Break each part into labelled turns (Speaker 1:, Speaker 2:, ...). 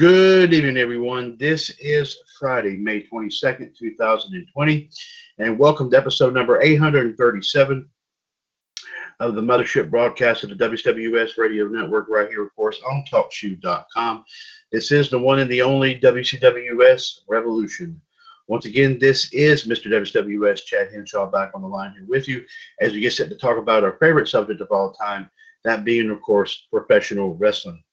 Speaker 1: Good evening, everyone. This is Friday, May 22nd, 2020, and welcome to episode number 837 of the Mothership broadcast of the WWS Radio Network, right here, of course, on TalkShoe.com. This is the one and the only WCWS Revolution. Once again, this is Mr. WWS Chad Henshaw back on the line here with you as we get set to talk about our favorite subject of all time, that being, of course, professional wrestling.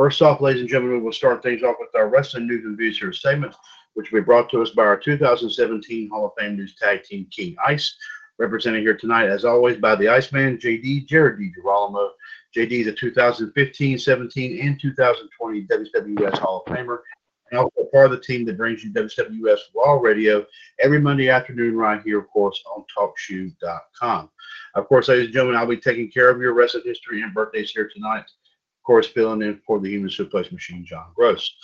Speaker 1: First off, ladies and gentlemen, we'll start things off with our wrestling news and views here segment, which will be brought to us by our 2017 Hall of Fame News Tag Team King Ice, represented here tonight, as always, by the Iceman, JD Jared DiGirolamo. JD is a 2015, 17, and 2020 WWS Hall of Famer, and also part of the team that brings you WWS Raw Radio every Monday afternoon right here, of course, on TalkShoe.com. Of course, ladies and gentlemen, I'll be taking care of your wrestling history and birthdays here tonight course, filling in for the human suplex machine, John Gross.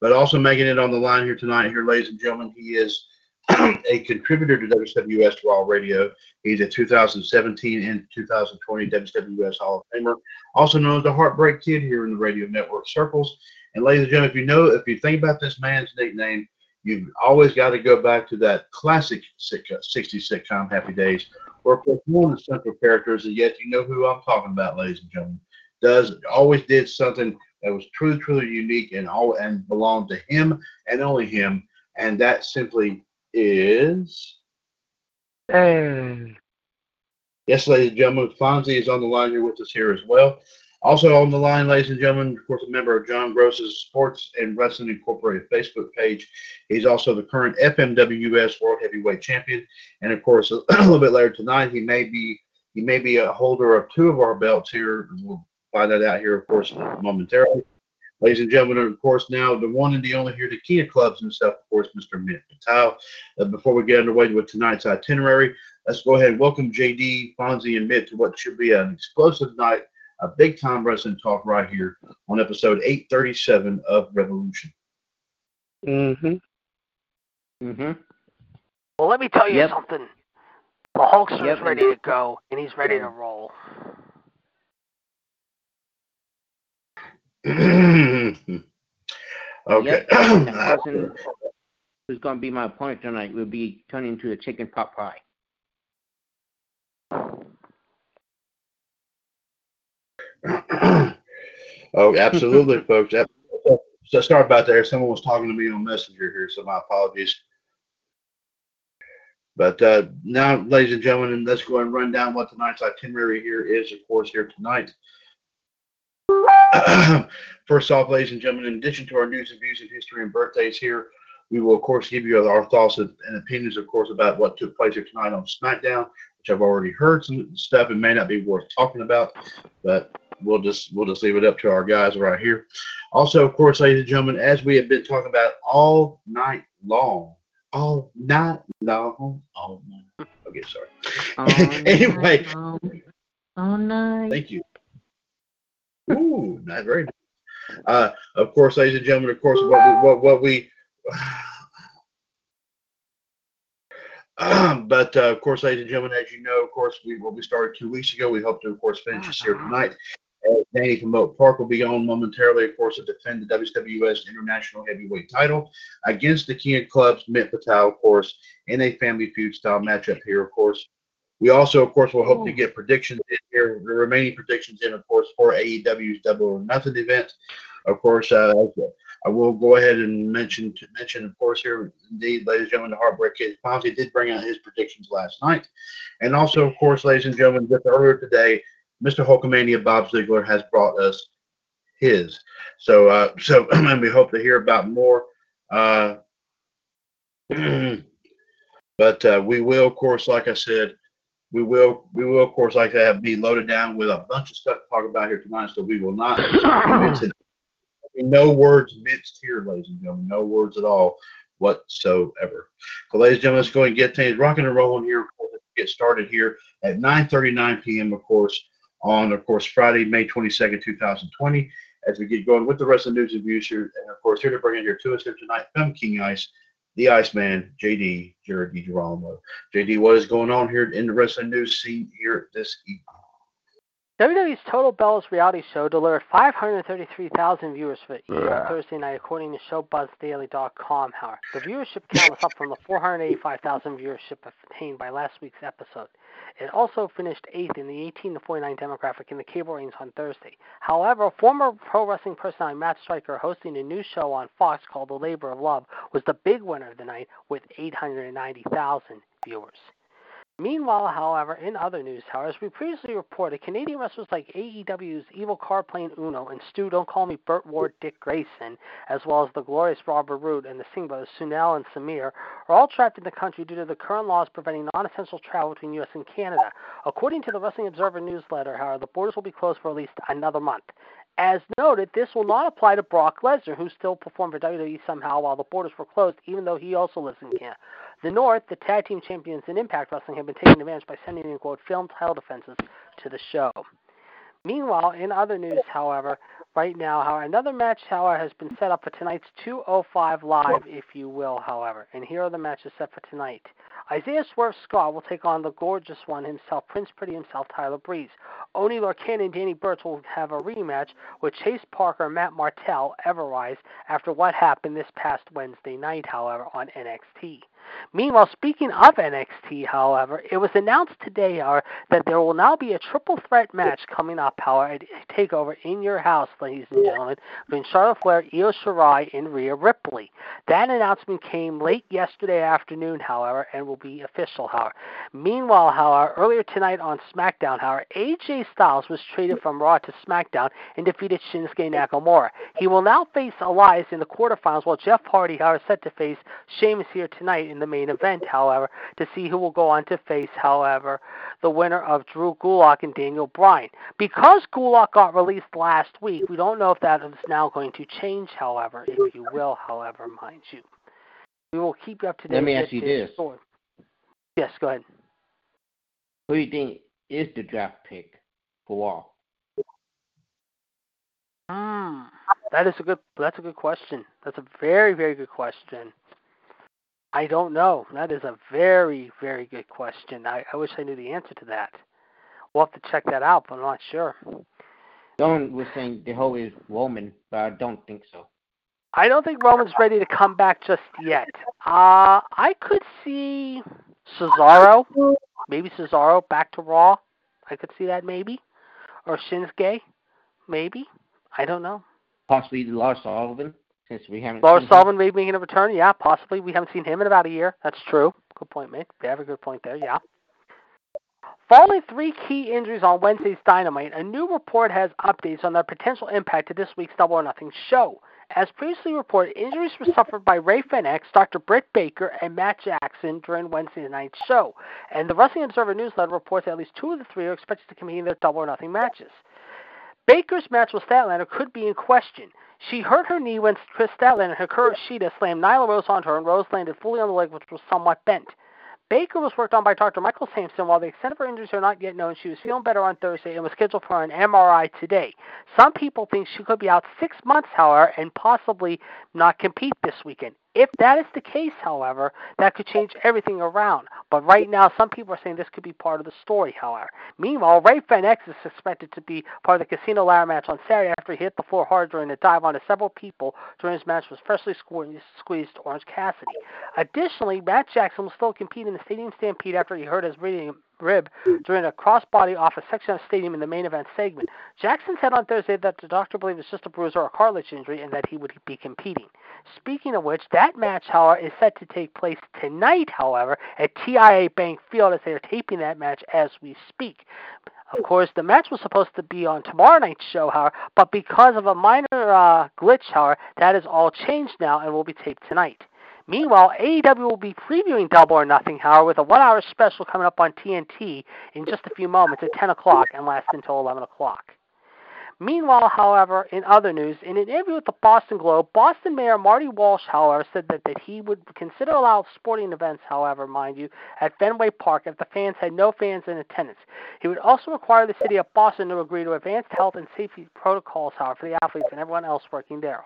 Speaker 1: But also making it on the line here tonight, here, ladies and gentlemen, he is a contributor to WWS Raw Radio. He's a 2017 and 2020 WWS Hall of Famer, also known as the Heartbreak Kid here in the radio network circles. And ladies and gentlemen, if you know, if you think about this man's nickname, you've always got to go back to that classic 60 sitcom Happy Days, where one of the central characters, and yet you know who I'm talking about, ladies and gentlemen does always did something that was truly, truly unique and all and belonged to him and only him. And that simply is
Speaker 2: Hey.
Speaker 1: Yes, ladies and gentlemen, Fonzie is on the line here with us here as well. Also on the line, ladies and gentlemen, of course, a member of John Gross's Sports and Wrestling Incorporated Facebook page. He's also the current FMWS World Heavyweight Champion, and of course, a little bit later tonight, he may be he may be a holder of two of our belts here. We'll find that out here, of course, momentarily. Ladies and gentlemen, of course, now the one and the only here, the Kia Clubs himself, of course, Mr. Mitt Patel. Uh, before we get underway with tonight's itinerary, let's go ahead and welcome JD, Fonzie, and Mitt to what should be an explosive night a big time wrestling talk right here on episode 837 of Revolution.
Speaker 2: Mm-hmm.
Speaker 3: Mm-hmm.
Speaker 4: Well, let me tell you
Speaker 3: Yep.
Speaker 4: something. The Hulkster's
Speaker 3: Yep.
Speaker 4: ready to go, and he's ready to roll.
Speaker 1: okay.
Speaker 3: Yep. The person who's going to be my opponent tonight will be turning into a chicken pot pie.
Speaker 1: oh, absolutely, folks. So sorry about that. Someone was talking to me on Messenger here, so my apologies. But uh, now, ladies and gentlemen, let's go and run down what tonight's itinerary here is, of course, here tonight. First off, ladies and gentlemen, in addition to our news and views and history and birthdays here, we will, of course, give you our thoughts and opinions, of course, about what took place here tonight on SmackDown, which I've already heard some stuff and may not be worth talking about, but we'll just we'll just leave it up to our guys right here. Also, of course, ladies and gentlemen, as we have been talking about all night long, all night long, all night. Okay, sorry.
Speaker 3: Um,
Speaker 1: Anyway.
Speaker 5: Oh, nice.
Speaker 1: Thank you. Ooh, not very nice. Uh, of course, ladies and gentlemen, of course, what we, what, what we but uh, of course, ladies and gentlemen, as you know, of course, we what we started two weeks ago. We hope to, of course, finish this here tonight. Uh, Danny from Oak Park will be on momentarily, of course, to defend the WWS International Heavyweight title against the King of Clubs, Mint Patel, of course, in a family feud style matchup here, of course. We also, of course, will hope to get predictions in here, the remaining predictions in, of course, for AEW's Double or Nothing event. Of course, uh, I will go ahead and mention to mention, of course, here indeed, ladies and gentlemen, the Heartbreak Kid Fonzie did bring out his predictions last night, and also, of course, ladies and gentlemen, just earlier today, Mr. Hulkamania Bob Ziegler has brought us his. So, uh, so and we hope to hear about more. Uh, but uh, we will, of course, like I said, we will, we will, of course, like to have be loaded down with a bunch of stuff to talk about here tonight. So we will not no words minced here, ladies and gentlemen. No words at all whatsoever. So, ladies and gentlemen, let's go and get things rocking and rolling here. Get started here at 9:39 p.m. Of course, on of course Friday, May 22nd, 2020. As we get going with the rest of the news and views here, and of course here to bring in here to us here tonight from King Ice, the Iceman, JD, Jared DiGirolamo. JD, what is going on here in the wrestling news scene here this evening?
Speaker 4: WWE's Total Bellas reality show delivered 533,000 viewers for
Speaker 2: Yeah.
Speaker 4: Thursday night, according to ShowBuzzDaily.com. However, the viewership count was up from the 485,000 viewership obtained by last week's episode. It also finished eighth in the 18 to 49 demographic in the cable ratings on Thursday. However, former pro wrestling personality Matt Striker hosting a new show on Fox called The Labor of Love was the big winner of the night with 890,000 viewers. Meanwhile, however, in other news, however, as we previously reported, Canadian wrestlers like AEW's Evil Playing Uno and Stu Don't Call Me Burt Ward Dick Grayson, as well as the glorious Robert Roode and the Singh brothers Sunil and Samir, are all trapped in the country due to the current laws preventing non-essential travel between U.S. and Canada. According to the Wrestling Observer newsletter, however, the borders will be closed for at least another month. As noted, this will not apply to Brock Lesnar, who still performed for WWE somehow while the borders were closed, even though he also lives in Canada. The North, the tag team champions in Impact Wrestling, have been taking advantage by sending in quote film title defenses to the show. Meanwhile, in other news, however, right now, however, another match, however, has been set up for tonight's 205 Live, if you will, however. And here are the matches set for tonight. Isaiah Swerve Scott will take on the gorgeous one himself, Prince Pretty himself, Tyler Breeze. Oni Lorcan and Danny Burch will have a rematch with Chase Parker and Matt Martel, Everrise, after what happened this past Wednesday night, however, on NXT. Meanwhile, speaking of NXT, however, it was announced today, however, that there will now be a triple threat match coming up, however, at TakeOver in your house, ladies and gentlemen, between Charlotte Flair, Io Shirai, and Rhea Ripley. That announcement came late yesterday afternoon, however, and will be official, however. Meanwhile, however, earlier tonight on SmackDown, however, AJ Styles was traded from Raw to SmackDown and defeated Shinsuke Nakamura. He will now face Elias in the quarterfinals, while Jeff Hardy, however, is set to face Sheamus here tonight in the main event, however, to see who will go on to face, however, the winner of Drew Gulak and Daniel Bryan. Because Gulak got released last week, we don't know if that is now going to change, however, if you will, however, mind you. We will keep you up to date.
Speaker 3: Let me ask you this.
Speaker 4: story. Yes, go ahead.
Speaker 3: Who do you think is the draft pick for Raw?
Speaker 4: Hmm. That is a good. That's a good question. That's a very, very good question. I don't know. That is a very, very good question. I, I wish I knew the answer to that. We'll have to check that out, but I'm not sure.
Speaker 3: Someone was saying the whole is Roman, but I don't think so.
Speaker 4: I don't think Roman's ready to come back just yet. Uh, I could see Cesaro, maybe Cesaro back to Raw. I could see that maybe, or Shinsuke, maybe. I don't know.
Speaker 3: Possibly Lars Sullivan, since we haven't.
Speaker 4: Lars. Sullivan maybe making a return. Yeah, possibly. We haven't seen him in about a year. That's true. Good point, mate. You have a good point there. Yeah. Following three key injuries on Wednesday's Dynamite, a new report has updates on their potential impact to this week's Double or Nothing show. As previously reported, injuries were suffered by Rey Fenix, Dr. Britt Baker, and Matt Jackson during Wednesday night's show. And the Wrestling Observer newsletter reports that at least two of the three are expected to compete in their Double or Nothing matches. Baker's match with Statlander could be in question. She hurt her knee when Kris Statlander and Hikaru Shida slammed Nyla Rose onto her, and Rose landed fully on the leg, which was somewhat bent. Baker was worked on by Dr. Michael Sampson. While the extent of her injuries are not yet known, she was feeling better on Thursday and was scheduled for an MRI today. Some people think she could be out six months, however, and possibly not compete this weekend. If that is the case, however, that could change everything around. But right now, some people are saying this could be part of the story, however. Meanwhile, Rey Fenix is suspected to be part of the casino ladder match on Saturday after he hit the floor hard during a dive onto several people during his match with freshly squeezed Orange Cassidy. Additionally, Matt Jackson will still compete in the Stadium Stampede after he hurt his rib during a crossbody off a section of stadium in the main event segment. Jackson said on Thursday that the doctor believed it's just a bruise or a cartilage injury and that he would be competing. Speaking of which, that match, however, is set to take place tonight, however, at TIAA Bank Field as they are taping that match as we speak. Of course, the match was supposed to be on tomorrow night's show, however, but because of a minor uh, glitch, however, that is all changed now and will be taped tonight. Meanwhile, AEW will be previewing Double or Nothing, however, with a one-hour special coming up on TNT in just a few moments at 10 o'clock and last until 11 o'clock. Meanwhile, however, in other news, in an interview with the Boston Globe, Boston Mayor Marty Walsh, however, said that, that he would consider allowing sporting events, however, mind you, at Fenway Park if the fans had no fans in attendance. He would also require the city of Boston to agree to advanced health and safety protocols, however, for the athletes and everyone else working there.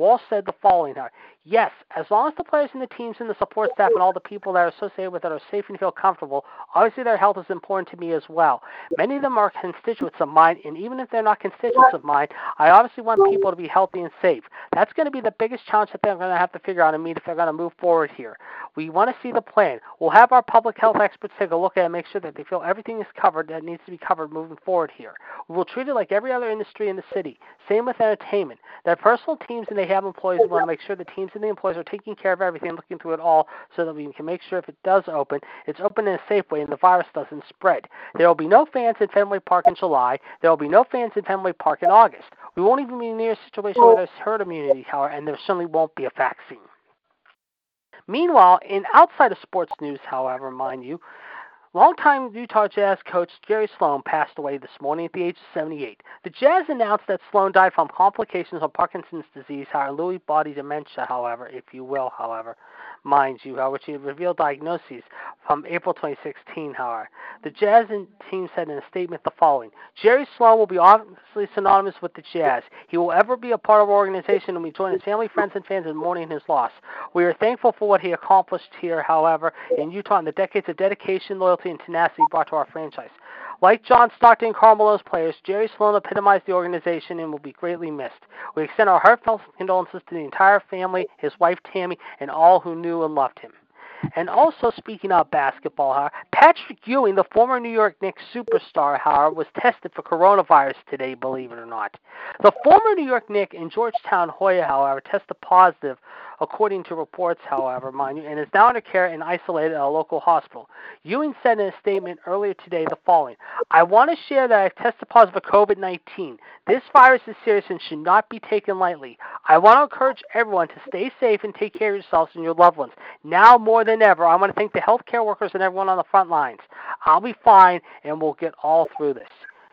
Speaker 4: Walsh said the following here. Yes, as long as the players and the teams and the support staff and all the people that are associated with it are safe and feel comfortable, obviously their health is important to me as well. Many of them are constituents of mine, and even if they're not constituents of mine, I obviously want people to be healthy and safe. That's going to be the biggest challenge that they're going to have to figure out and meet if they're going to move forward here. We want to see the plan. We'll have our public health experts take a look at it and make sure that they feel everything is covered that needs to be covered moving forward here. We will treat it like every other industry in the city. Same with entertainment. Their personal teams and they have employees. We want to make sure the teams and the employees are taking care of everything, looking through it all, so that we can make sure if it does open, it's open in a safe way and the virus doesn't spread. There will be no fans in Fenway Park in July. There will be no fans in Fenway Park in August. We won't even be near a situation where there's herd immunity, however, and there certainly won't be a vaccine. Meanwhile, in outside of sports news, however, mind you, Longtime Utah Jazz coach Jerry Sloan passed away this morning at the age of 78. The Jazz announced that Sloan died from complications of Parkinson's disease, or Lewy body dementia, however, if you will, however mind you, which he revealed diagnoses from April 2016, however. The Jazz team said in a statement the following Jerry Sloan will be obviously synonymous with the Jazz. He will ever be a part of our organization and we join his family, friends, and fans in mourning his loss. We are thankful for what he accomplished here, however, in Utah and the decades of dedication, loyalty, and tenacity brought to our franchise. Like John Stockton and Karl Malone's players, Jerry Sloan epitomized the organization and will be greatly missed. We extend our heartfelt condolences to the entire family, his wife Tammy, and all who knew and loved him. And also, speaking of basketball, however, Patrick Ewing, the former New York Knicks superstar, however, was tested for coronavirus today, believe it or not. The former New York Knick and Georgetown, Hoya, however, tested positive according to reports, however, mind you, and is now under care and isolated at a local hospital. Ewing said in a statement earlier today the following I want to share that I've tested positive for COVID 19. This virus is serious and should not be taken lightly. I want to encourage everyone to stay safe and take care of yourselves and your loved ones. Now more than ever, I want to thank the healthcare workers and everyone on the front lines. I'll be fine and we'll get all through this.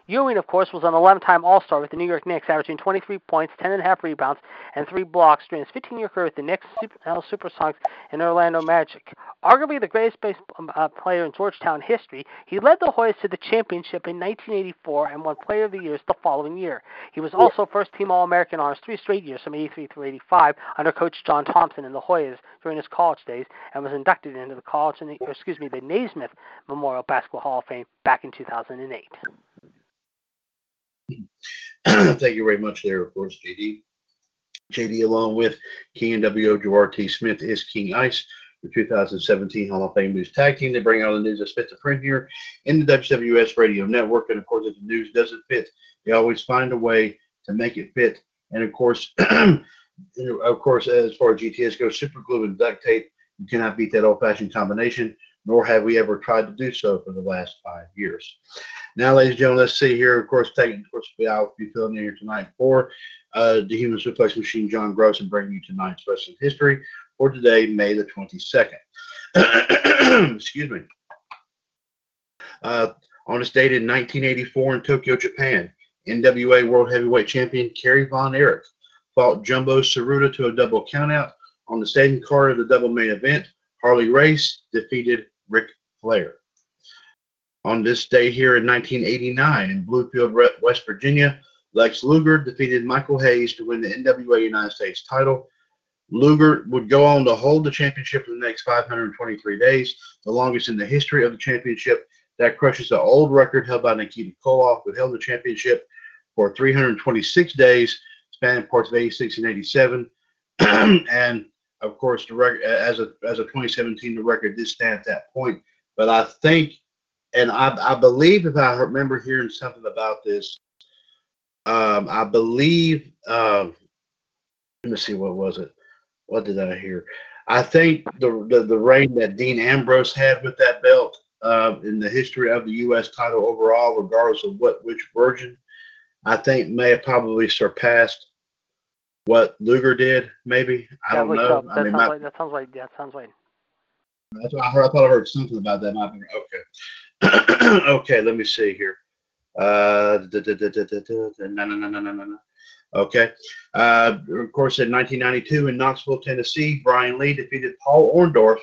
Speaker 4: Ewing, of course, was an 11-time All-Star with the New York Knicks, averaging 23 points, 10.5 rebounds, and 3 blocks during his 15-year career with the Knicks, Super, Supersonics, and Orlando Magic. Arguably the greatest base, um, uh, player in Georgetown history, he led the Hoyas to the championship in 1984 and won Player of the Year the following year. He was also first-team All-American honors three straight years, from 83 through 85, under Coach John Thompson in the Hoyas during his college days, and was inducted into the college, excuse me, the Naismith Memorial Basketball Hall of Fame back in 2008.
Speaker 1: Thank you very much there, of course, JD. JD, along with King and WO T. Smith, is King Ice, the 2017 Hall of Fame News Tag Team. They bring out the news that's fit to print here in the WWS Radio Network. And of course, if the news doesn't fit, they always find a way to make it fit. And of course, of course, as far as GTS goes, super glue and duct tape, you cannot beat that old-fashioned combination nor have we ever tried to do so for the last five years. Now, ladies and gentlemen, let's see here. Of course, taking, of course, I will be filling in here tonight for uh, the Human Suplex Machine, John Gross, and bringing you tonight's wrestling history for today, May the 22nd. Excuse me. Uh, on this date in 1984 in Tokyo, Japan, NWA World Heavyweight Champion Kerry Von Erich fought Jumbo Tsuruta to a double countout on the second card of the double main event. Harley Race defeated Ric Flair. On this day here in 1989 in Bluefield, West Virginia, Lex Luger defeated Michael Hayes to win the NWA United States title. Luger would go on to hold the championship for the next 523 days, the longest in the history of the championship. That crushes the old record held by Nikita Koloff, who held the championship for 326 days, spanning parts of 86 and 87. and of course, the record as a as of 2017, the record did stand at that point. But I think, and I, I believe, if I remember hearing something about this, um, I believe. Um, let me see, what was it? What did I hear? I think the the, the reign that Dean Ambrose had with that belt uh, in the history of the U.S. title overall, regardless of what which version, I think may have probably surpassed what Luger did. Maybe I don't know.
Speaker 4: That, I mean, sounds my, like, that sounds like that sounds like.
Speaker 1: That's what I heard. I thought I heard something about that. Okay. okay. Let me see here. Uh, no, no, no, no, no, no. Okay. Uh, of course, in 1992 in Knoxville, Tennessee, Brian Lee defeated Paul Orndorff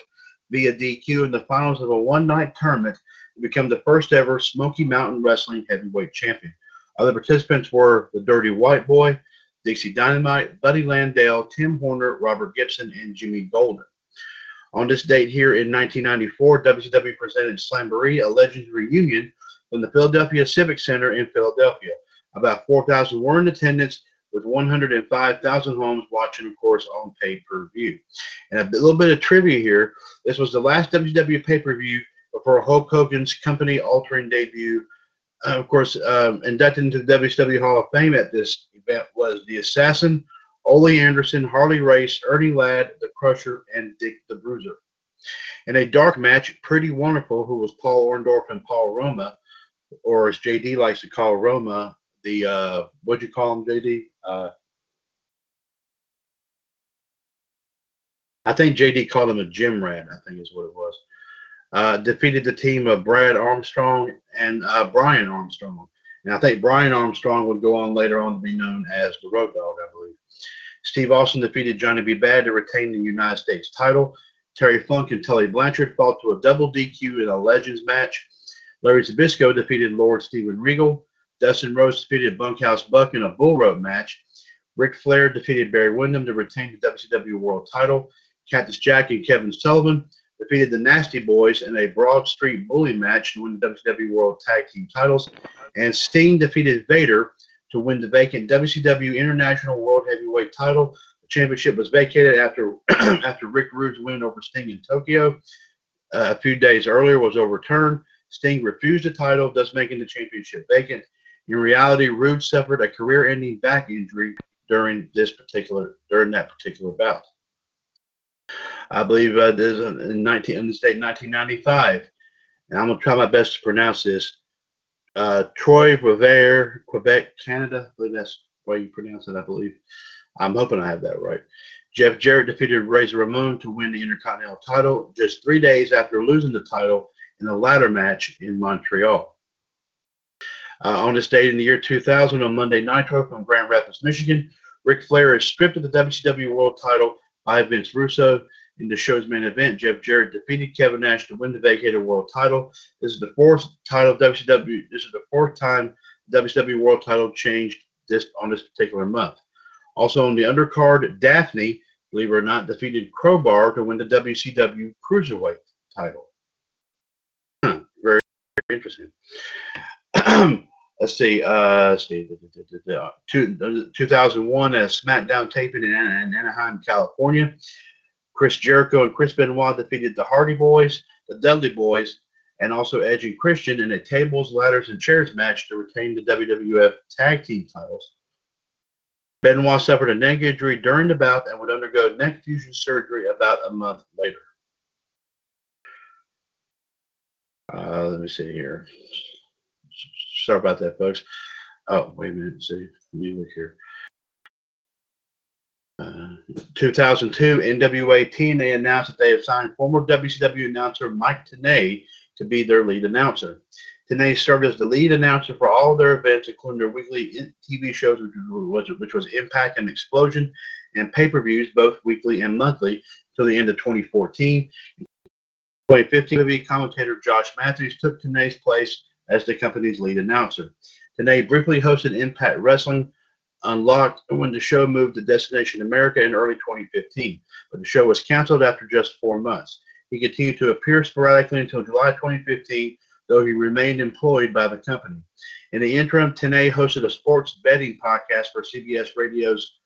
Speaker 1: via DQ in the finals of a one-night tournament to become the first ever Smoky Mountain Wrestling heavyweight champion. Other participants were the Dirty White Boy, Dixie Dynamite, Buddy Landel, Tim Horner, Robert Gibson, and Jimmy Golden. On this date here in 1994, WCW presented Slamboree, a Legends reunion from the Philadelphia Civic Center in Philadelphia. About 4,000 were in attendance, with 105,000 homes watching, of course, on pay per view. And a little bit of trivia here this was the last WCW pay per view before Hulk Hogan's company altering debut. Uh, of course, um, inducted into the WCW Hall of Fame at this event was the Assassin, Ole Anderson, Harley Race, Ernie Ladd, The Crusher, and Dick the Bruiser. In a dark match, Pretty Wonderful, who was Paul Orndorff and Paul Roma, or as JD likes to call Roma, the uh, what'd you call him, JD? Uh, I think JD called him a gym rat. I think is what it was. Uh, defeated the team of Brad Armstrong and uh, Brian Armstrong, and I think Brian Armstrong would go on later on to be known as the Road Dog, I believe. Steve Austin defeated Johnny B. Bad to retain the United States title. Terry Funk and Tully Blanchard fought to a double DQ in a Legends match. Larry Zbyszko defeated Lord Steven Regal. Dustin Rhodes defeated Bunkhouse Buck in a bull rope match. Ric Flair defeated Barry Windham to retain the WCW World title. Cactus Jack and Kevin Sullivan defeated the Nasty Boys in a Broad Street Bully match to win the WCW World Tag Team titles. And Sting defeated Vader to win the vacant WCW International World Heavyweight title. The championship was vacated after after Rick Rude's win over Sting in Tokyo. Uh, a few days earlier was overturned. Sting refused the title, thus making the championship vacant. In reality, Rude suffered a career-ending back injury during this particular during that particular bout. I believe uh, this in 19 in the state 1995, and I'm gonna try my best to pronounce this. Uh, Troy Revere, Quebec, Canada. I believe that's way you pronounce it. I believe. I'm hoping I have that right. Jeff Jarrett defeated Razor Ramon to win the Intercontinental title just three days after losing the title in a ladder match in Montreal. Uh, on this date in the year 2000, on Monday Nitro from Grand Rapids, Michigan, Ric Flair is stripped of the WCW World title by Vince Russo. In the show's main event, Jeff Jarrett defeated Kevin Nash to win the vacated world title. This is the fourth title WCW. This is the fourth time WCW World title changed this on this particular month. Also on the undercard, Daffney, believe it or not, defeated Crowbar to win the WCW Cruiserweight title. Huh, very, very interesting. let's see, uh, let's see, two, 2001 a SmackDown taping in Anaheim, California. Chris Jericho and Chris Benoit defeated the Hardy Boys, the Dudley Boys, and also Edge and Christian in a tables, ladders, and chairs match to retain the WWF Tag Team titles. Benoit suffered a neck injury during the bout and would undergo neck fusion surgery about a month later. Uh, let me see here. Sorry about that, folks. Oh, wait a minute. See, let me look here. Uh, 2002, NWA TNA announced that they have signed former WCW announcer Mike Tenay to be their lead announcer. Tenay served as the lead announcer for all of their events, including their weekly TV shows, which was, Impact and Explosion, and pay-per-views, both weekly and monthly, till the end of 2014. 2015 WWE commentator Josh Matthews took Tenay's place as the company's lead announcer. Tenay briefly hosted Impact Wrestling Unlocked when the show moved to Destination America in early 2015, but the show was canceled after just four months. He continued to appear sporadically until July 2015, though he remained employed by the company. In the interim, Tenay hosted a sports betting podcast for CBS Radio's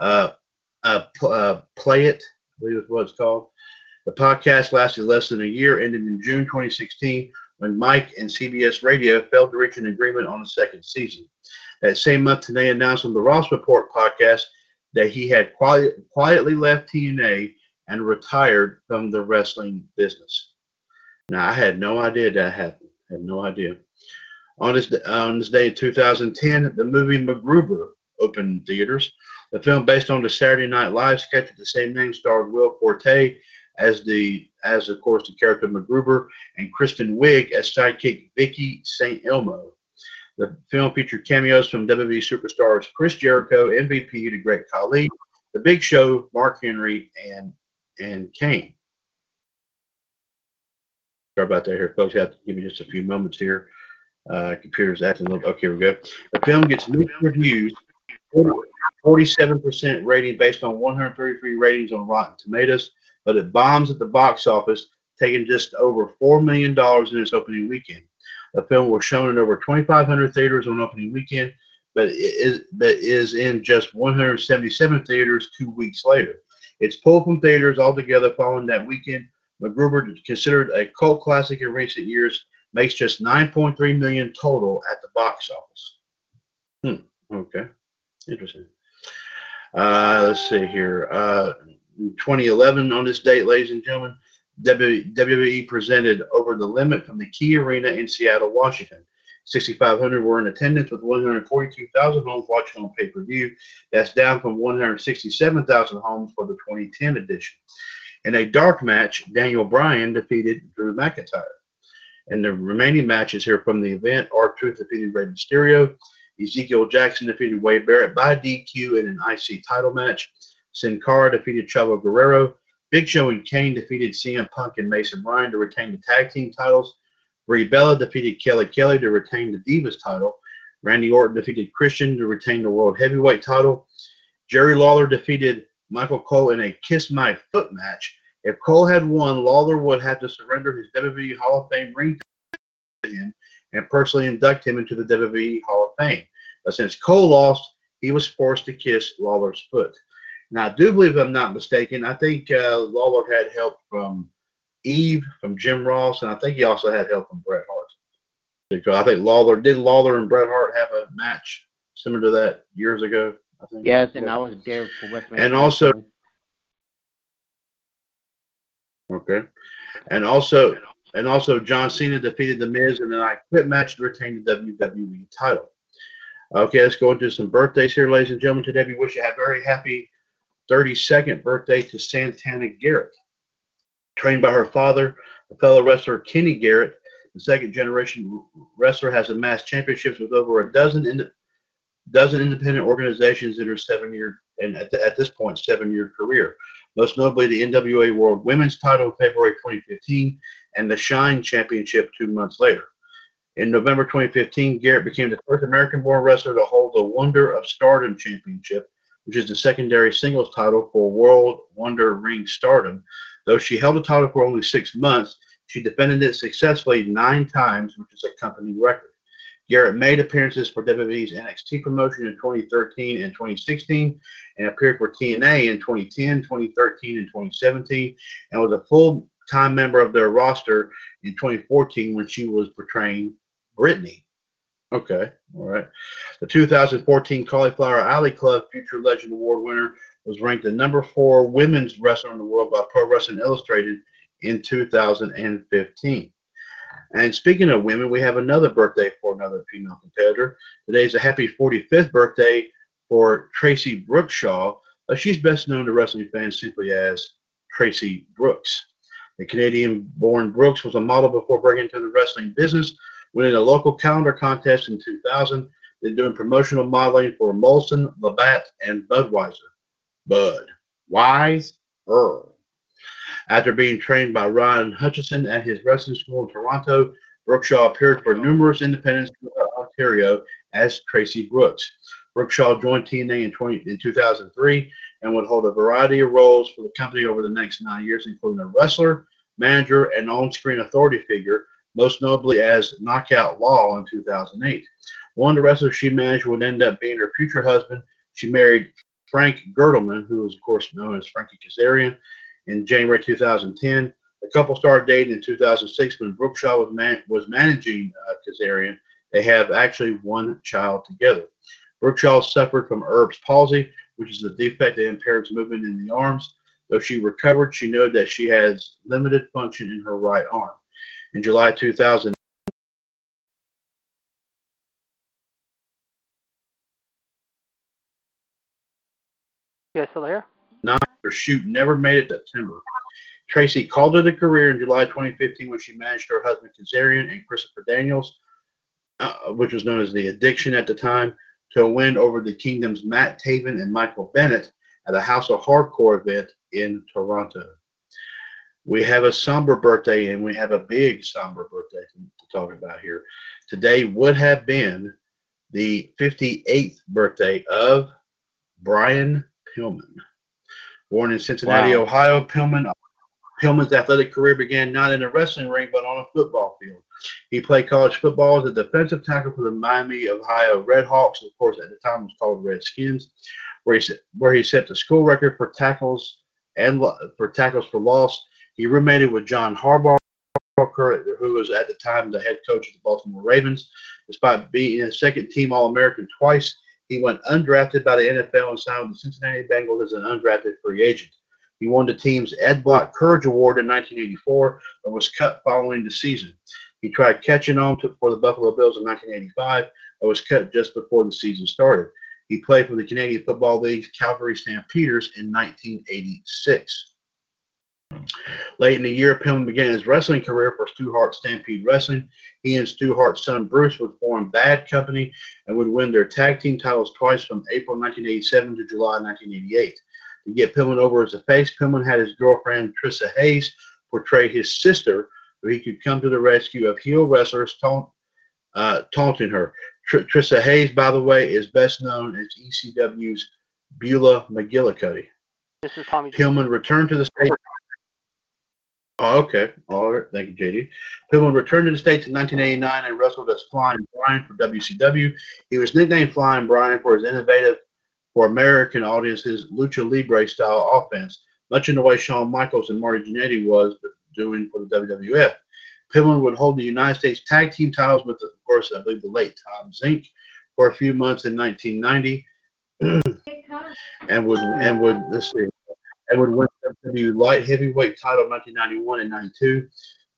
Speaker 1: uh, uh, uh, Play It, I believe is what it's called. The podcast lasted less than a year, ended in June 2016, when Mike and CBS Radio failed to reach an agreement on the second season. That same month, Tenay announced on the Ross Report podcast that he had quiet, quietly left TNA and retired from the wrestling business. Now, I had no idea that happened. I had no idea. On this, on this day in 2010, the movie MacGruber opened theaters. The film, based on the Saturday Night Live sketch of the same name, starred Will Forte as the, as of course, the character MacGruber, and Kristen Wiig as sidekick Vicky St. Elmo. The film featured cameos from WWE superstars Chris Jericho, MVP, the Great Khali, The Big Show, Mark Henry, and and Kane. Sorry about that here, folks. You have to give me just a few moments here. Uh, computer's acting a little. Okay, we go. The film gets mixed reviews. 47% rating based on 133 ratings on Rotten Tomatoes, but it bombs at the box office, taking just over $4 million in its opening weekend. The film was shown in over 2,500 theaters on opening weekend, but is, but is in just 177 theaters two weeks later. It's pulled from theaters altogether following that weekend. MacGruber, considered a cult classic in recent years, makes just 9.3 million total at the box office. Hmm. Okay. Interesting. Uh, let's see here. Uh, 2011, on this date, ladies and gentlemen, WWE presented Over the Limit from the Key Arena in Seattle, Washington. 6,500 were in attendance with 142,000 homes watching on pay per view. That's down from 167,000 homes for the 2010 edition. In a dark match, Daniel Bryan defeated Drew McIntyre. And the remaining matches here from the event are Truth defeated Rey Mysterio. Ezekiel Jackson defeated Wade Barrett by DQ in an IC title match. Sin Cara defeated Chavo Guerrero. Big Show and Kane defeated CM Punk and Mason Ryan to retain the tag team titles. Brie Bella defeated Kelly Kelly to retain the Divas title. Randy Orton defeated Christian to retain the World Heavyweight title. Jerry Lawler defeated Michael Cole in a Kiss My Foot match. If Cole had won, Lawler would have to surrender his WWE Hall of Fame ring to him and personally induct him into the WWE Hall of Fame. But since Cole lost, he was forced to kiss Lawler's foot. Now, I do believe, if I'm not mistaken, I think uh, Lawler had help from Eve from Jim Ross, and I think he also had help from Bret Hart. Because I think Lawler did Lawler and Bret Hart have a match similar to that years ago. I think.
Speaker 3: Yes, and I was there for West.
Speaker 1: And also, okay, and also, and also, John Cena defeated The Miz in an I Quit match to retain the WWE title. Okay, let's go into some birthdays here, ladies and gentlemen. Today, we wish you a very happy 32nd birthday to Santana Garrett trained by her father, a fellow wrestler Kenny Garrett. The second generation wrestler has amassed championships with over a dozen dozen independent organizations in her seven year and at, the, at this point seven year career. Most notably, the NWA World Women's Title in February 2015 and the Shine Championship two months later. In November 2015, Garrett became the first American-born wrestler to hold the Wonder of Stardom Championship, which is the secondary singles title for World Wonder Ring Stardom, Though she held the title for only six months, she defended it successfully nine times, which is a company record. Garrett made appearances for WWE's NXT promotion in 2013 and 2016 and appeared for TNA in 2010, 2013, and 2017 and was a full time member of their roster in 2014 when she was portraying Brittany. Okay, all right. The 2014 Cauliflower Alley Club Future Legend Award winner was ranked the number four women's wrestler in the world by Pro Wrestling Illustrated in 2015. And speaking of women, we have another birthday for another female competitor. Today is a happy 45th birthday for Traci Brookshaw. She's best known to wrestling fans simply as Traci Brooks. The Canadian born Brooks was a model before breaking into the wrestling business, winning a local calendar contest in 2000, then doing promotional modeling for Molson, Labatt, and Budweiser. Bud. Wise Earl. After being trained by Ron Hutchison at his wrestling school in Toronto, Brookshaw appeared for numerous independents in Ontario as Traci Brooks. Brookshaw joined TNA in, 20, in 2003 and would hold a variety of roles for the company over the next nine years, including a wrestler, manager, and on-screen authority figure, most notably as Knockout Law in 2008. One of the wrestlers she managed would end up being her future husband. She married Frank Gerdelman, who was, of course, known as Frankie Kazarian, in January 2010. The couple started dating in 2006 when Brookshaw was, man- was managing uh, Kazarian. They have actually one child together. Brookshaw suffered from Erb's palsy, which is a defect that impairs movement in the arms. Though she recovered, she noted that she has limited function in her right arm. In July 2000,
Speaker 4: You guys still there?
Speaker 1: her shoot never made it to September. Traci called it a career in July 2015 when she managed her husband Kazarian and Christopher Daniels, uh, which was known as the Addiction at the time, to a win over the Kingdom's Matt Taven and Michael Bennett at a House of Hardcore event in Toronto. We have a somber birthday and we have a big somber birthday to, to talk about here. Today would have been the 58th birthday of Brian Pillman. Born in Cincinnati,
Speaker 3: Wow.
Speaker 1: Ohio, Pillman Pillman's athletic career began not in a wrestling ring but on a football field. He played college football as a defensive tackle for the Miami, Ohio Redhawks, of course at the time it was called Redskins, where he set, where he set the school record for tackles and for tackles for loss. He roommated with John Harbaugh, who was at the time the head coach of the Baltimore Ravens. Despite being a second team All American twice, he went undrafted by the NFL and signed with the Cincinnati Bengals as an undrafted free agent. He won the team's Ed Block Courage Award in 1984, but was cut following the season. He tried catching on to, for the Buffalo Bills in 1985, but was cut just before the season started. He played for the Canadian Football League's Calgary Stampeders in 1986. Late in the year, Pillman began his wrestling career for Stu Hart Stampede Wrestling. He and Stu Hart's son Bruce would form Bad Company and would win their tag team titles twice from April 1987 to July 1988. To get Pillman over as a face, Pillman had his girlfriend Trisa Hayes portray his sister, so he could come to the rescue of heel wrestlers taunt, uh, taunting her. Tr- Trisa Hayes, by the way, is best known as ECW's Beulah McGillicutty.
Speaker 4: This is Tommy.
Speaker 1: Pillman returned to the States. Oh, okay. All right. Thank you, JD. Pillman returned to the States in 1989 and wrestled as Flying Brian for WCW. He was nicknamed Flying Brian for his innovative, for American audiences, lucha libre style offense, much in the way Shawn Michaels and Marty Jannetty was doing for the WWF. Pillman would hold the United States Tag Team titles with, of course, I believe the late Tom Zenk for a few months in 1990, and would and would let's see, and would win the light heavyweight title in 1991 and 92.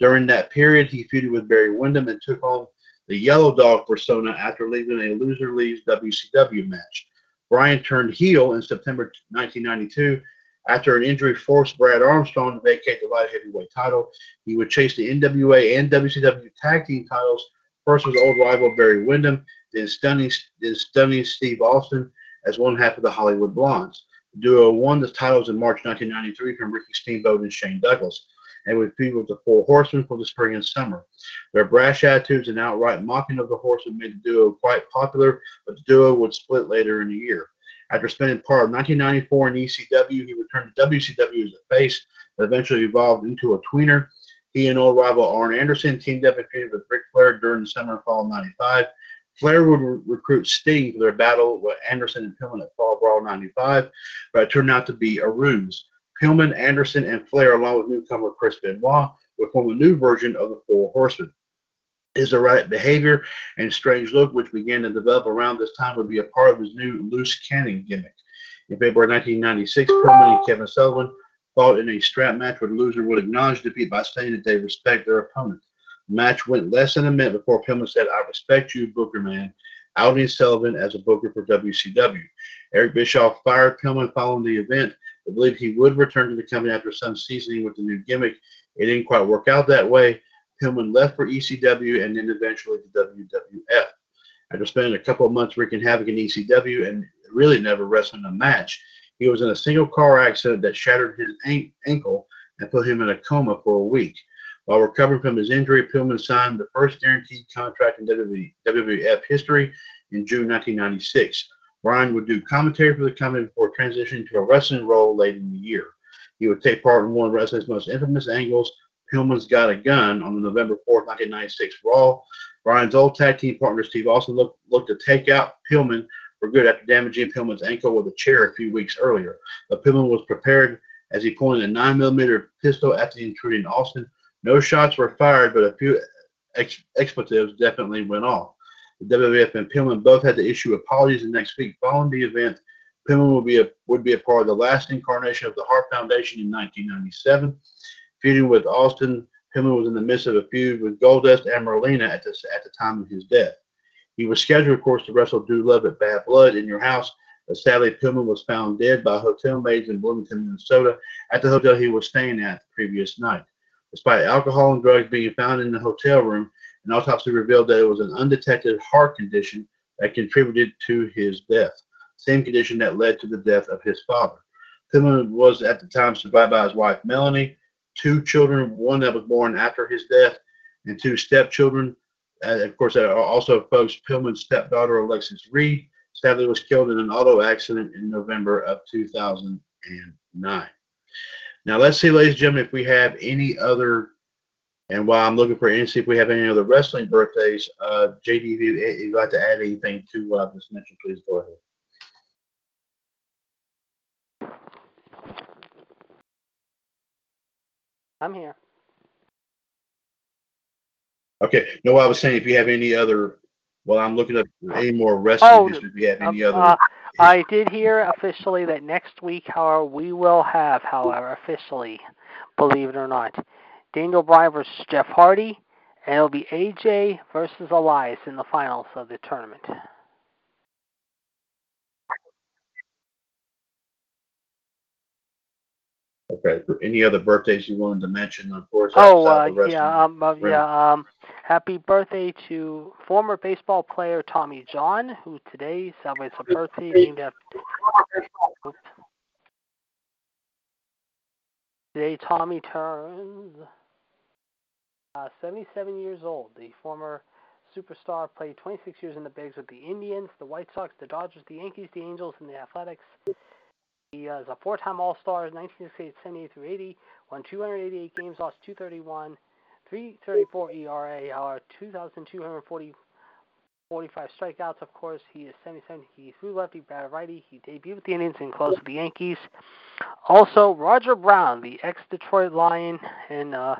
Speaker 1: During that period, he feuded with Barry Windham and took on the Yellow Dog persona after leaving a loser leaves WCW match. Brian turned heel in September 1992 after an injury forced Brad Armstrong to vacate the light heavyweight title. He would chase the NWA and WCW tag team titles first with old rival Barry Windham, then stunning, then stunning Steve Austin as one half of the Hollywood Blondes. Duo won the titles in March 1993 from Ricky Steamboat and Shane Douglas, and would feud with the Four Horsemen for the spring and summer. Their brash attitudes and outright mocking of the Horsemen made the duo quite popular, but the duo would split later in the year. After spending part of 1994 in ECW, he returned to WCW as a face, but eventually evolved into a tweener. He and old rival Arn Anderson teamed up and feuded with Ric Flair during the summer and fall of 95. Flair would re- recruit Sting for their battle with Anderson and Pillman at Fall Brawl 95, but it turned out to be a ruse. Pillman, Anderson, and Flair, along with newcomer Chris Benoit, would form a new version of the Four Horsemen. His erratic behavior and strange look, which began to develop around this time, would be a part of his new loose cannon gimmick. In February 1996, Pillman and Kevin Sullivan fought in a strap match where the loser would acknowledge defeat by saying that they respect their opponent. The match went less than a minute before Pillman said, I respect you, Booker Man, outing Sullivan as a booker for WCW. Eric Bischoff fired Pillman following the event, but believed he would return to the company after some seasoning with the new gimmick. It didn't quite work out that way. Pillman left for ECW and then eventually to WWF. After spending a couple of months wreaking havoc in ECW and really never wrestling a match, he was in a single car accident that shattered his an- ankle and put him in a coma for a week. While recovering from his injury, Pillman signed the first guaranteed contract in WWF history in June 1996. Brian would do commentary for the company before transitioning to a wrestling role late in the year. He would take part in one of wrestling's most infamous angles, Pillman's Got a Gun, on the November 4, 1996 Raw. Brian's old tag team partner Steve Austin looked, looked to take out Pillman for good after damaging Pillman's ankle with a chair a few weeks earlier. But Pillman was prepared as he pointed a 9mm pistol after intruding Austin. No shots were fired, but a few ex- expletives definitely went off. The WWF and Pillman both had to issue apologies the next week following the event. Pillman would be a would be a part of the last incarnation of the Hart Foundation in 1997. Feuding with Austin, Pillman was in the midst of a feud with Goldust and Marlena at the, at the time of his death. He was scheduled, of course, to wrestle Dude Love at Bad Blood in your house, but sadly, Pillman was found dead by hotel maids in Bloomington, Minnesota, at the hotel he was staying at the previous night. Despite alcohol and drugs being found in the hotel room, an autopsy revealed that it was an undetected heart condition that contributed to his death, same condition that led to the death of his father. Pillman was at the time survived by his wife Melanie, two children, one that was born after his death, and two stepchildren. Uh, of course, uh, also folks, Pillman's stepdaughter Alexis Reed sadly was killed in an auto accident in November of 2009. Now let's see, ladies and gentlemen, if we have any other, and while I'm looking for any, see if we have any other wrestling birthdays. Uh, JD, if, you, if you'd like to add anything to uh, this mention, please go ahead.
Speaker 4: I'm here.
Speaker 1: Okay. No, I was saying if you have any other, well, I'm looking up any more wrestling
Speaker 4: Oh.
Speaker 1: If you have any
Speaker 4: Um,
Speaker 1: other,
Speaker 4: uh, I did hear officially that next week, however, we will have, however, officially, believe it or not, Daniel Bryan versus Jeff Hardy, and it'll be AJ versus Elias in the finals of the tournament.
Speaker 1: okay. Any other birthdays you wanted to mention, of course.
Speaker 4: Oh, uh,
Speaker 1: the
Speaker 4: yeah, um, uh, yeah. Um, happy birthday to former baseball player Tommy John, who today celebrates a birthday named after. Today, Tommy turns uh, 77 years old. The former superstar played 26 years in the bigs with the Indians, the White Sox, the Dodgers, the Yankees, the Angels, and the Athletics. He uh, is a four-time All-Star, 1968, 78 through 80, won 288 games, lost 231, 334 ERA, however, 2,240 45 strikeouts. Of course, he is 77. He threw lefty, batted righty. He debuted with the Indians and closed with the Yankees. Also, Roger Brown, the ex-Detroit Lion, and uh,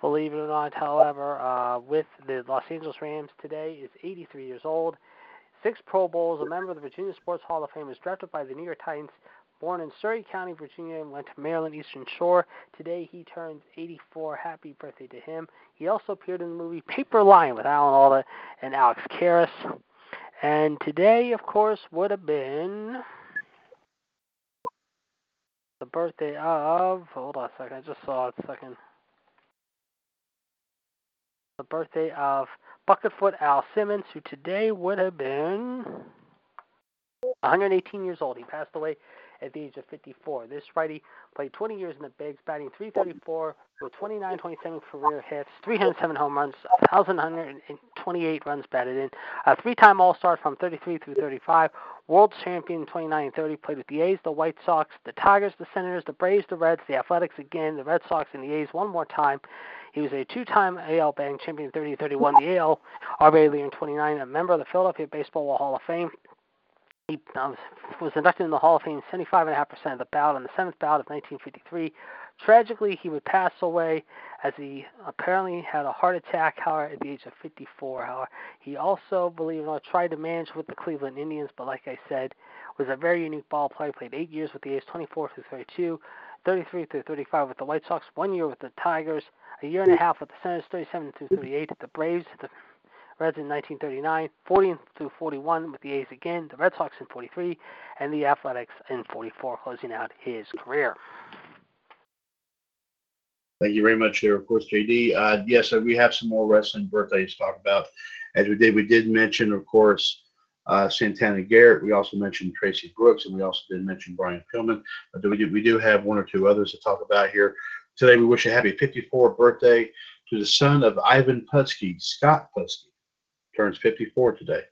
Speaker 4: believe it or not, however, uh, with the Los Angeles Rams today, is 83 years old. Six Pro Bowls, a member of the Virginia Sports Hall of Fame, was drafted by the New York Titans. Born in Surry County, Virginia, and went to Maryland Eastern Shore. Today he turns 84. Happy birthday to him. He also appeared in the movie Paper Lion with Alan Alda and Alex Karras. And today, of course, would have been the birthday of. Hold on a second. I just saw it a second. The birthday of Bucketfoot Al Simmons, who today would have been 118 years old. He passed away at the age of 54. This righty played 20 years in the bigs, batting 334 with 29 27 career hits, 307 home runs, 1,128 runs batted in, a three time All Star from 33 through 35, world champion 29 and 30, played with the A's, the White Sox, the Tigers, the Senators, the Braves, the Reds, the Athletics again, the Red Sox, and the A's one more time. He was a two-time AL batting champion 30 31, the AL RBA leader in 29, a member of the Philadelphia Baseball Hall of Fame. He um, was inducted in the Hall of Fame 75.5% of the ballot on the seventh ballot of 1953. Tragically, he would pass away as he apparently had a heart attack, however, at the age of 54. However, he also, believe it or not, tried to manage with the Cleveland Indians, but like I said, was a very unique ball player. Played eight years with the A's, 24 through 32, 33 through 35 with the White Sox, one year with the Tigers, a year and a half with the Senators, 37 through 38, the Braves, the Reds in 1939, 40 through 41 with the A's again, the Red Sox in 43, and the Athletics in 44, closing out his career.
Speaker 1: Thank you very much there, of course, JD. Uh, yes, so we have some more wrestling birthdays to talk about. As we did, we did mention, of course, uh, Santana Garrett. We also mentioned Traci Brooks, and we also did mention Brian Pillman. But we do, we do have one or two others to talk about here. Today we wish a happy 54th birthday to the son of Ivan Putski, Scott Putski. Turns 54 today.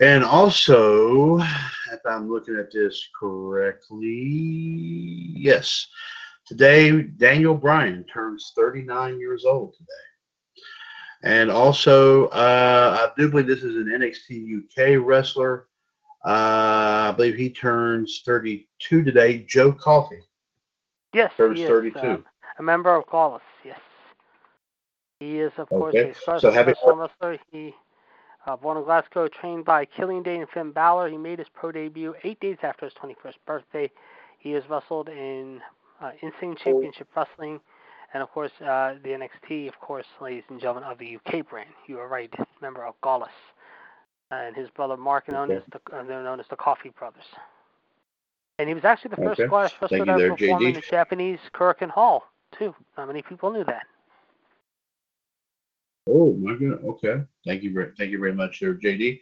Speaker 1: And also, if I'm looking at this correctly, yes, today Daniel Bryan turns 39 years old today. And also, uh, I do believe this is an NXT UK wrestler. Uh, I believe he turns 32 today. Joe Coffey
Speaker 4: Yes,
Speaker 1: turns
Speaker 4: he is.
Speaker 1: 32.
Speaker 4: uh, a member of Gallus, yes. He is, of course, a Scottish
Speaker 1: so
Speaker 4: wrestler. He uh, born in Glasgow, trained by Killian Dain and Finn Balor. He made his pro debut eight days after his 21st birthday. He has wrestled in uh, Insane Championship Wrestling, and of course uh, the NXT, of course, ladies and gentlemen, of the UK brand. You are right, member of Gallus, and his brother Mark, known
Speaker 1: Okay.
Speaker 4: as the uh, they're known as the Coffey Brothers. And he was actually the first
Speaker 1: Okay.
Speaker 4: Scottish wrestler to perform in the Japanese Korakuen Hall, too. Not many people knew that.
Speaker 1: Oh my goodness. Okay. Thank you very thank you very much there, JD.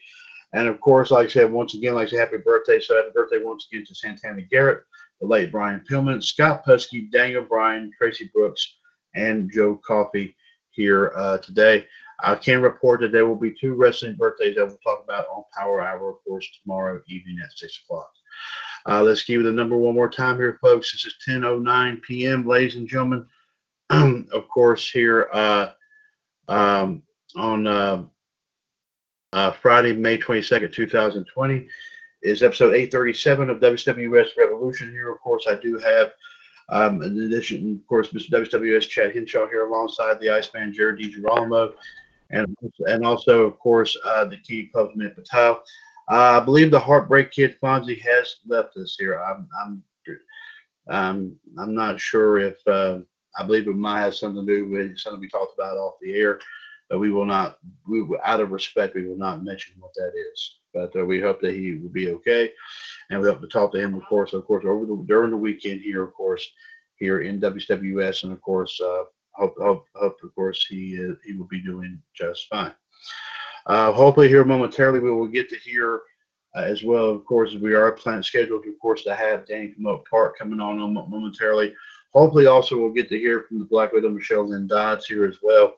Speaker 1: And of course, like I said, once again, like I said, happy birthday. So happy birthday once again to Santana Garrett, the late Brian Pillman, Scott Putski, Daniel Bryan, Traci Brooks, and Joe Coffey here uh, today. I can report that there will be two wrestling birthdays that we'll talk about on Power Hour, of course, tomorrow evening at six o'clock. Uh, let's give you the number one more time here, folks. This is 10:09 p.m., ladies and gentlemen. of course, here uh, um, on uh, uh, Friday, May 22nd, 2020, is episode 837 of WWS Revolution. Here, of course, I do have, um, in addition, of course, Mr. WWS Chad Hinshaw here alongside the Iceman Jared DiGirolamo, and and also, of course, uh, the Key Club's Mint Patel. Uh, I believe the Heartbreak Kid Fonzie has left us here. I'm I'm um, I'm not sure if uh, I believe it might have something to do with something we talked about off the air, but we will not. We out of respect, we will not mention what that is. But uh, we hope that he will be okay, and we hope to talk to him, of course, of course, over the during the weekend here, of course, here in WWS, and of course, uh, hope hope hope of course he uh, he will be doing just fine. Uh, hopefully, here momentarily we will get to hear uh, as well. Of course, we are planning scheduled, of course, to have Danny from Oak Park coming on momentarily. Hopefully, also we'll get to hear from the Black Widow Michelle Lynn Dodds here as well.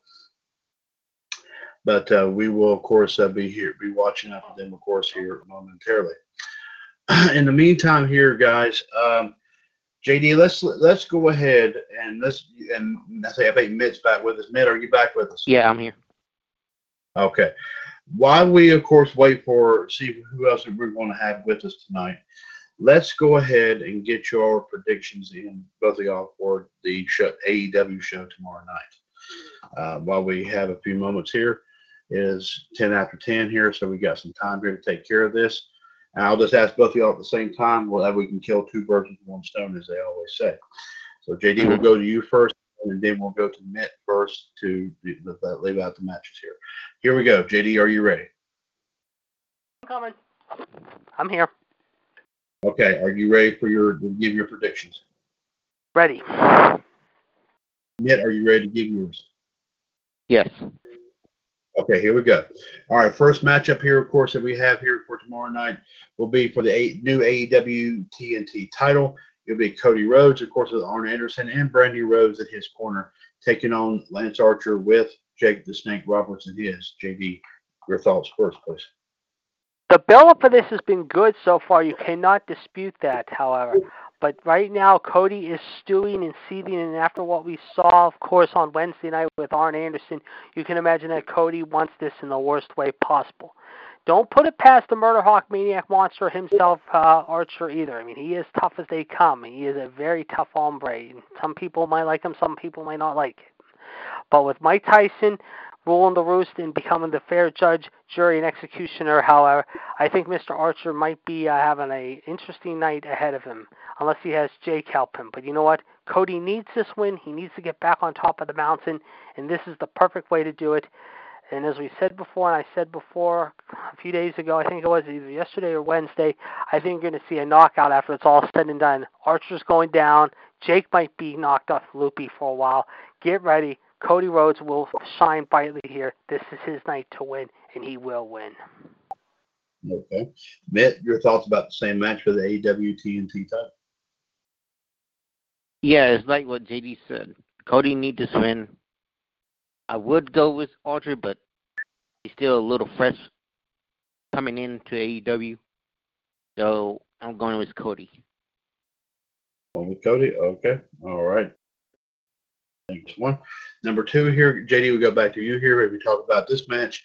Speaker 1: But uh, we will, of course, uh, be here, be watching out for them, of course, here momentarily. In the meantime, here, guys, um, JD, let's let's go ahead and let's and I say I think Mitt's back with us. Mitt, are you back with us?
Speaker 3: Yeah, I'm here.
Speaker 1: Okay. While we, of course, wait for see who else we're going to have with us tonight, let's go ahead and get your predictions in both of y'all for the show, AEW show tomorrow night. Uh, while we have a few moments here, it is ten after ten here, so we got some time here to take care of this. And I'll just ask both of y'all at the same time, well, that we can kill two birds with one stone, as they always say. So JD we'll go to you first, and then we'll go to Mitt first to leave out the matches here. Here we go. JD, are you ready?
Speaker 4: I'm coming. I'm here.
Speaker 1: Okay. Are you ready for your to give your predictions?
Speaker 4: Ready.
Speaker 1: Mitt, are you ready to give yours?
Speaker 3: Yes.
Speaker 1: Okay, here we go. All right, first matchup here, of course, that we have here for tomorrow night will be for the A- new AEW TNT title. It'll be Cody Rhodes, of course, with Arn Anderson and Brandi Rhodes at his corner, taking on Lance Archer with Jake the Snake Roberts and his. JD, your thoughts first, please.
Speaker 4: The build for this has been good so far. You cannot dispute that, however. But right now, Cody is stewing and seething, and after what we saw, of course, on Wednesday night with Arn Anderson, you can imagine that Cody wants this in the worst way possible. Don't put it past the Murder Hawk Maniac Monster himself, uh, Archer, either. I mean, he is tough as they come. He is a very tough hombre. Some people might like him, some people might not like it. But with Mike Tyson ruling the roost and becoming the fair judge, jury, and executioner, however, I think Mr. Archer might be uh, having a interesting night ahead of him, unless he has Jake help him. But you know what? Cody needs this win. He needs to get back on top of the mountain, and this is the perfect way to do it. And as we said before, and I said before a few days ago, I think it was either yesterday or Wednesday, I think you're going to see a knockout after it's all said and done. Archer's going down. Jake might be knocked off loopy for a while. Get ready. Cody Rhodes will shine brightly here. This is his night to win, and he will win.
Speaker 1: Okay. Mitt, your thoughts about the same match for the AEW TNT title?
Speaker 3: Yeah, it's like what JD said. Cody needs to win. I would go with Archer, but he's still a little fresh coming into AEW. So I'm going with Cody.
Speaker 1: Going with Cody? Okay. All right. One. Number two here, JD, we go back to you here. If We talk about this match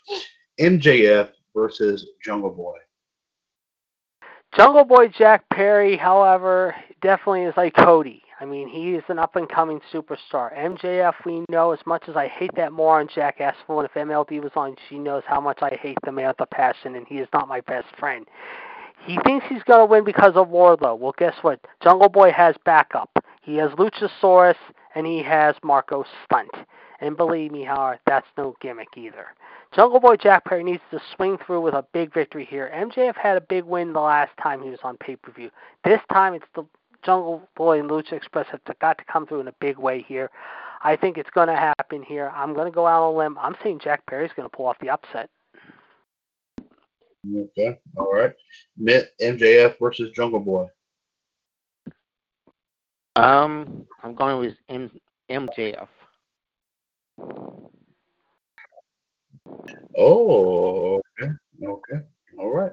Speaker 1: MJF versus Jungle Boy.
Speaker 4: Jungle Boy Jack Perry, however, definitely is like Cody. I mean, he is an up and coming superstar. MJF, we know as much as I hate that moron Jackass and if MLD was on, she knows how much I hate the man with the passion, and he is not my best friend. He thinks he's going to win because of Wardlow. Well, guess what? Jungle Boy has backup. He has Luchasaurus, and he has Marko Stunt. And believe me, Howard, that's no gimmick either. Jungle Boy Jack Perry needs to swing through with a big victory here. MJF had a big win the last time he was on pay per view. This time it's the Jungle Boy and Lucha Express have got to come through in a big way here. I think it's going to happen here. I'm going to go out on a limb. I'm saying Jack Perry's going to pull off the upset.
Speaker 1: Okay, all right. MJF versus Jungle Boy.
Speaker 3: Um, I'm going with M- MJF.
Speaker 1: Oh, okay, okay, all right.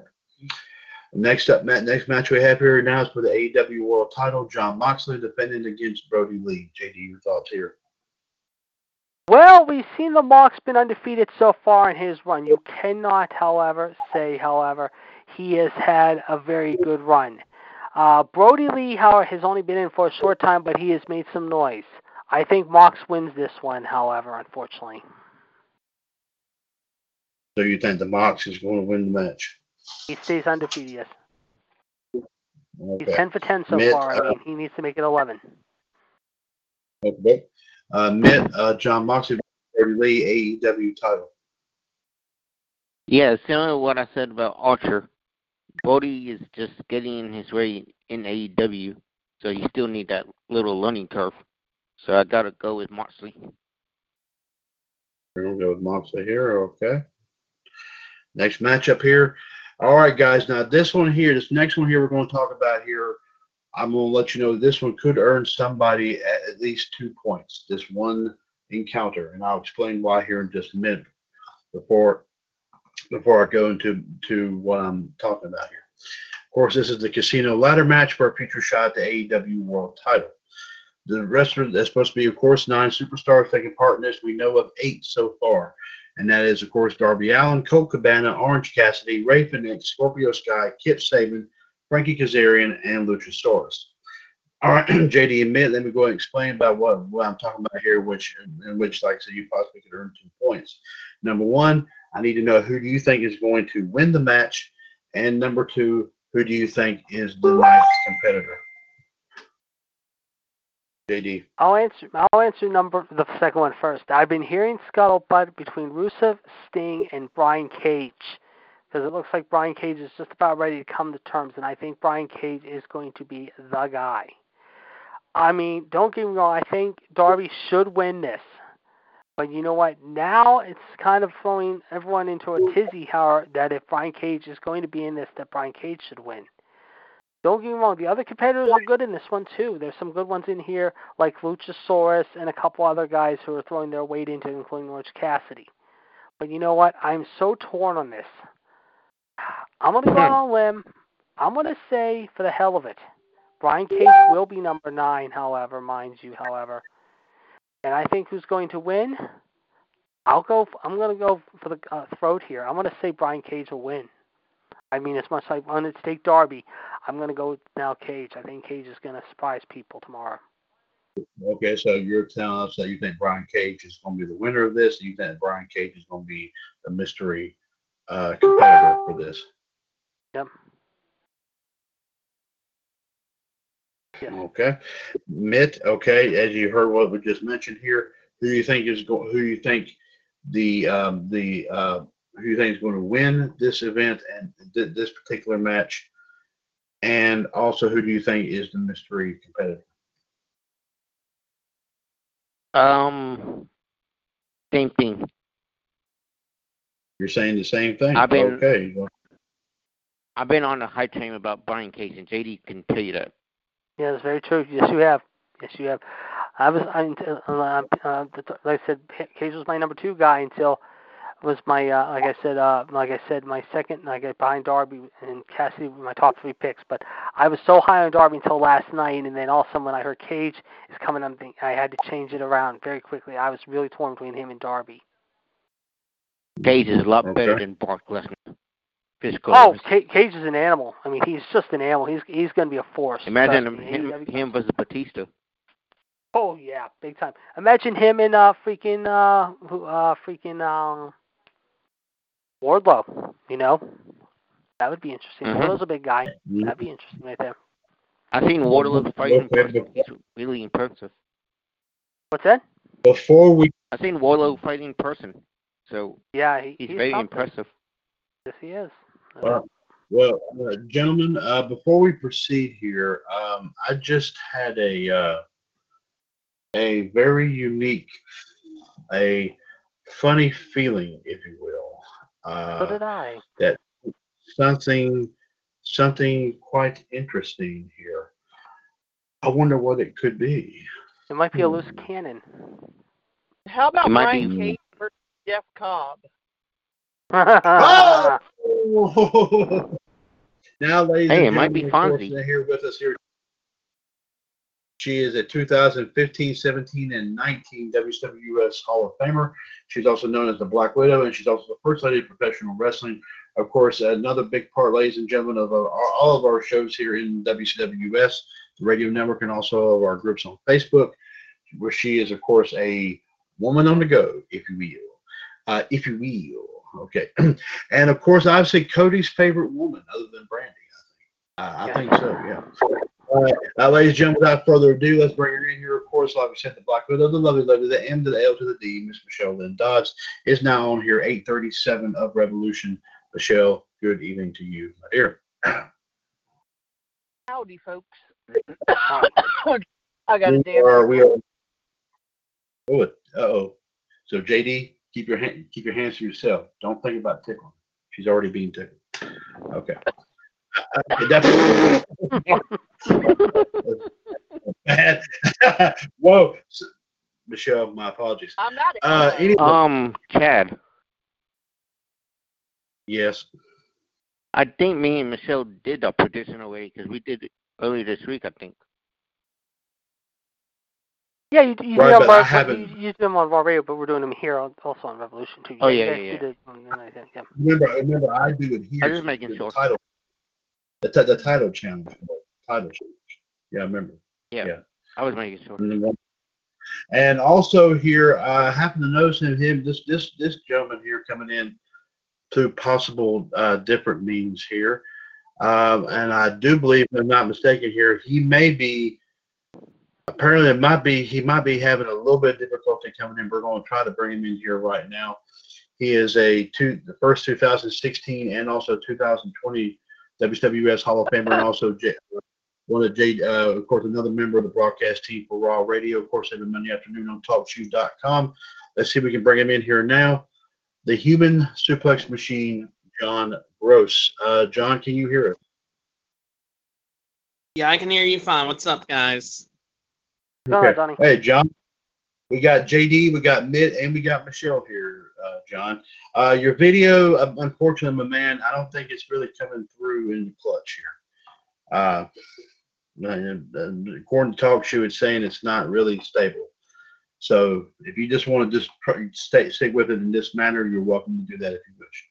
Speaker 1: Next up, next match we have here now is for the AEW World Title. Jon Moxley defending against Brodie Lee. JD, your thoughts here?
Speaker 4: Well, we've seen the Mox been undefeated so far in his run. You cannot, however, say, however, he has had a very good run. Uh, Brodie Lee, however, has only been in for a short time, but he has made some noise. I think Mox wins this one, however, unfortunately.
Speaker 1: So you think the Mox is going to win the match?
Speaker 4: He stays undefeated, yes.
Speaker 1: Okay.
Speaker 4: He's 10 for 10 so
Speaker 1: Mitt,
Speaker 4: far. I
Speaker 1: uh,
Speaker 4: mean, he needs to make it 11.
Speaker 1: Okay. Uh, Mitt, uh, Jon Moxley, Brodie Lee, AEW title.
Speaker 3: Yeah, similar to what I said about Archer. Brodie is just getting in his way in AEW, so you still need that little learning curve. So I gotta go with Moxley.
Speaker 1: We're gonna go with Moxley here. Okay. Next matchup here. All right, guys. Now this one here, this next one here, we're to talk about here. I'm to let you know this one could earn somebody at least two points. This one encounter, and I'll explain why here in just a minute. Before before I go into to what I'm talking about here. Of course, this is the casino ladder match for a future shot at the AEW World Title. The rest of that's supposed to be, of course, nine superstars taking part in this. We know of eight so far and that is, of course, Darby Allin, Colt Cabana, Orange Cassidy, Rey Fenix, Scorpio Sky, Kip Sabian, Frankie Kazarian, and Luchasaurus. All right, JD, admit, let me go ahead and explain about what, what I'm talking about here, which in which, like I said, you possibly could earn two points. Number one, I need to know who do you think is going to win the match, and number two, who do you think is the next competitor? JD.
Speaker 4: I'll answer. I'll answer number the second one first. I've been hearing scuttlebutt between Rusev, Sting, and Brian Cage because it looks like Brian Cage is just about ready to come to terms, and I think Brian Cage is going to be the guy. I mean, don't get me wrong. I think Darby should win this, but you know what? Now it's kind of throwing everyone into a tizzy. How that if Brian Cage is going to be in this, that Brian Cage should win. Don't get me wrong, the other competitors are good in this one too. There's some good ones in here, like Luchasaurus and a couple other guys who are throwing their weight into including Orange Cassidy. But you know what? I'm so torn on this. I'm gonna go hmm. on a limb. I'm gonna say, for the hell of it, Brian Cage will be number nine. However, mind you, however, and I think who's going to win? I'll go. I'm gonna go for the uh, throat here. I'm gonna say Brian Cage will win. I mean, as much as I wanted to take Darby, I'm going to go with now Cage. I think Cage is going to surprise people tomorrow.
Speaker 1: Okay, so you're telling us that you think Brian Cage is going to be the winner of this, and you think Brian Cage is going to be the mystery uh, competitor for this.
Speaker 4: Yep. Yes.
Speaker 1: Okay, Mitt. Okay, as you heard what we just mentioned here, who do you think is going? Who do you think the um, the uh, who you think is going to win this event and th- this particular match? And also, who do you think is the mystery competitor?
Speaker 3: Um, same thing.
Speaker 1: You're saying the same thing.
Speaker 3: I've been-
Speaker 1: okay.
Speaker 3: I've been on a high train about Brian Cage, and JD can tell you that.
Speaker 4: Yeah, that's very true. Yes, you have. Yes, you have. I was, I, uh, uh, like I said, Cage was my number two guy until was my, uh, like I said, uh, like I said, my second, like I behind Darby and Cassidy were my top three picks. But I was so high on Darby until last night, and then all of a sudden when I heard Cage is coming, I'm thinking I had to change it around very quickly. I was really torn between him and Darby.
Speaker 3: Cage is a lot
Speaker 1: Okay.
Speaker 3: better than Brock Lesnar. Physical.
Speaker 4: Oh, Ca- Cage is an animal. I mean, he's just an animal. He's he's going to be a force.
Speaker 3: Imagine him, him, him versus Batista.
Speaker 4: Oh yeah, big time. Imagine him in uh freaking uh uh freaking um Wardlow. You know, that would be interesting.
Speaker 3: Mhm.
Speaker 4: Wardlow's a big guy.
Speaker 1: Mhm.
Speaker 4: That'd be interesting right there.
Speaker 3: I've seen Wardlow fight in person. He's really impressive.
Speaker 4: What's that?
Speaker 1: Before we
Speaker 3: I've seen Wardlow fight in person, so
Speaker 4: Yeah, he,
Speaker 3: he's,
Speaker 4: he's
Speaker 3: very
Speaker 4: something.
Speaker 3: impressive.
Speaker 4: Yes, he is.
Speaker 1: Uh, well, uh, gentlemen, uh, before we proceed here, um, I just had a uh, a very unique, a funny feeling, if you will.
Speaker 4: so
Speaker 1: Uh,
Speaker 4: did I.
Speaker 1: That something something quite interesting here. I wonder what it could be.
Speaker 4: It might be a loose
Speaker 1: hmm.
Speaker 4: cannon.
Speaker 2: How about
Speaker 3: It might
Speaker 2: Brian
Speaker 1: be-
Speaker 2: Cage versus Jeff Cobb?
Speaker 1: Oh! now, ladies
Speaker 3: Hey,
Speaker 1: and
Speaker 3: it might be
Speaker 1: gentlemen, of course,
Speaker 3: Fonzie.
Speaker 1: Here with us here. She is a 2015, 17, and 19 WWS Hall of Famer. She's also known as the Black Widow, and she's also the first lady of professional wrestling. Of course, another big part, ladies and gentlemen, of our, all of our shows here in WCWS, the radio network, and also of our groups on Facebook, where she is, of course, a woman on the go, if you will. Uh, if you will. Okay. and of course, obviously, Cody's favorite woman, other than Brandi, I think. Uh, I think so, yeah. All right. Now, ladies and gentlemen, without further ado, let's bring her in here. Of course, like we said, the Black Widow, the lovely lady, the M to the L to the D, Miss Michelle Lynn Dodds, is now on here, 837 of Revolution. Michelle, good evening to you, my dear.
Speaker 2: Howdy, folks. I got a
Speaker 1: We
Speaker 2: damn.
Speaker 1: are, we are. Oh, uh-oh. So, JD, keep your hand, keep your hands to yourself. Don't think about tickling. She's already being tickled. Okay. Uh. Bad. Whoa. So- Michelle, my apologies.
Speaker 2: I'm not.
Speaker 1: Uh, anyway,
Speaker 3: Um, Chad,
Speaker 1: yes.
Speaker 3: I think me and Michelle did a prediction already because we did it earlier this week, I think.
Speaker 4: Yeah, you, you
Speaker 1: Right,
Speaker 4: did on
Speaker 1: I haven't-
Speaker 4: you, you did them on Raw Radio, but we're doing them here on, also on Revolution too.
Speaker 3: Oh,
Speaker 4: you
Speaker 3: yeah,
Speaker 4: guys
Speaker 3: yeah,
Speaker 4: did it on- I think, yeah.
Speaker 1: Remember, remember, I do it here.
Speaker 3: I'm just making
Speaker 1: the
Speaker 3: sure.
Speaker 1: Title, the, ti- the title challenge. Title challenge. Yeah, I remember. Yeah.
Speaker 3: I was making sure.
Speaker 1: And also here, I happen to notice him, him this this this gentleman here coming in to possible uh, different means here, um, and I do believe, if I'm not mistaken, here he may be. Apparently, it might be he might be having a little bit of difficulty coming in. We're going to try to bring him in here right now. He is a two the first 2016 and also 2020 WWS Hall of Famer and also J, one of J, uh, of course, another member of the broadcast team for Raw Radio, of course, every Monday afternoon on TalkShoe.com. Let's see if we can bring him in here now. The human suplex machine, John Gross. Uh, John, can you hear us?
Speaker 5: Yeah, I can hear you fine. What's up, guys?
Speaker 4: Go ahead, Donnie.
Speaker 1: Hey, John. We got JD, we got Mitt, and we got Michelle here, uh, John. Uh, your video, uh, unfortunately, my man, I don't think it's really coming through in the clutch here. Uh, according to TalkShoe, it's saying it's not really stable. So if you just want to just stay stick with it in this manner, you're welcome to do that if you wish.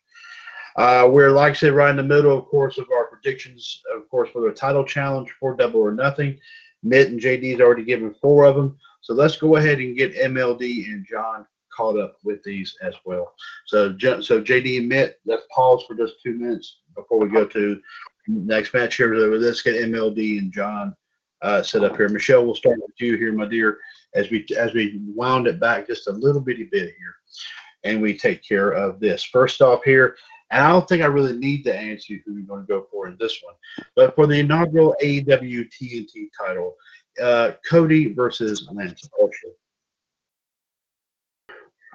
Speaker 1: Uh, we're like I said, right in the middle, of course, of our predictions, of course, for the title challenge for Double or Nothing. Mitt and JD's already given four of them. So let's go ahead and get MLD and John caught up with these as well. So, so JD and Mitt, let's pause for just two minutes before we go to next match here. Let's get MLD and John uh, set up here. Michelle, we'll start with you here, my dear, as we as we wound it back just a little bitty bit here, and we take care of this. First off here, and I don't think I really need to answer who you're going to go for in this one, but for the inaugural AEW TNT title, uh, Cody versus Lance Archer.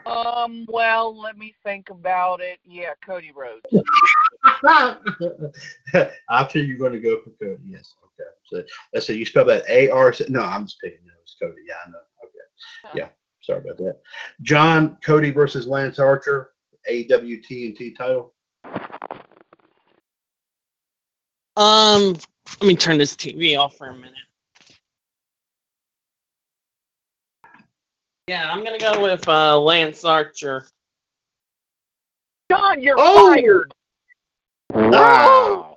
Speaker 2: Um. Well, let me think about it. Yeah, Cody Rhodes.
Speaker 1: After you're going to go for Cody, yes. Okay. So let's say you spell that A R. No, I'm just taking notes it's Cody. Yeah, I know. Okay. Yeah. Sorry about that. John Cody versus Lance Archer, AW TNT title.
Speaker 5: Um, let me turn this TV off for a minute. Yeah, I'm gonna go with uh, Lance Archer.
Speaker 2: John, you're
Speaker 1: Oh!
Speaker 2: fired.
Speaker 3: Wow.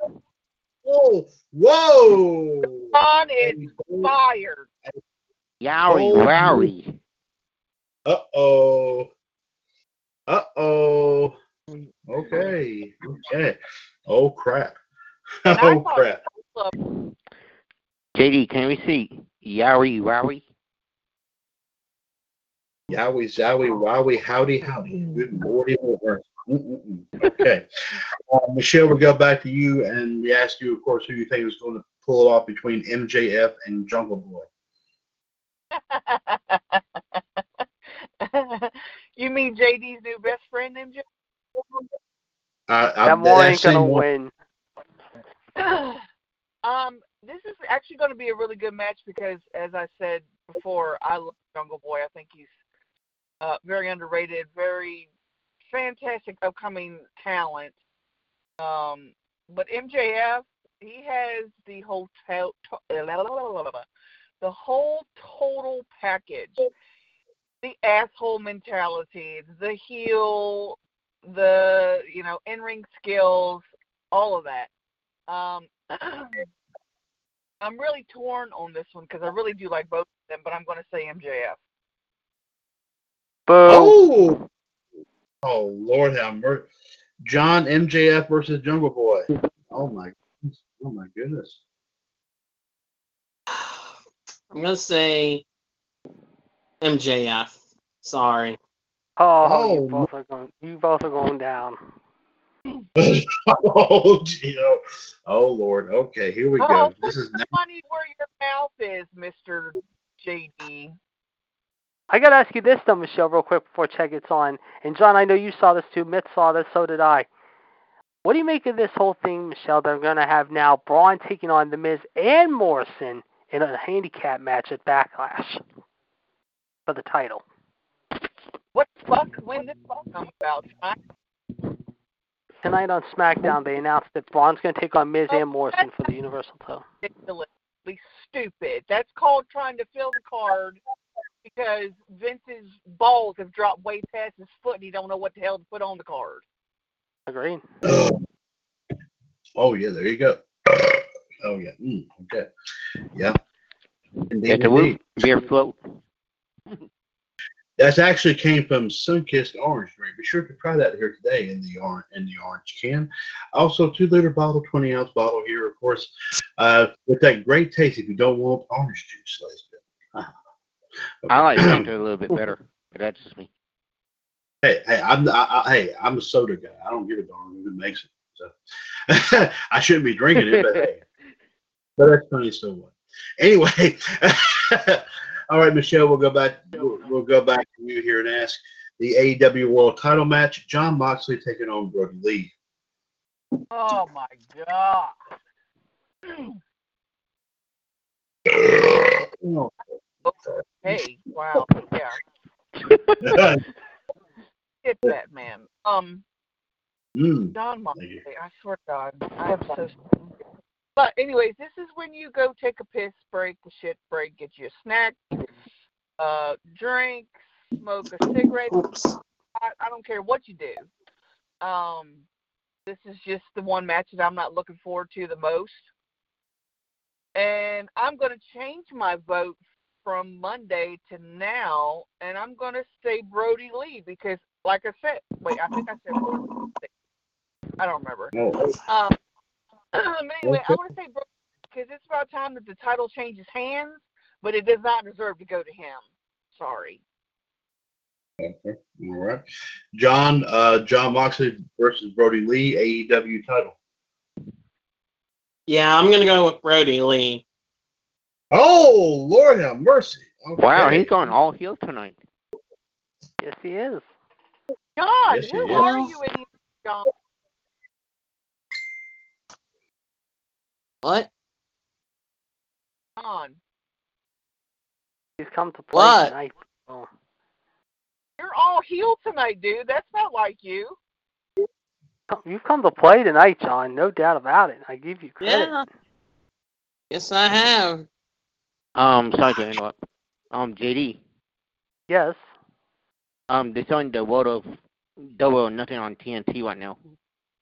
Speaker 1: Whoa! Whoa!
Speaker 2: John is fired.
Speaker 3: Yowie,
Speaker 1: Oh.
Speaker 3: wowie.
Speaker 1: Uh oh. Uh oh. Okay. Okay. Oh crap.
Speaker 2: And
Speaker 1: Oh crap.
Speaker 3: JD, can we see Yowie, wowie?
Speaker 1: Yowie, zowie, wowie, howdy, howdy. Good morning. Lord. Mm, mm, mm. Okay. Uh, Michelle, we'll go back to you and we ask you, of course, who you think is going to pull it off between MJF and Jungle Boy.
Speaker 2: you mean JD's new best friend, MJ?
Speaker 1: Uh, I,
Speaker 4: That more
Speaker 1: that
Speaker 4: ain't gonna win.
Speaker 2: um, this is actually going to be a really good match because, as I said before, I love Jungle Boy. I think he's uh, very underrated, very fantastic upcoming talent. Um, but MJF, he has the whole to- to- the whole total package. The asshole mentality, the heel, the you know in ring skills, all of that. Um, I'm really torn on this one because I really do like both of them, but I'm going to say MJF.
Speaker 4: Boom.
Speaker 1: Oh! Oh, Lord have mercy. John MJF versus Jungle Boy. Oh, my. Oh, my goodness.
Speaker 5: I'm gonna say MJF. Sorry.
Speaker 4: Oh,
Speaker 1: Oh,
Speaker 4: you both are going. You both are going down.
Speaker 1: oh, gee, oh, oh, Lord. Okay, here we go.
Speaker 2: Oh,
Speaker 1: This is
Speaker 2: Funny where your mouth is, Mister JD.
Speaker 4: I gotta ask you this though, Michelle, real quick before Chet gets on. And John, I know you saw this too. Mitch saw this, so did I. What do you make of this whole thing, Michelle? They're gonna have now Braun taking on The Miz and Morrison in a handicap match at Backlash for the title.
Speaker 2: What the fuck? When this all come about? John?
Speaker 4: Tonight on SmackDown, they announced that Braun's gonna take on Miz and Morrison for the Universal title.
Speaker 2: ridiculously stupid. That's called trying to fill the card because Vince's balls have dropped way past his foot and he don't know what the hell to put on the card.
Speaker 4: Agreed.
Speaker 1: Oh, yeah, there you go. Oh, yeah. Mm, okay. Yeah. Indeed,
Speaker 3: It's a woo.
Speaker 1: indeed.
Speaker 3: Beer float.
Speaker 1: That's actually came from Sunkissed Orange Drink. Be sure to try that here today in the orange in the orange can. Also, two liter bottle, twenty ounce bottle here, of course, uh, with that great taste. If you don't want orange juice, gentlemen.
Speaker 3: I like Fanta a little bit better, but that's just me.
Speaker 1: Hey, hey, I'm I, I, hey, I'm a soda guy. I don't give a darn who makes it. So I shouldn't be drinking it, but hey, but that's funny so what. Anyway, all right, Michelle, we'll go back. We'll, we'll go back to you here and ask the AEW World Title match. Jon Moxley taking on Brodie Lee.
Speaker 2: Oh my god. Hey, wow. Yeah. It's that man. Um
Speaker 1: Mm.
Speaker 2: Jon Moxley, I swear to God, I am so. But anyways, this is when you go take a piss break, a shit break, get you a snack, uh, drink, smoke a cigarette. I, I don't care what you do. Um, this is just the one match that I'm not looking forward to the most. And I'm going to change my vote from Monday to now, and I'm going to say Brodie Lee because, like I said, wait, I think I said Brodie. I don't remember.
Speaker 1: Oh,
Speaker 2: Um, anyway, I want to say Brodie because it's about time that the title changes hands, but it does not deserve to go to him. Sorry.
Speaker 1: okay. All right. John, uh, Jon Moxley versus Brodie Lee, AEW title.
Speaker 5: Yeah, I'm gonna go with Brodie Lee.
Speaker 1: Oh, Lord have mercy. Okay.
Speaker 3: Wow, he's going all heel tonight.
Speaker 4: Yes, he is.
Speaker 2: God,
Speaker 1: Yes,
Speaker 2: who are
Speaker 5: is.
Speaker 2: you, idiot, John?
Speaker 5: What?
Speaker 2: John.
Speaker 4: He's come to play
Speaker 5: What?
Speaker 4: tonight. Oh.
Speaker 2: You're all healed tonight, dude. That's not like you.
Speaker 4: You've come to play tonight, John. No doubt about it. I give you credit.
Speaker 5: Yeah. Yes, I have.
Speaker 3: Um, sorry to interrupt. Um, JD.
Speaker 4: Yes.
Speaker 3: Um, they're showing the world of double or nothing on TNT right now.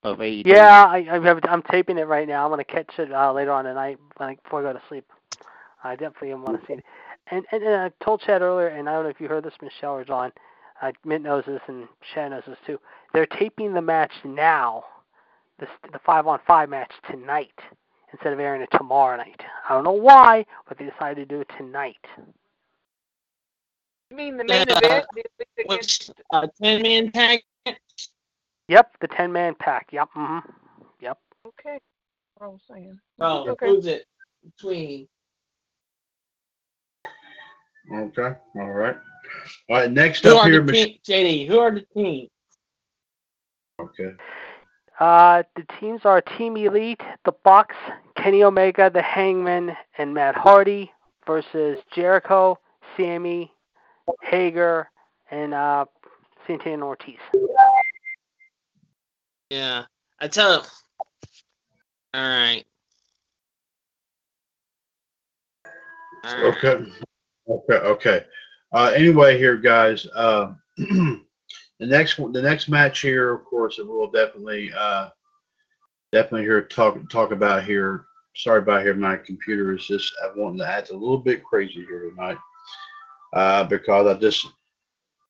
Speaker 3: Of AEW.
Speaker 4: Yeah, I, I have, I'm taping it right now. I'm gonna catch it uh, later on tonight when I, before I go to sleep. I definitely want to see it. And, and and I told Chad earlier, and I don't know if you heard this, Michelle or John. Uh, Mint knows this, and Chad knows this too. They're taping the match now, the the five on five match tonight instead of airing it tomorrow night. I don't know why, but they decided to do it tonight.
Speaker 2: You mean the main
Speaker 5: Yeah.
Speaker 2: event? The Elite
Speaker 5: Which uh, ten man tag?
Speaker 4: Yep, the ten man pack. Yep. hmm Yep.
Speaker 2: Okay. What I was saying.
Speaker 5: Oh,
Speaker 2: Okay.
Speaker 5: who's it between?
Speaker 1: Okay. All right. All right. Next
Speaker 5: Who
Speaker 1: up here,
Speaker 5: the
Speaker 1: Mich-
Speaker 5: JD? Who are the teams?
Speaker 1: Okay.
Speaker 4: Uh, the teams are Team Elite, the Bucks, Kenny Omega, the Hangman, and Matt Hardy versus Jericho, Sammy, Hager, and uh, Santana and Ortiz.
Speaker 5: Yeah, I tell him. All right.
Speaker 1: Okay. Okay. Okay. Uh, anyway, here, guys. Uh, the next one, the next match here, of course, that we'll definitely, uh, definitely here talk talk about here. Sorry about here. My computer is just I wanting to act a little bit crazy here tonight, uh, because I just,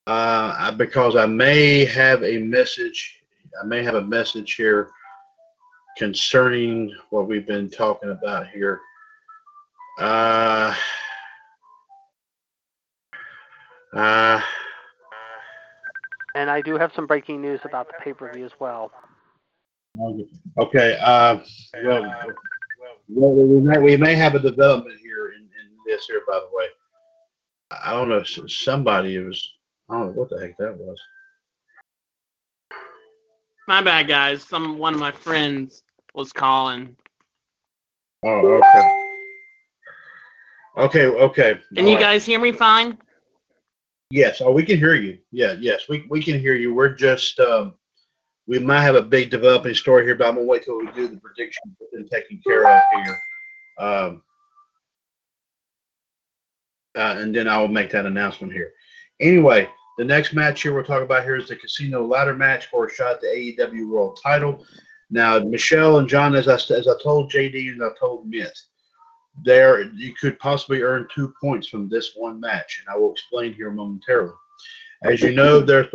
Speaker 1: uh, because I may have a message. I may have a message here concerning what we've been talking about here. Uh, uh,
Speaker 4: And I do have some breaking news about the pay per view as well.
Speaker 1: okay. Uh, well, well, we may, we may have a development here in, in this here, by the way. I don't know. Somebody was. I don't know what the heck that was.
Speaker 5: My bad, guys. Some one of my friends was calling.
Speaker 1: Oh, okay. Okay. Okay.
Speaker 5: Can
Speaker 1: All
Speaker 5: you
Speaker 1: right.
Speaker 5: guys hear me fine?
Speaker 1: Yes. Oh, we can hear you. Yeah. Yes. We we can hear you. We're just. Um, we might have a big developing story here, but I'm gonna wait till we do the prediction and taken care of here. Um, uh, and then I will make that announcement here. Anyway, the next match here we'll talk about here is the Casino Ladder match for a shot at the AEW World Title. Now, Michelle and John, as I as I told JD and I told Mint, there you could possibly earn two points from this one match, and I will explain here momentarily. As you know, there's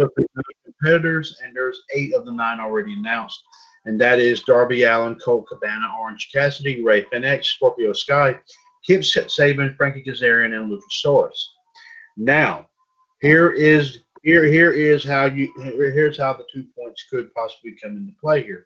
Speaker 1: competitors, and there's eight of the nine already announced, and that is Darby Allin, Colt Cabana, Orange Cassidy, Rey Fenix, Scorpio Sky, Kip Sabian, Frankie Kazarian, and Luchasaurus. Now, here is here here is how you here- here's how the two points could possibly come into play here.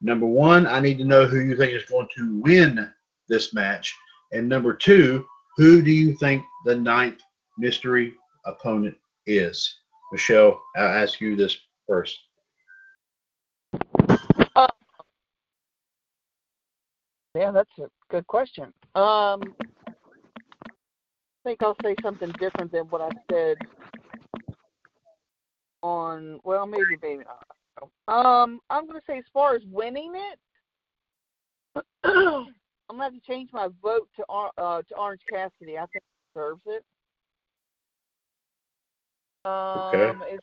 Speaker 1: Number one, I need to know who you think is going to win this match, and number two, who do you think the ninth mystery opponent is? Michelle, I'll ask you this first.
Speaker 2: Yeah, that's a good question. Um, think I'll say something different than what I said on. Well, maybe, maybe not. Um, I'm gonna say as far as winning it, I'm gonna have to change my vote to uh, to Orange Cassidy. I think he deserves it. Um, as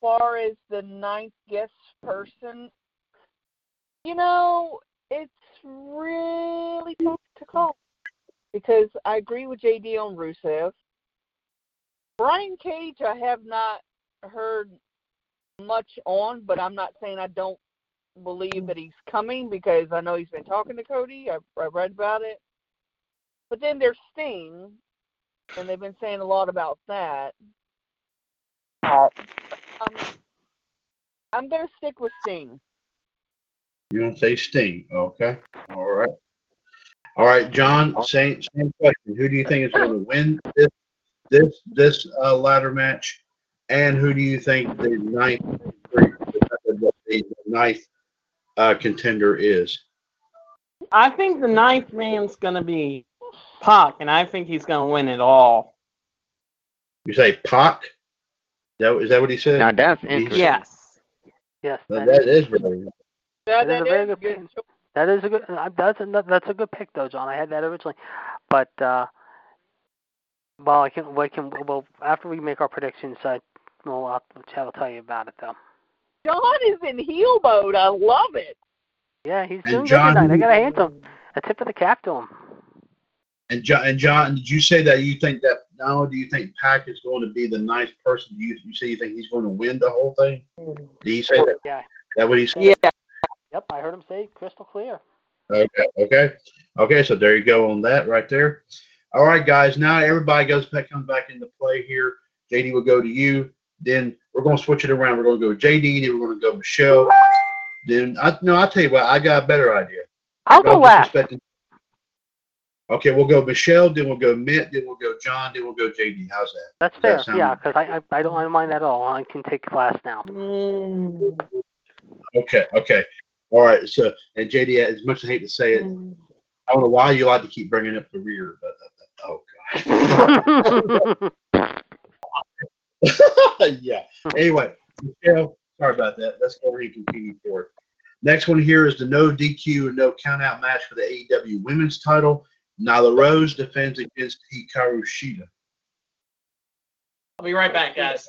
Speaker 2: far as the ninth guest person, you know, it's really tough to call because I agree with JD on Rusev. Brian Cage, I have not heard much on, but I'm not saying I don't believe that he's coming because I know he's been talking to Cody. I've, I've read about it. But then there's Sting, and they've been saying a lot about that. Um, I'm going to stick with Sting.
Speaker 1: You don't say Sting, okay? All right. All right, John. Same same question. Who do you think is going to win this this this uh, ladder match? And who do you think the ninth the ninth uh, contender is?
Speaker 5: I think the ninth man's gonna be Pac, and I think he's gonna win it all.
Speaker 1: You say Pac? That is that what he said?
Speaker 3: Now that's interesting.
Speaker 5: Yes.
Speaker 4: Yes, that
Speaker 1: that is really.
Speaker 2: Yeah,
Speaker 4: That is
Speaker 2: that
Speaker 4: very
Speaker 2: is
Speaker 4: good
Speaker 2: good.
Speaker 4: pick. That is a good. uh, That's a that's a good pick though, John. I had that originally, but uh, well, I can we can well after we make our predictions, uh, we'll I'll, I'll tell you about it though.
Speaker 2: John is in heel mode. I love it.
Speaker 4: Yeah, he's doing
Speaker 1: John-
Speaker 4: good tonight. I gotta hand him a tip of the cap to him.
Speaker 1: And John, and John, did you say that you think that not only do you think Pac is going to be the nice person, do you you say you think he's going to win the whole thing? Did he say that?
Speaker 4: Yeah.
Speaker 1: That what he said?
Speaker 2: Yeah.
Speaker 4: Yep, I heard him say crystal clear.
Speaker 1: Okay, okay, okay. So there you go on that right there. All right, guys. Now everybody goes back comes back into play here. JD will go to you. Then we're going to switch it around. We're going to go JD. Then we're going to go Michelle. Then I no, I'll tell you what. I got a better idea.
Speaker 4: I'll go last.
Speaker 1: Okay, we'll go Michelle. Then we'll go Mitt. Then we'll go John. Then we'll go JD. How's that?
Speaker 4: That's
Speaker 1: Does that
Speaker 4: fair.
Speaker 1: sound-
Speaker 4: Yeah, because I, I I don't mind that at all. I can take last now. Mm.
Speaker 1: Okay, okay. All right. So, and JD, as much as I hate to say it, I don't know why you like to keep bringing up the rear, but uh, oh god. yeah. Anyway, Michelle, sorry about that. Let's go ahead and continue forward. Next one here is the no DQ and no countout match for the AEW Women's Title. Nyla Rose defends against Hikaru Shida.
Speaker 5: I'll be right back, guys.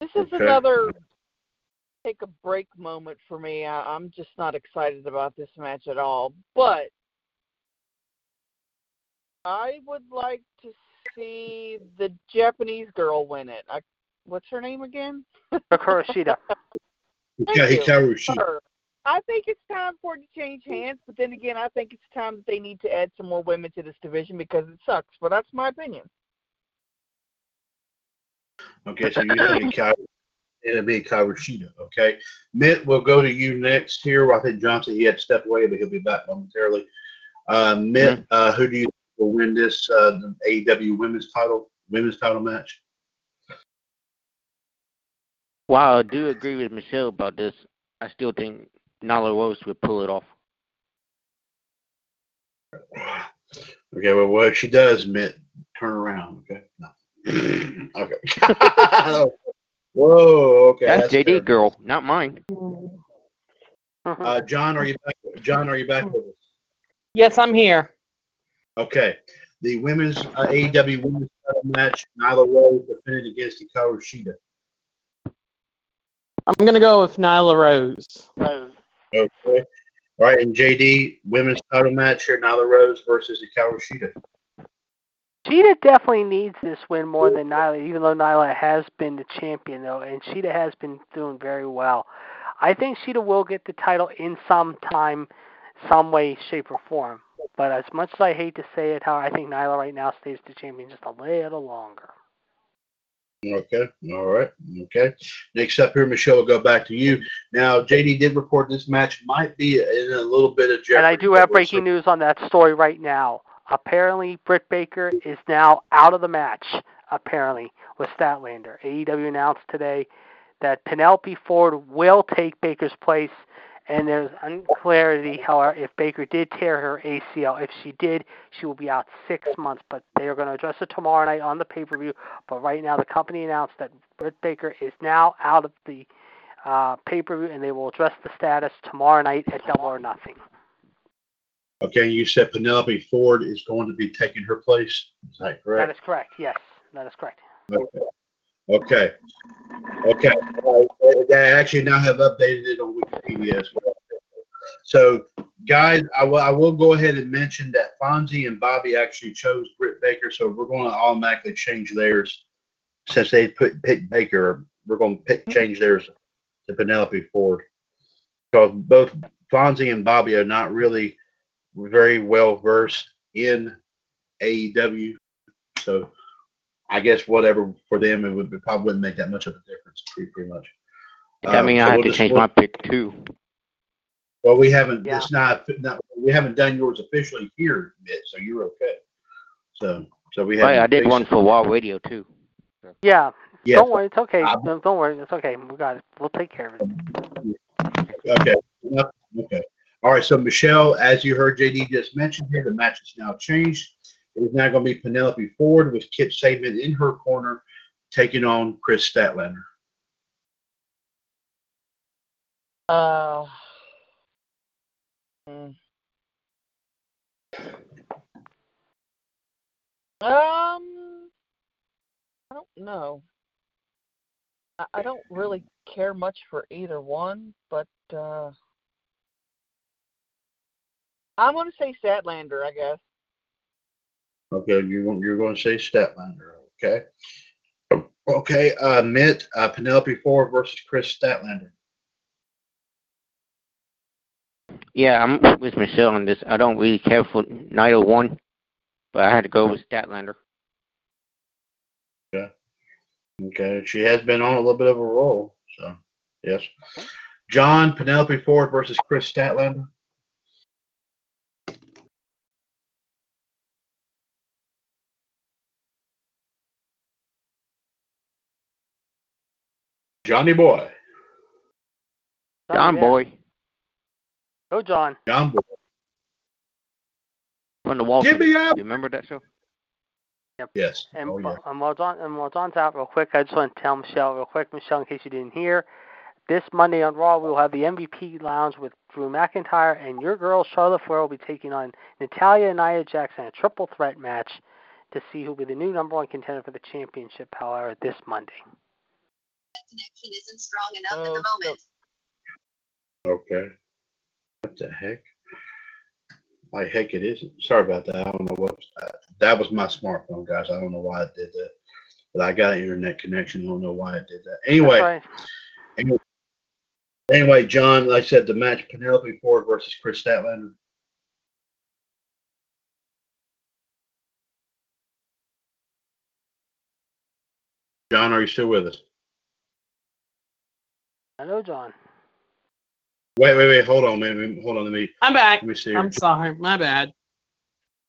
Speaker 2: This is
Speaker 1: Okay.
Speaker 2: another take a break moment for me. I, I'm just not excited about this match at all. But I would like to see the Japanese girl win it. I, what's her name again?
Speaker 4: Sakura Shida.
Speaker 2: Thank
Speaker 1: Hika- Hikaru Shida.
Speaker 2: I think it's time for it to change hands, but then again, I think it's time that they need to add some more women to this division because it sucks. But that's my opinion.
Speaker 1: Okay, so you think Hikaru, it'll be Hikaru Shida. Okay. Mitt, we'll go to you next here. I think Johnson, he had to step away, but he'll be back momentarily. Uh, Mitt, uh, who do you think will win this uh, the AEW women's title women's title match?
Speaker 3: While I do agree with Michelle about this, I still think Nyla Rose would pull it off.
Speaker 1: Okay, well, what she does, Mitt, turn around. Okay. No. okay. Whoa. Okay.
Speaker 3: that's, JD
Speaker 1: fair.
Speaker 3: girl, not mine.
Speaker 1: Uh, John, are you back? John, are you back with us?
Speaker 5: Yes, I'm here.
Speaker 1: Okay. The women's uh, AEW women's title match, Nyla Rose defended against Hikaru Shida.
Speaker 5: I'm gonna go with Nyla Rose.
Speaker 1: Okay. All right, and JD, women's title match here, Nyla Rose versus Hikaru Shida.
Speaker 4: Shida definitely needs this win more than Nyla, even though Nyla has been the champion though, and Shida has been doing very well. I think Shida will get the title in some time, some way, shape, or form. But as much as I hate to say it, how I think Nyla right now stays the champion just a little longer.
Speaker 1: Okay. All right. Okay. Next up here, Michelle, will go back to you. Now, JD did report this match might be in a little bit of jeopardy.
Speaker 4: And I do have breaking news on that story right now. Apparently, Britt Baker is now out of the match. Apparently, with Statlander, AEW announced today that Penelope Ford will take Baker's place, and there's unclarity, however, if Baker did tear her ACL. If she did, she will be out six months. But they are going to address it tomorrow night on the pay-per-view. But right now, the company announced that Britt Baker is now out of the uh, pay-per-view, and they will address the status tomorrow night at Double or Nothing.
Speaker 1: Okay, you said Penelope Ford is going to be taking her place. Is that
Speaker 4: That
Speaker 1: correct?
Speaker 4: is correct. Yes, that is correct.
Speaker 1: Okay. Okay. Okay. They actually now have updated it on Wikipedia as well. So, guys, I will, I will go ahead and mention that Fonzie and Bobby actually chose Britt Baker, so we're going to automatically change theirs since they put pick Baker. We're going to pick change theirs to Penelope Ford because both Fonzie and Bobby are not really very well versed in AEW, so I guess whatever for them it would it probably wouldn't make that much of a difference. Pretty, pretty much.
Speaker 3: I
Speaker 1: Um,
Speaker 3: mean,
Speaker 1: so
Speaker 3: I have
Speaker 1: we'll
Speaker 3: to change
Speaker 1: work-
Speaker 3: my pick too.
Speaker 1: Well, we haven't.
Speaker 4: Yeah.
Speaker 1: It's not, not. We haven't done yours officially here yet, so you're okay. So, so we have.
Speaker 3: Right, I did one for Wall Radio too.
Speaker 4: Yeah.
Speaker 1: Yeah.
Speaker 4: Don't worry. It's okay. No, Don't worry. It's okay. We got it. We'll take care of it.
Speaker 1: Okay. Okay. All right. So Michelle, as you heard JD just mentioned here, the match is now changed. It is now going to be Penelope Ford with Kip Sabian in her corner, taking on Kris Statlander.
Speaker 2: Uh. Um, I don't know. I, I don't really care much for either one, but uh, I'm going to say Statlander, I guess.
Speaker 1: Okay, you you're going to say Statlander. Okay. Okay, uh, Mitt, uh, Penelope Ford versus Kris Statlander.
Speaker 3: Yeah, I'm with Michelle on this. I don't really care for neither one, but I had to go with Statlander.
Speaker 1: Okay, she has been on a little bit of a roll, so yes. John, Penelope Ford versus Kris Statlander. Johnny Boy,
Speaker 3: John
Speaker 4: yeah.
Speaker 3: Boy
Speaker 4: Go, John.
Speaker 1: John Boy.
Speaker 3: from the Wall.
Speaker 1: Give me up.
Speaker 3: You remember that show? Yep.
Speaker 1: Yes.
Speaker 4: And,
Speaker 1: Oh, yeah.
Speaker 4: and while John and while John's out, real quick, I just want to tell Michelle real quick, Michelle, in case you didn't hear, this Monday on Raw we will have the MVP Lounge with Drew McIntyre and your girl Charlotte Flair will be taking on Natalya and Nia Jackson in a triple threat match to see who will be the new number one contender for the championship. However, this Monday.
Speaker 6: Connection isn't strong enough at
Speaker 2: Oh,
Speaker 6: the moment.
Speaker 1: Okay. What the heck? Why heck it isn't. Sorry about that. I don't know what uh, that was my smartphone, guys. I don't know why it did that. But I got an internet connection. I don't know why it did that. Anyway,
Speaker 4: That's right.
Speaker 1: anyway, John, like I said, the match Penelope Ford versus Kris Statlander. John, are you still with us?
Speaker 4: I know, John.
Speaker 1: Wait, wait, wait. Hold on, man. Hold on. Let me
Speaker 5: I'm back.
Speaker 1: let me see.
Speaker 5: I'm sorry. My bad.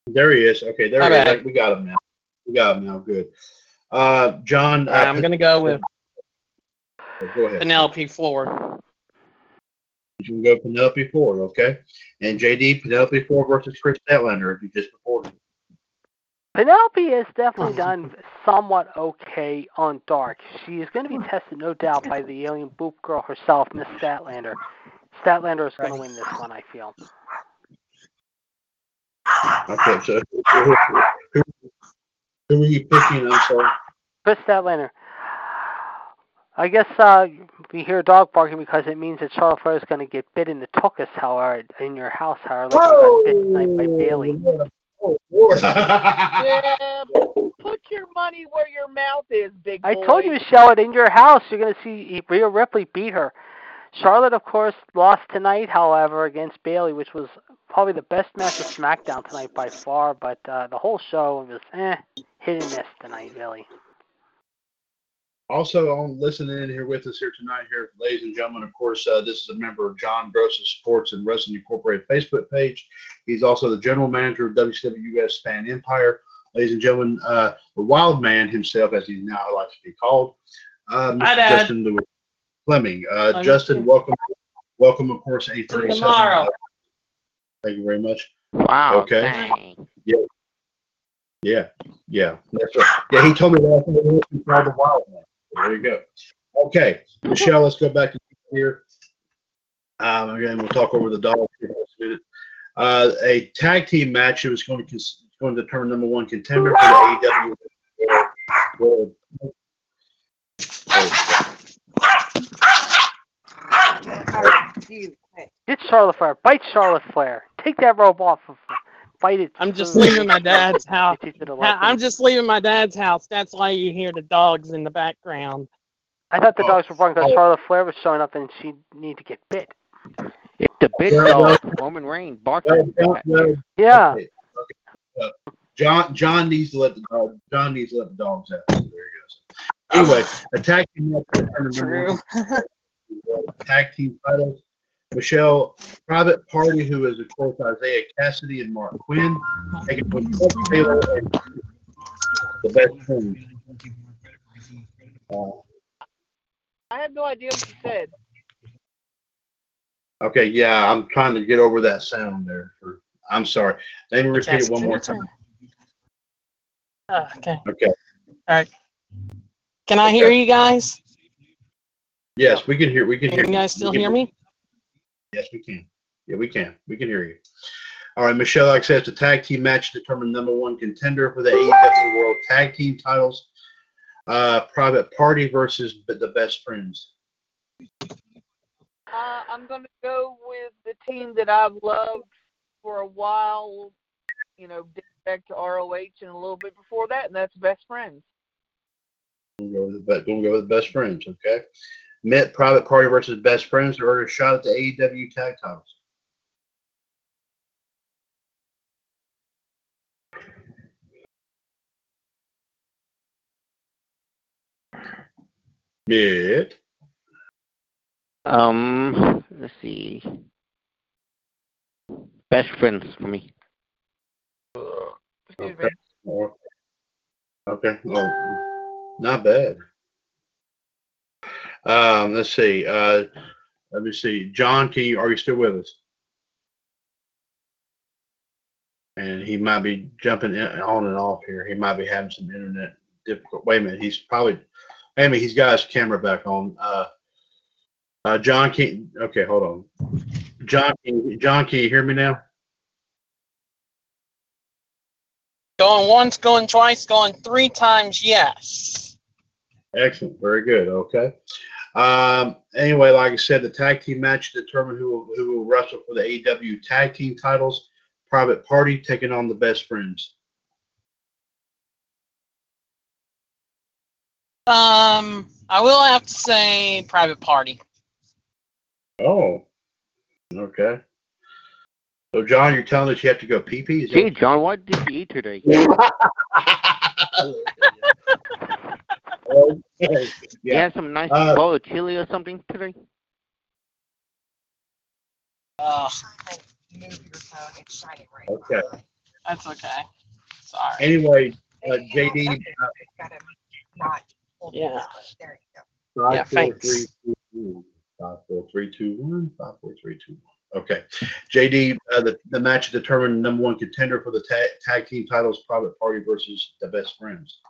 Speaker 1: There he is. Okay, there
Speaker 5: My
Speaker 1: he is. We got him now. We got him now. Good. Uh, John, uh,
Speaker 5: I'm gonna go with
Speaker 1: go ahead.
Speaker 5: Penelope Ford.
Speaker 1: You can go Penelope Ford, okay? And JD, Penelope Ford versus Kris Statlander, if you just reported.
Speaker 4: Penelope has definitely done somewhat okay on Dark. She is going to be tested, no doubt, by the alien boop girl herself, Miss Statlander. Statlander is going to win this one, I feel.
Speaker 1: Okay, so who, who, who are you picking? I'm sorry.
Speaker 4: Kris Statlander. I guess uh, we hear dog barking because it means that Charlotte Flair is going to get bit in the tuchus, however, in your house, however, like you got bit tonight by Bayley.
Speaker 1: Oh, Lord.
Speaker 2: Yeah, put your money where your mouth is, big boy.
Speaker 4: I told you, Michelle, in your house, you're going to see Rhea Ripley beat her. Charlotte, of course, lost tonight, however, against Bayley, which was probably the best match of SmackDown tonight by far. But uh, the whole show was eh, hit and miss tonight, really.
Speaker 1: Also, on listening in here with us here tonight, here, ladies and gentlemen, of course, uh, this is a member of John Gross's Sports and Wrestling Incorporated Facebook page. He's also the general manager of WWS Fan Empire. Ladies and gentlemen, uh, the Wild Man himself, as he now likes to be called, uh, Mr.
Speaker 5: Hi,
Speaker 1: Justin Lewis Fleming. Uh, Justin, welcome, welcome, of course, A thirty seven.
Speaker 5: Tomorrow.
Speaker 1: Thank you very much.
Speaker 3: Wow.
Speaker 1: Okay.
Speaker 3: dang.
Speaker 1: Yeah, yeah, that's right. Yeah, he told me last night he called the Wild Man. There you go. Okay, Michelle, let's go back to here. Um, again, we'll talk over the here in a minute. Uh, a tag team match that was going to cons- going to determine number one contender for the AEW World.
Speaker 4: Get Charlotte Flair. Bite Charlotte Flair. Take that robe off of her. Bite it.
Speaker 5: I'm just leaving my dad's house.
Speaker 4: Teach it a
Speaker 5: Ha-
Speaker 4: lesson.
Speaker 5: I'm just leaving my dad's house. That's why you hear the dogs in the background.
Speaker 4: I thought the dogs were barking because
Speaker 1: Oh.
Speaker 4: Charlotte Flair was showing up and she needed to get bit.
Speaker 3: It's the big
Speaker 1: Yeah,
Speaker 3: dog, Roman Reigns, barking.
Speaker 1: No, no,
Speaker 4: Yeah.
Speaker 1: Okay, okay. Uh, John John needs to let the dog John needs to let the dogs out. So there he goes. Anyway, a tag team match the
Speaker 5: True.
Speaker 1: tag team titles. Michelle Private Party, who is of course Isiah Kassidy and Marq Quen, taking on Chuck Taylor and the best friends. Uh,
Speaker 2: I have no idea what you said.
Speaker 1: okay, yeah, I'm trying to get over that sound there. For, I'm sorry. Let me repeat it one more time.
Speaker 5: Uh, okay.
Speaker 1: Okay.
Speaker 5: Can I hear you guys?
Speaker 1: Yes, we can hear. We can
Speaker 5: Can
Speaker 1: hear.
Speaker 5: you guys still
Speaker 1: We can
Speaker 5: hear me?
Speaker 1: Yes, we can. Yeah, we can. We can hear you. All right, Michelle, like I said, it's a tag team match to determine number one contender for the AEW World Tag Team titles. Uh, Private Party versus the Best Friends.
Speaker 2: Uh, I'm going to go with the team that I've loved for a while, you know, back to ROH and a little bit before that, and that's Best Friends.
Speaker 1: We'll go with the, we'll go with the Best Friends. Okay. Met Private Party versus Best Friends to earn a shot at the AEW tag titles. Met.
Speaker 3: Um, let's see. Best friends for me.
Speaker 1: Okay. Okay. Oh, not bad. Um, let's see. Uh, let me see. John, can you, are you still with us? And he might be jumping in, on and off here. He might be having some internet difficult. Wait a minute. He's probably, a minute. He's got his camera back on. Uh, uh, John, can, okay, hold on. John, can, John, can you hear me now?
Speaker 5: Going once, going twice, going three times, yes.
Speaker 1: Excellent. Very good. Okay. Um, anyway, like I said, the tag team match determined who will, who will wrestle for the AEW tag team titles. Private Party taking on the Best Friends.
Speaker 5: Um, I will have to say private party.
Speaker 1: Oh. Okay. So, John, you're telling us you have to go pee pee?
Speaker 3: Gee, John, what did you eat today?
Speaker 1: okay.
Speaker 3: You
Speaker 1: Yeah.
Speaker 3: had some nice
Speaker 1: Uh,
Speaker 3: bowl of chili or something today?
Speaker 5: Oh,
Speaker 6: Move your phone and shine it right.
Speaker 1: Okay.
Speaker 5: that's okay. Sorry.
Speaker 1: Anyway, uh, JD, uh,
Speaker 6: not
Speaker 5: Yeah.
Speaker 6: up. There you go.
Speaker 1: Five,
Speaker 5: Yeah,
Speaker 1: four,
Speaker 5: thanks.
Speaker 1: three, two, one. Five, four, three, two, one. Five, four, three, two, one. Okay. JD, uh, the, the match determined number one contender for the tag, tag team titles, Private Party versus the Best Friends.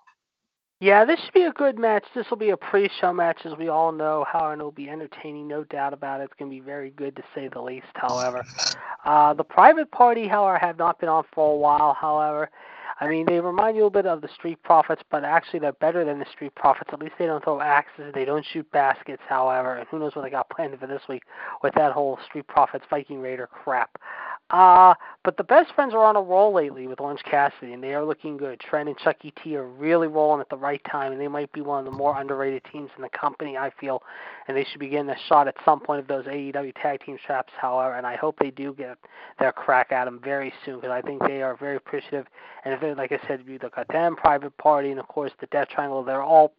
Speaker 4: Yeah, this should be a good match. This will be a pre-show match, as we all know. How and it'll be entertaining, no doubt about it. It's going to be very good to say the least. However, uh, the private party, however, have not been on for a while. However, I mean they remind you a bit of the Street Profits, but actually they're better than the Street Profits. At least they don't throw axes, they don't shoot baskets. However, and who knows what they got planned for this week with that whole Street Profits Viking Raider crap. Uh, but the best friends are on a roll lately with Orange Cassidy, and they are looking good. Trent and Chucky T are really rolling at the right time, and they might be one of the more underrated teams in the company, I feel. And they should be getting a shot at some point of those AEW tag team straps, however. And I hope they do get their crack at them very soon, because I think they are very appreciative. And if they, like I said, you look at them, Private Party, and of course the Death Triangle, they're all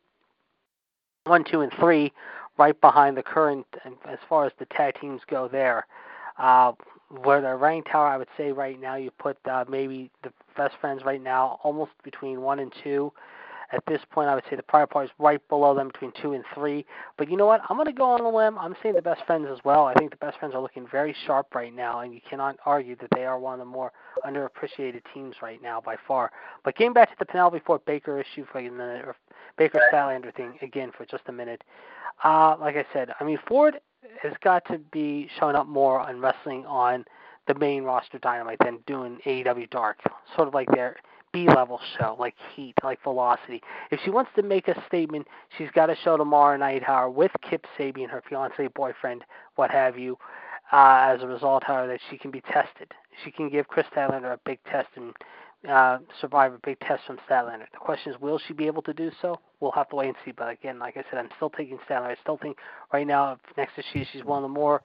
Speaker 4: one, two, and three, right behind the current. And as far as the tag teams go, there. Uh, where they're tower, I would say right now, you put uh, maybe the best friends right now almost between one and two. At this point, I would say the prior party is right below them between two and three. But you know what? I'm going to go on a limb. I'm saying the best friends as well. I think the best friends are looking very sharp right now, and you cannot argue that they are one of the more underappreciated teams right now by far. But getting back to the Penelope Ford Baker issue for a minute, or Baker Statlander thing again for just a minute. Uh, like I said, I mean Ford has got to be showing up more on wrestling on the main roster Dynamite than doing AEW Dark, sort of like their B level show, like Heat, like Velocity. If she wants to make a statement, she's got to show tomorrow night how with Kip Sabian, her fiance, boyfriend, what have you. Uh, as a result, however, that she can be tested. She can give Kris Statlander a big test and uh, survive a big test from Statlander. The question is, will she be able to do so? We'll have to wait and see. But again, like I said, I'm still taking Statlander. I still think right now, next to she, she's one of the more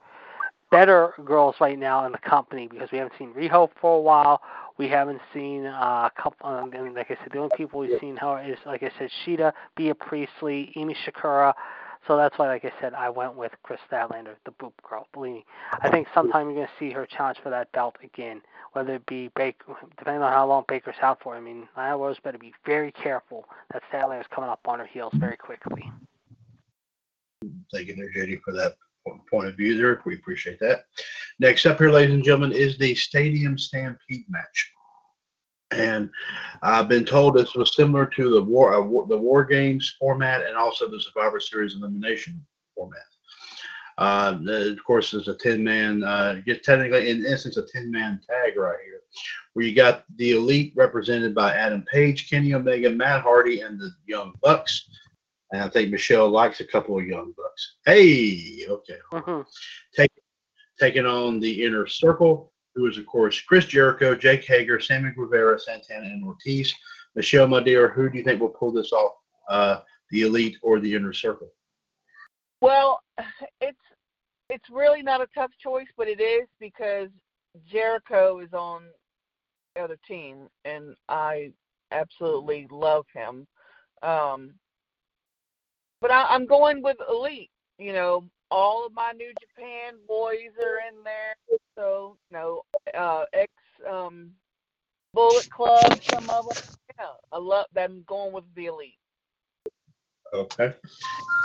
Speaker 4: better girls right now in the company because we haven't seen Riho for a while. We haven't seen uh, a couple, um, and like I said, the only people we've seen how is, like I said, Shida, Bea Priestley, Emi Sakura. So that's why, like I said, I went with Kris Statlander, the Boop Girl. Believe me, I think sometime you're going to see her challenge for that belt again, whether it be Baker, depending on how long Baker's out for. I mean, Nia Rose better be very careful that Statlander's coming up on her heels very quickly.
Speaker 1: Thank you JD, for that point of view there. We appreciate that. Next up here, ladies and gentlemen, is the Stadium Stampede match. And I've been told this was similar to the war, uh, war the War Games format and also the Survivor Series elimination format. Uh, the, of course, there's a 10 man, uh, get technically, in essence, a 10 man tag right here, where you got the elite represented by Adam Page, Kenny Omega, Matt Hardy, and the Young Bucks. And I think Michelle likes a couple of Young Bucks. Hey, okay.
Speaker 4: hmm
Speaker 1: Taking on the inner circle, who is, of course, Chris Jericho, Jake Hager, Sammy Guevara, Santana, and Ortiz. Michelle, my dear, who do you think will pull this off? Uh, the elite or the inner circle?
Speaker 2: Well, it's it's really not a tough choice, but it is because Jericho is on the other team, and I absolutely love him. Um, but I, I'm going with Elite. You know, all of my New Japan boys are in there. So, you know, uh, ex um, Bullet Club, some of them. Yeah, I love them going with the Elite.
Speaker 1: Okay.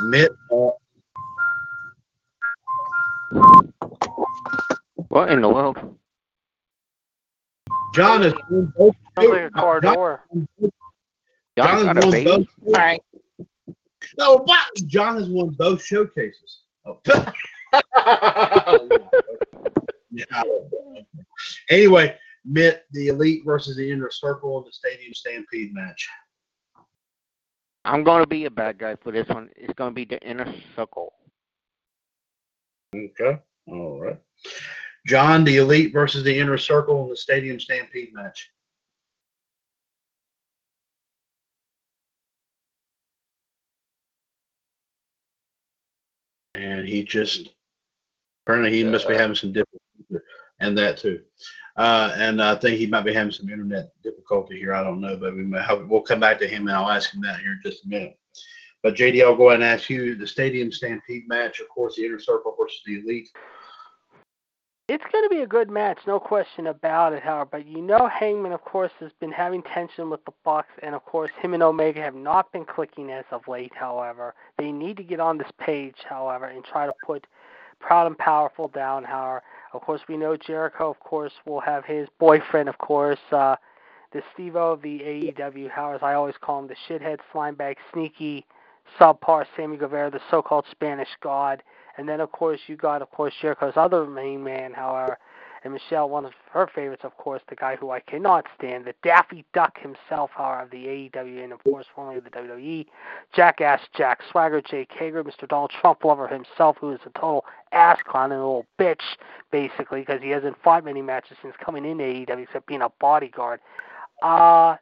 Speaker 1: Mitt, uh,
Speaker 3: What in the world?
Speaker 1: John has won both.
Speaker 4: Sounds car
Speaker 1: John-
Speaker 4: door.
Speaker 1: John
Speaker 3: John
Speaker 1: has won both.
Speaker 2: All right.
Speaker 1: No, what? John has won both showcases. Oh. Yeah. Anyway, Mitt, the elite versus the inner circle in the stadium stampede match.
Speaker 3: I'm gonna be a bad guy for this one. It's gonna be the inner circle.
Speaker 1: Okay. All right. John, the elite versus the inner circle in the stadium stampede match. And he just apparently he must be having some difficulty and that too. Uh, and I think he might be having some internet difficulty here. I don't know, but we may have, we'll come back to him and I'll ask him that here in just a minute. But JD, I'll go ahead and ask you the stadium stampede match. Of course, the inner circle versus the elite.
Speaker 4: It's going to be a good match, no question about it, however. But you know, Hangman, of course, has been having tension with the Bucks, and of course, him and Omega have not been clicking as of late. However, they need to get on this page, however, and try to put Proud and Powerful down. However, of course, we know Jericho, of course, will have his boyfriend, of course, uh, the Steve-O of the AEW. However, I always call him, the shithead, slimebag, sneaky, subpar Sammy Guevara, the so-called Spanish God. And then, of course, you got, of course, Jericho's other main man, however, and Michelle, one of her favorites, of course, the guy who I cannot stand, the Daffy Duck himself, however, of the AEW and, of course, formerly of the WWE, Jackass Jack Swagger, Jake Hager, Mr. Donald Trump lover himself, who is a total ass clown and a little bitch, basically, because he hasn't fought many matches since coming in AEW except being a bodyguard. Uh,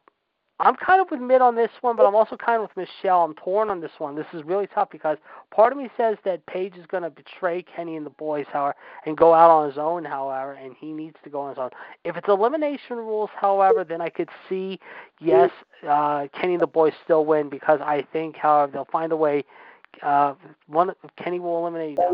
Speaker 4: I'm kind of with Mitt on this one, but I'm also kind of with Michelle. I'm torn on this one. This is really tough because part of me says that Page is going to betray Kenny and the boys, however, and go out on his own, however, and he needs to go on his own. If it's elimination rules, however, then I could see, yes, uh, Kenny and the boys still win because I think, however, they'll find a way. Uh, one Kenny will eliminate, uh,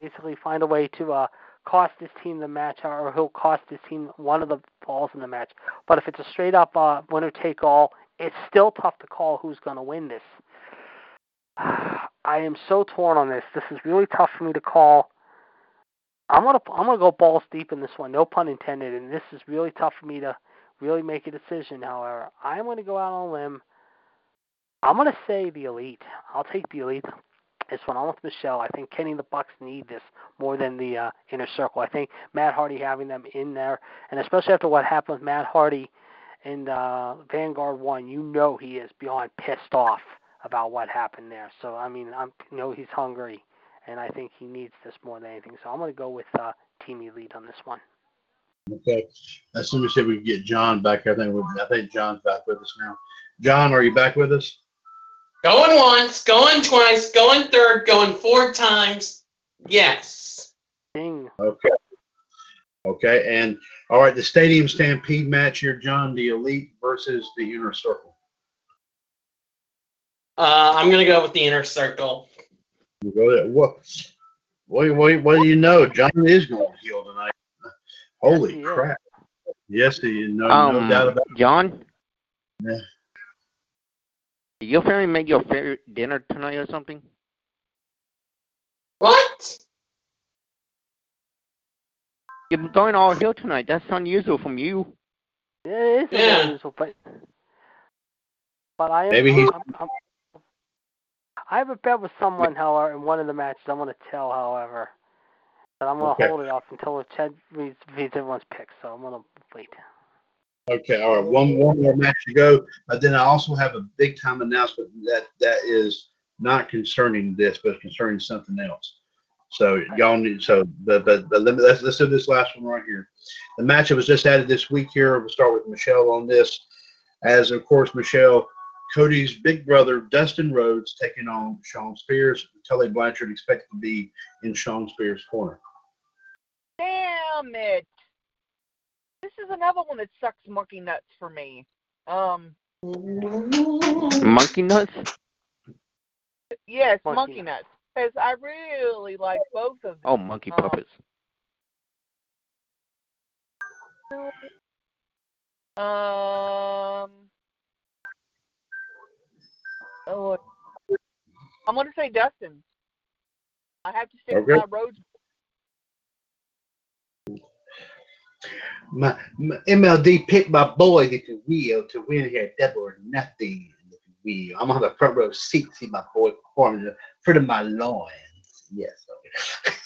Speaker 4: basically find a way to uh, cost his team the match, or he'll cost his team one of the falls in the match. But if it's a straight up uh, winner take all, it's still tough to call who's going to win this. I am so torn on this. This is really tough for me to call. I'm gonna I'm gonna go balls deep in this one, no pun intended, and this is really tough for me to really make a decision. However, I'm gonna go out on a limb. I'm gonna say the elite. I'll take the elite. I'm with Michelle. I think Kenny and the Bucks need this more than the uh, inner circle. I think Matt Hardy having them in there, and especially after what happened with Matt Hardy in uh, Vanguard One, you know he is beyond pissed off about what happened there. So I mean, I know he's hungry, and I think he needs this more than anything. So I'm going to go with uh, Team Elite on this one.
Speaker 1: Okay. As soon as we get John back, I think we I think John's back with us now. John, are you back with us?
Speaker 5: Going once, going twice, going third, going four times. Yes.
Speaker 4: Ding.
Speaker 1: Okay. Okay. And all right, the stadium stampede match here, John, the elite versus the inner circle.
Speaker 5: Uh, I'm gonna go with the inner circle.
Speaker 1: You go there. What? What, what, what do you know? John is going to heal tonight. Holy
Speaker 4: Yes, he is.
Speaker 1: crap! Yes, he is. No,
Speaker 3: um,
Speaker 1: no doubt about it.
Speaker 3: John.
Speaker 1: Yeah.
Speaker 3: Did your family make your favorite dinner tonight or something?
Speaker 5: What?
Speaker 3: You're going all hill tonight. That's unusual from you.
Speaker 4: It is
Speaker 5: Yeah.
Speaker 4: unusual, but but I am.
Speaker 1: Maybe he's-
Speaker 4: I'm, I'm, I have a bet with someone, however, in one of the matches. I'm going to tell, however, that I'm going to
Speaker 1: Okay.
Speaker 4: hold it off until Chad reads, reads everyone's picks. So I'm going to wait.
Speaker 1: Okay, all right. One one more match to go. But then I also have a big time announcement that that is not concerning this, but concerning something else. So y'all need so but but, but let me, let's let's do this last one right here. The match that was just added this week here. We'll start with Michelle on this. As of course Michelle, Cody's big brother Dustin Rhodes taking on Shawn Spears. Tully Blanchard expected to be in Shawn Spears' corner.
Speaker 2: Damn it! This is another one that sucks monkey nuts for me. Um,
Speaker 3: Monkey nuts?
Speaker 2: yes,
Speaker 4: Monkey
Speaker 2: monkey nuts. Because I really like both of them.
Speaker 3: Oh, monkey
Speaker 2: Um,
Speaker 3: puppets.
Speaker 2: Um. Oh, I'm gonna say Dustin. I have to stick
Speaker 1: Okay.
Speaker 2: with my Rhodes.
Speaker 1: My, my MLD picked my boys, if you will, to win here double or nothing, if you will. I'm on the front row seat to see my boy perform in front of my loins. Yes.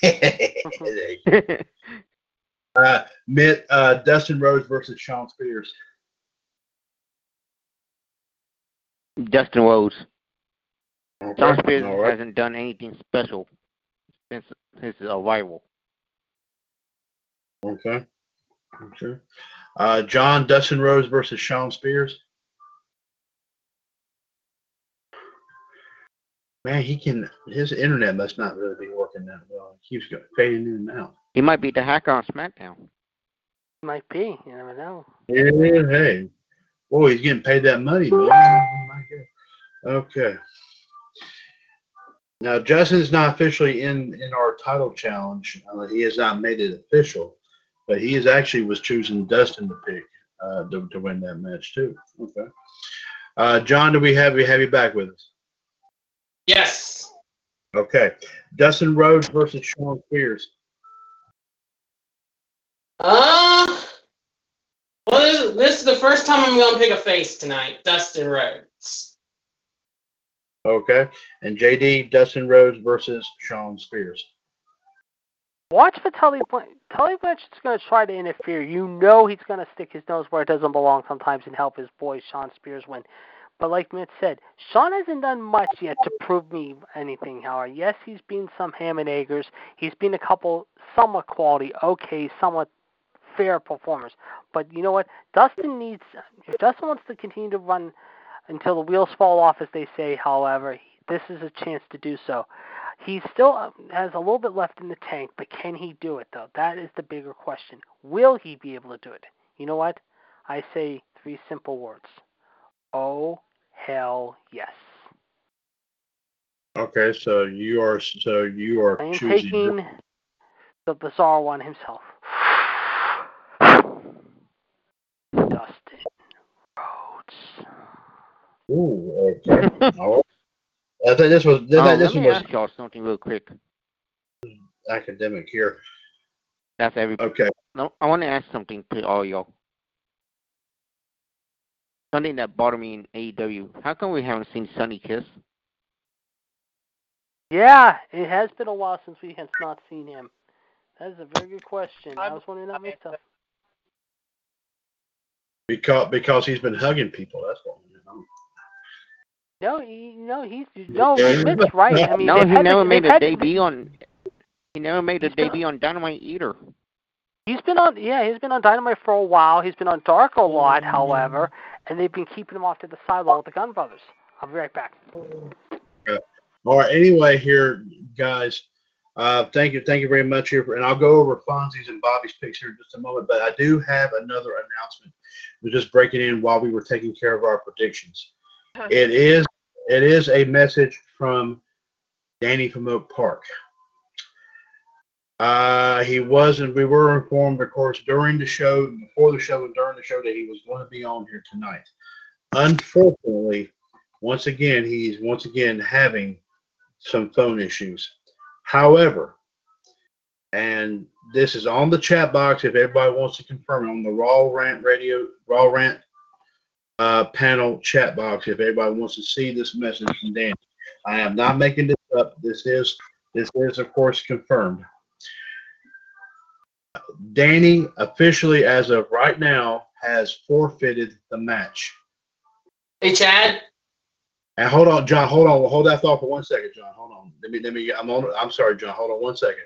Speaker 1: Okay. uh, Mitt, uh, Dustin Rhodes versus Shawn Spears.
Speaker 3: Dustin Rhodes. Sean
Speaker 1: Okay,
Speaker 3: Spears
Speaker 1: all right.
Speaker 3: hasn't done anything special since his arrival.
Speaker 1: Okay. Okay. Uh, John Dustin Rhodes versus Shawn Spears. Man, he can. His internet must not really be working that well. He keeps go- fading in and out.
Speaker 3: He might be the hacker on SmackDown.
Speaker 4: Might be. You never know.
Speaker 1: Yeah, hey. Boy, he's getting paid that money, man. Oh, my God. Okay. Now, Justin's not officially in in our title challenge. Uh, he has not made it official, but he is actually was choosing Dustin to pick uh, to, to win that match too. Okay. Uh, John, do we have we have you back with us?
Speaker 5: Yes.
Speaker 1: Okay. Dustin Rhodes versus Shawn Spears.
Speaker 5: Uh, well, this, this is the first time I'm going to pick a face tonight. Dustin Rhodes.
Speaker 1: Okay. And JD, Dustin Rhodes versus Shawn Spears.
Speaker 4: Watch for Tully Blanch. Tully Blanchard's going to try to interfere. You know he's going to stick his nose where it doesn't belong sometimes and help his boy Shawn Spears win. But like Mitt said, Sean hasn't done much yet to prove me anything, however. Yes, he's been some ham and eggers. He's been a couple somewhat quality, okay, somewhat fair performers. But you know what? Dustin needs, if Dustin wants to continue to run until the wheels fall off, as they say, however, this is a chance to do so. He still uh, has a little bit left in the tank, but can he do it, though? That is the bigger question. Will he be able to do it? You know what? I say three simple words. Oh, hell yes.
Speaker 1: Okay, so you are so you are
Speaker 4: I am
Speaker 1: choosing.
Speaker 4: taking the bizarre one himself. Dustin Rhodes.
Speaker 1: Ooh, okay. All. I think this was I
Speaker 3: Oh,
Speaker 1: think this
Speaker 3: let me
Speaker 1: was
Speaker 3: ask y'all something real quick.
Speaker 1: academic here.
Speaker 3: That's everybody.
Speaker 1: Okay.
Speaker 3: No, I want to ask something to all y'all. Something that bothered me in AEW. How come we haven't seen Sonny Kiss?
Speaker 4: Yeah, it has been a while since we have not seen him. That is a very good question. I
Speaker 2: I'm-
Speaker 4: was wondering that myself.
Speaker 1: Because because he's been hugging people. That's what. You know.
Speaker 4: No, he, no, he's no.
Speaker 1: Yeah.
Speaker 4: Mitch right. I mean,
Speaker 3: no, he never
Speaker 4: to,
Speaker 3: made
Speaker 4: they've
Speaker 3: a
Speaker 4: had to-
Speaker 3: debut on. He never made a debut on Dynamite either.
Speaker 4: He's been on, yeah, he's been on Dynamite for a while. He's been on Dark a lot, however, and they've been keeping him off to the sideline with the Gun Brothers. I'll be right back.
Speaker 1: All right. Anyway, here, guys. Uh, thank you, thank you very much here, for, and I'll go over Fonzie's and Bobby's picks here in just a moment. But I do have another announcement. We're just breaking in while we were taking care of our predictions. It is it is a message from Danny from Oak Park. Uh, he was, and we were informed, of course, during the show, before the show, and during the show that he was going to be on here tonight. Unfortunately, once again, he's once again having some phone issues. However, And this is on the chat box if everybody wants to confirm it on the Raw Rant Radio, Raw Rant uh, panel chat box if everybody wants to see this message from Danny. I am not making this up. This is this is of course confirmed. Danny officially, as of right now, has forfeited the match.
Speaker 5: Hey, Chad.
Speaker 1: And hold on, John. Hold on. Hold that thought for one second, John. Hold on. Let me. Let me. I'm on. I'm sorry, John. Hold on one second.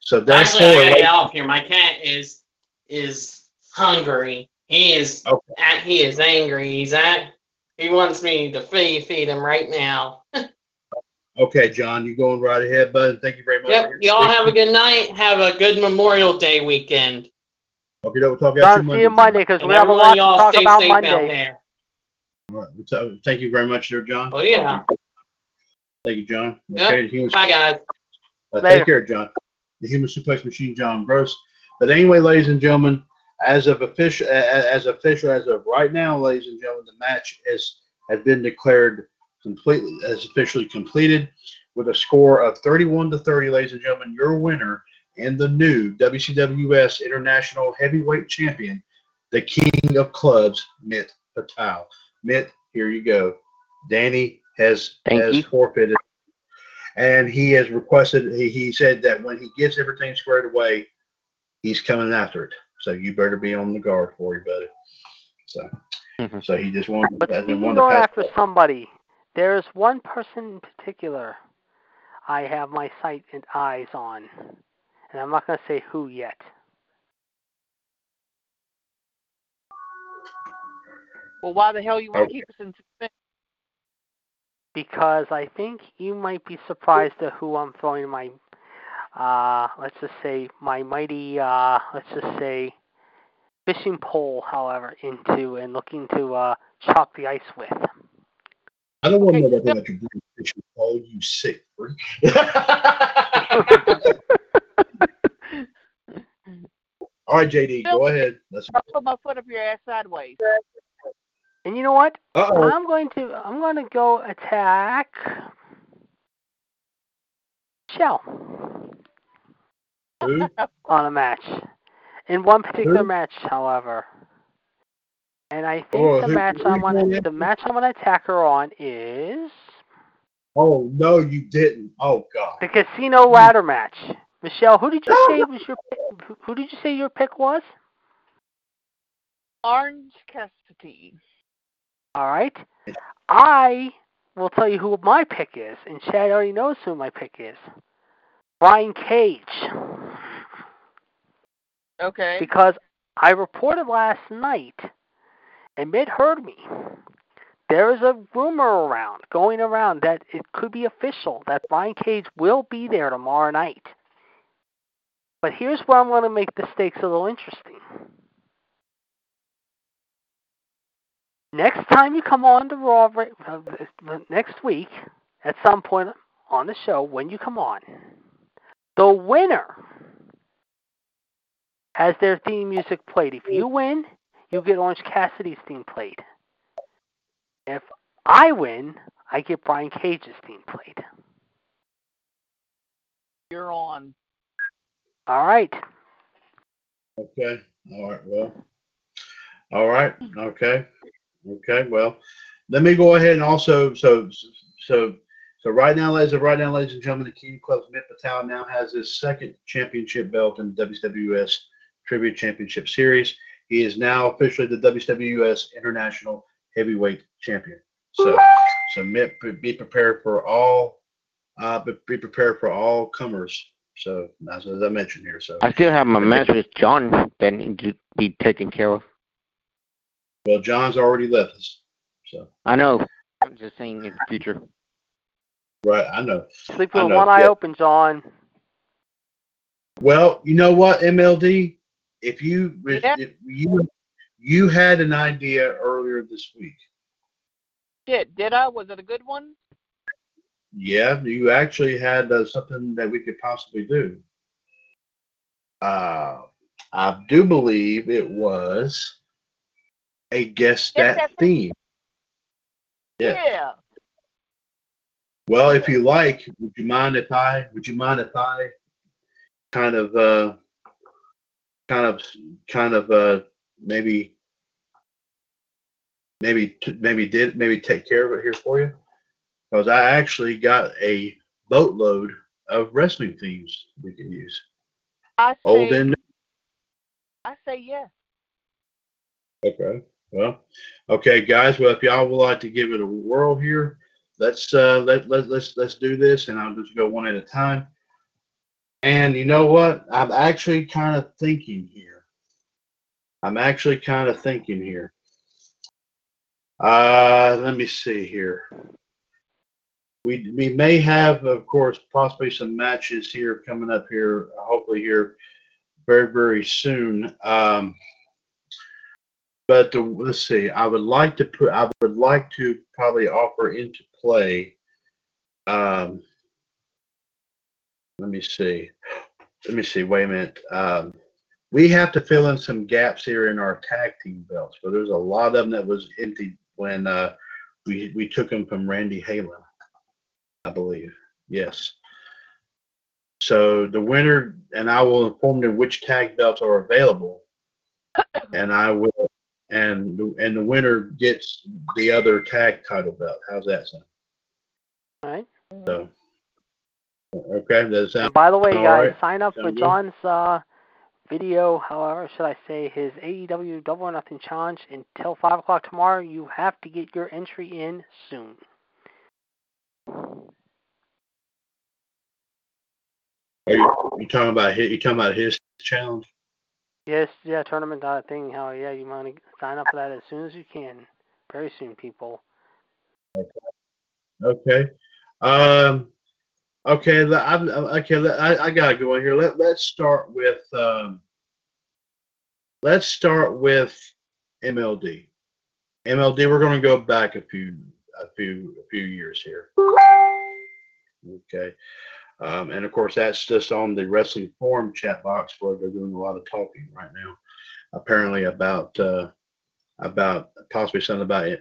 Speaker 1: So therefore,
Speaker 5: Actually, I gotta get off here. My cat is is hungry. He is
Speaker 1: Okay.
Speaker 5: at, he is angry. He's at he wants me to feed feed him right now.
Speaker 1: okay, John, you going right ahead, bud. Thank you very much.
Speaker 5: Yep. Y'all have a good night. Have a good Memorial Day weekend.
Speaker 1: Okay, we'll talk
Speaker 4: John,
Speaker 1: after
Speaker 4: see you Monday because we have a lot to
Speaker 5: y'all
Speaker 4: talk
Speaker 5: stay
Speaker 4: about
Speaker 5: safe out
Speaker 4: Monday.
Speaker 5: there.
Speaker 1: All right. So, thank you very much, there, John.
Speaker 5: Oh yeah.
Speaker 1: Thank you, John.
Speaker 5: Yep.
Speaker 1: Okay, the
Speaker 5: Bye guys.
Speaker 1: uh,
Speaker 4: Later.
Speaker 1: take care, John. The human suplex machine, John Gross. But anyway, ladies and gentlemen, as of official, as official as of right now, ladies and gentlemen, the match is has been declared completely as officially completed with a score of 31 to 30. Ladies and gentlemen, your winner and the new WCWS International Heavyweight Champion, the King of Clubs, Mitt Patel. Mitt, here you go. Danny has
Speaker 3: Thank
Speaker 1: has
Speaker 3: you.
Speaker 1: forfeited, and he has requested. He, he said that when he gets everything squared away, he's coming after it. So you better be on the guard for you, buddy. So,
Speaker 3: Mhm.
Speaker 1: so he just wanted,
Speaker 4: But
Speaker 1: doesn't
Speaker 4: speaking
Speaker 1: want
Speaker 4: going
Speaker 1: to pass.
Speaker 4: after somebody, there's one person in particular I have my sight and eyes on, and I'm not going to say who yet.
Speaker 2: Well, why the hell you want to
Speaker 1: Okay.
Speaker 2: keep us in suspense?
Speaker 4: because I think you might be surprised at who I'm throwing my, uh, let's just say my mighty, uh, let's just say, fishing pole, however, into and looking to uh, chop the ice with.
Speaker 1: I don't want to know
Speaker 2: Okay,
Speaker 1: about your blue fish pole, you sick freak. All right, JD, go ahead. Let's.
Speaker 2: I'll put my foot up your ass sideways.
Speaker 4: And you know what?
Speaker 1: Uh oh.
Speaker 4: I'm going to I'm going to go attack Shell
Speaker 1: Who?
Speaker 4: on a match. In one particular
Speaker 1: Who?
Speaker 4: match, however. And I think
Speaker 1: Oh,
Speaker 4: the
Speaker 1: who-
Speaker 4: match
Speaker 1: who
Speaker 4: I'm
Speaker 1: you
Speaker 4: gonna
Speaker 1: going
Speaker 4: the match I'm gonna attack her on is
Speaker 1: Oh no, you didn't. Oh God.
Speaker 4: the casino ladder match. Michelle, who did you say was your pick? who- Who did you say your pick was?
Speaker 2: Orange Cassidy.
Speaker 4: All right. I will tell you who my pick is, and Chad already knows who my pick is. Brian Cage.
Speaker 2: Okay.
Speaker 4: Because I reported last night, and Mitt heard me. There is a rumor around, going around, that it could be official that Brian Cage will be there tomorrow night. But here's where I'm going to make the stakes a little interesting. Next time you come on the Raw, ra- uh, uh, next week, at some point on the show, when you come on, the winner has their theme music played. If you win, you get Orange Cassidy's theme played. If I win, I get Brian Cage's theme played.
Speaker 2: You're on.
Speaker 4: All right.
Speaker 1: Okay. All right. Well. All right. Okay. Okay. Well, let me go ahead and also so so so right now, ladies and right now, ladies and gentlemen, the King Club's Mitt Patel now has his second championship belt in the WWS Trivia Championship Series. He is now officially the WWS International Heavyweight Champion. So, so be prepared for all, uh, be be prepared for all comers. So, as as I mentioned here. So,
Speaker 3: I still have my match with John that needs to be taken care of.
Speaker 1: well, John's already left us. So,
Speaker 3: I know. I'm just saying in the future.
Speaker 1: right, I know.
Speaker 4: Sleep with
Speaker 1: know,
Speaker 4: one eye
Speaker 1: yeah.
Speaker 4: open, John.
Speaker 1: Well, you know what, MLD, if you
Speaker 2: Yeah.
Speaker 1: if you you had an idea earlier this week.
Speaker 2: Did did I? Was it a good one?
Speaker 1: Yeah, you actually had uh, something that we could possibly do. Uh, I do believe it was a guess that
Speaker 2: that
Speaker 1: theme. Yeah.
Speaker 2: Yeah.
Speaker 1: Well, if you like, would you mind if I would you mind if I kind of uh, kind of kind of uh, maybe maybe maybe did maybe take care of it here for you because I actually got a boatload of wrestling themes we can use,
Speaker 2: I say,
Speaker 1: old and.
Speaker 2: I say yes.
Speaker 1: Okay. Well, okay, guys. Well, if y'all would like to give it a whirl here, let's uh, let let let's let's do this, and I'll just go one at a time. And you know what? I'm actually kind of thinking here. I'm actually kind of thinking here. Uh, let me see here. We we may have, of course, possibly some matches here coming up here. Hopefully here, very very soon. Um, but the, let's see. I would like to put. I would like to probably offer into play. Um, let me see. Let me see. Wait a minute. Um, we have to fill in some gaps here in our tag team belts. But there's a lot of them that was empty when uh, we we took them from Randy Halen, I believe. Yes. So the winner, and I will inform them which tag belts are available, and I will, and and the winner gets the other tag title belt. How's that sound?
Speaker 4: All right.
Speaker 1: So, okay, that
Speaker 4: by the way, guys,
Speaker 1: right.
Speaker 4: sign up for
Speaker 1: good?
Speaker 4: John's uh, video. However, should I say his AEW Double or Nothing challenge until five o'clock tomorrow? You have to get your entry in soon.
Speaker 1: Are you, you talking about his, you talking about his challenge?
Speaker 4: Yes, yeah, tournament uh, thing. How yeah, you want to sign up for that as soon as you can. Very soon, people.
Speaker 1: Okay. Um. Okay. I'm- okay. I, I gotta go in here. Let Let's start with. Um, let's start with MLD. MLD. We're going to go back a few a few a few years here. Okay. Um, and of course, that's just on the wrestling forum chat box where they're doing a lot of talking right now. Apparently about uh, about possibly something about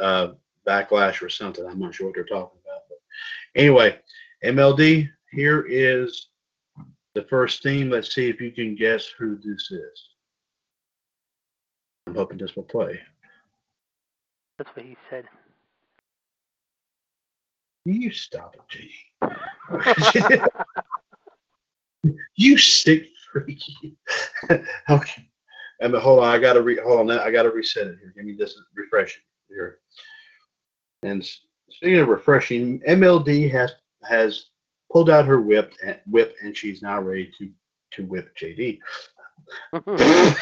Speaker 1: uh, backlash or something. I'm not sure what they're talking about. But anyway, MLD, here is the first theme. Let's see if you can guess who this is. I'm hoping this will play.
Speaker 4: That's what he said.
Speaker 1: You stop it, G. you sick freak. okay. And but hold on, I gotta re hold on. I gotta reset it here. Give me this is refreshing here. And speaking of refreshing, MLD has has pulled out her whip and whip, and she's now ready to to whip JD.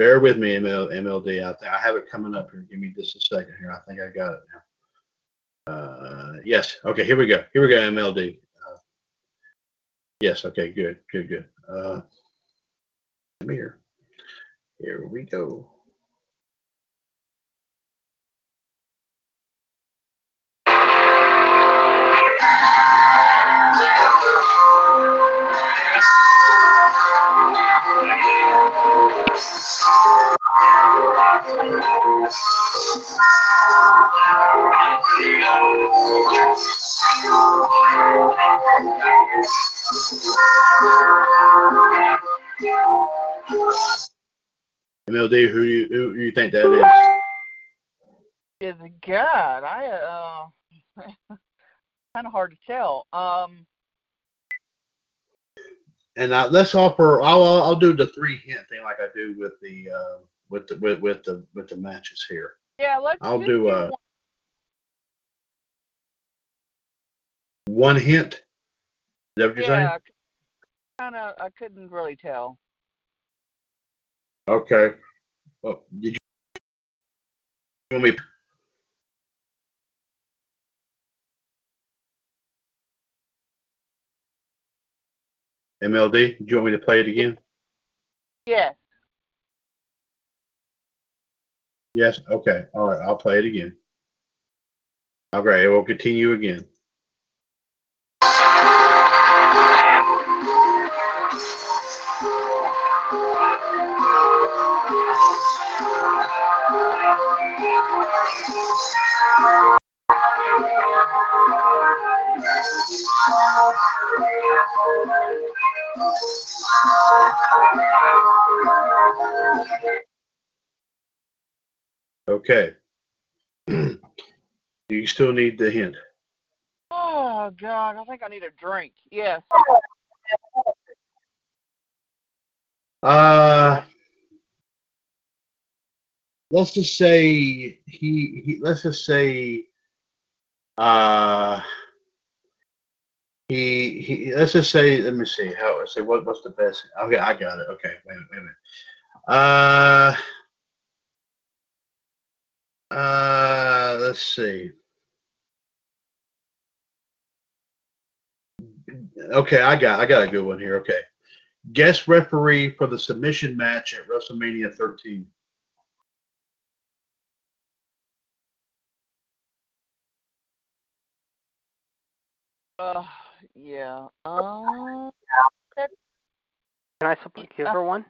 Speaker 1: Bear with me, ML, MLD. I, th- I have it coming up here. Give me just a second here. I think I got it now. Uh, yes. Okay. Here we go. Here we go. MLD. Uh, yes. Okay. Good. Good. Good. Uh, come here. Here we go. MLD. Who you who you think that is?
Speaker 2: Is God, I uh, kind of hard to tell. Um,
Speaker 1: And uh, let's offer. I'll I'll do the three hint thing like I do with the uh, with the with, with the with the matches here.
Speaker 2: yeah, let's.
Speaker 1: I'll do, uh,
Speaker 2: one.
Speaker 1: One hint. Is that what you're saying?
Speaker 2: Yeah, kind of. I couldn't really tell.
Speaker 1: Okay. Well, did you want me? MLD, do you want me to play it again?
Speaker 2: Yes.
Speaker 1: Yes. Okay. All right. I'll play it again. Okay. It will continue again. Okay. Do you still need the hint?
Speaker 2: Oh God, I think I need a drink. Yes.
Speaker 1: Uh, let's just say he, he let's just say uh he he let's just say let me see how let's say what what's the best okay I got it okay wait, a minute, wait. A minute uh uh let's see. Okay I got I got a good one here okay. Guest referee for the submission match at WrestleMania 13
Speaker 2: Uh, yeah. Um.
Speaker 4: Can I support, give her one?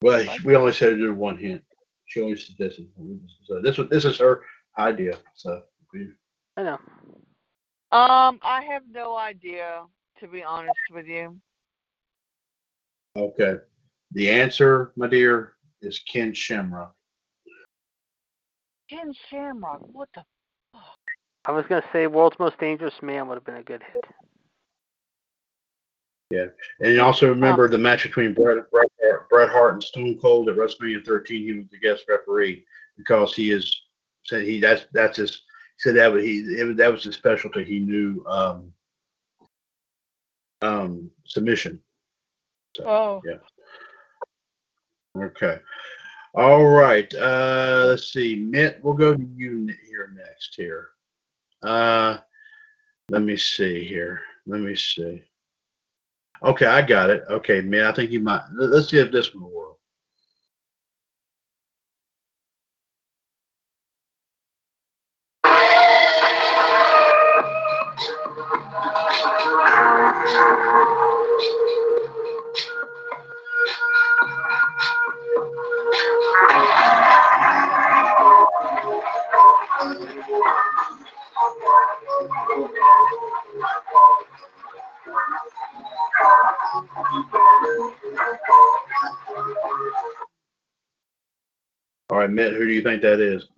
Speaker 1: Well, we only said to do one hint. She only suggested. So this was this is her idea. So we-
Speaker 4: I know.
Speaker 2: Um, I have no idea, to be honest with you.
Speaker 1: okay. The answer, my dear, is Ken Shamrock.
Speaker 2: Ken Shamrock. What the?
Speaker 4: I was gonna say World's Most Dangerous Man would have been a good hit.
Speaker 1: Yeah, and you also remember the match between Bret, Bret, Hart- Bret Hart and Stone Cold at WrestleMania 13. He was the guest referee because he is said he that's that's his said that was he it, was- that was his specialty. He knew um, um, submission. So,
Speaker 2: Oh.
Speaker 1: yeah. Okay. All right. Uh, let's see. Mitt, we'll go to you here next. Here. Uh, let me see here. Let me see. Okay, I got it. Okay, man, I think you might. let- Let's if this one will work. All right, Mitt, who do you think that is?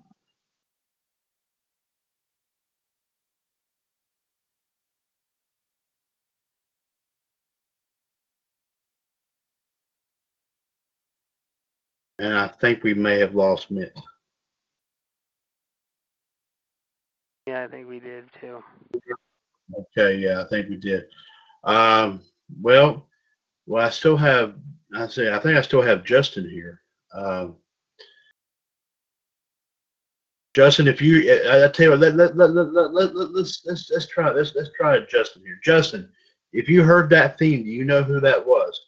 Speaker 1: And I think we may have lost Mitt.
Speaker 4: Yeah, I think we did too.
Speaker 1: Okay, yeah, I think we did. Um, well, well, I still have. I say, I think I still have Justin here. Um, Justin, if you, I, I tell you, what, let, let, let, let, let, let, let, let's let's let's try let's let's try Justin here. Justin, if you heard that theme, do you know who that was?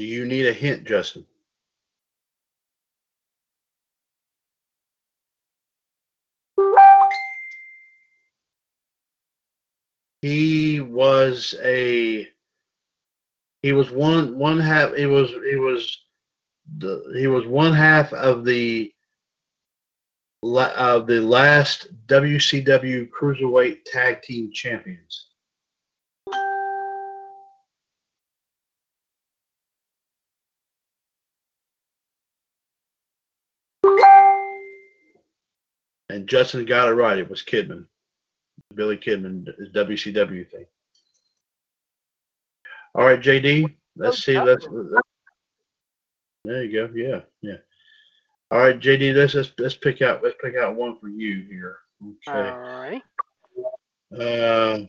Speaker 1: Do you need a hint, Justin? He was a. He was one one half. He was he was the he was one half of the of the last WCW Cruiserweight Tag Team Champions. And Justin got it right. It was Kidman. Billy Kidman, WCW thing. All right, JD. Let's
Speaker 2: Oh,
Speaker 1: see. Let's, let's- There you go. Yeah, yeah. All right, JD. Let's let's, let's pick out let's pick out one for you here. Okay.
Speaker 4: Alright.
Speaker 1: Um,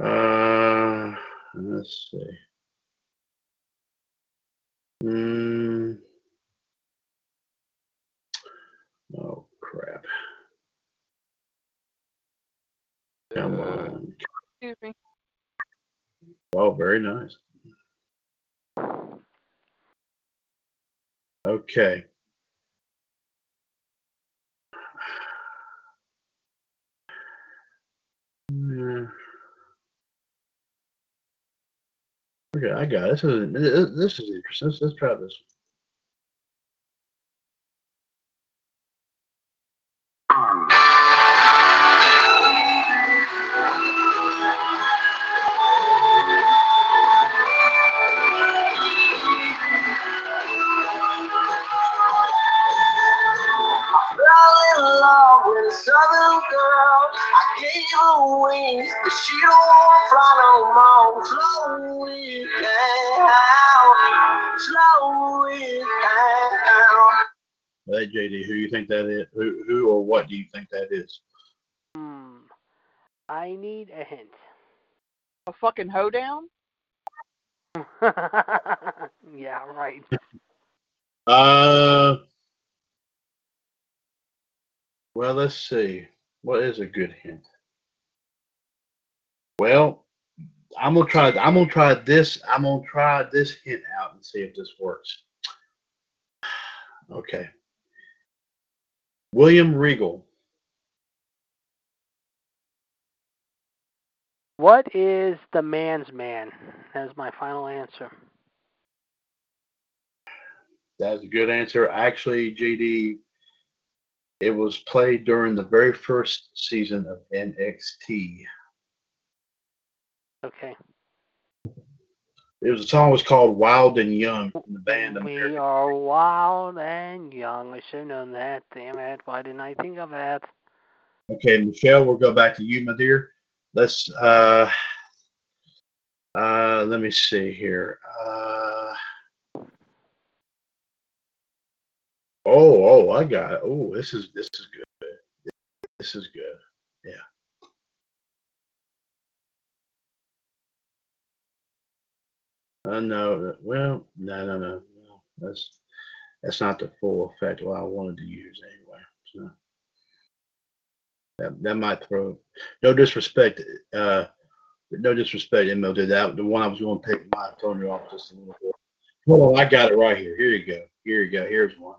Speaker 1: uh, let's see. Mm. Oh crap! Come uh, on.
Speaker 2: Excuse me.
Speaker 1: Wow, very nice. Okay. Okay, I got it. This is this is interesting. Let's, let's try this.
Speaker 7: I wings, but she don't fly no more. Slowly down, slowly down.
Speaker 1: Hey JD, who you think that is? Who who or what do you think that is?
Speaker 4: Hmm. I need a hint.
Speaker 2: A fucking hoedown?
Speaker 4: yeah, right.
Speaker 1: Uh. Well, let's see. What is a good hint? Well, I'm gonna try. I'm gonna try this. I'm gonna try this hint out and see if this works. Okay. William Regal.
Speaker 4: What is the man's man? That's my final answer.
Speaker 1: That's a good answer. Actually, JD, it was played during the very first season of NXT.
Speaker 4: Okay.
Speaker 1: It was the song was called "Wild and Young" from the band
Speaker 4: We
Speaker 1: American.
Speaker 4: are wild and young. I should have known that. Damn it. Why didn't I think of that?
Speaker 1: Okay, Michelle, we'll go back to you, my dear. Let's uh uh let me see here. Uh oh, oh, I got it. Oh, this is this is good. This is good. Uh, no, well, no, no, no, no. That's that's not the full effect what I wanted to use anyway. So. That, that might throw. No disrespect. Uh, no disrespect, MLD. That the one I was going to take my you off just a little bit. On, I got it right here. Here you go. Here you go. Here's one.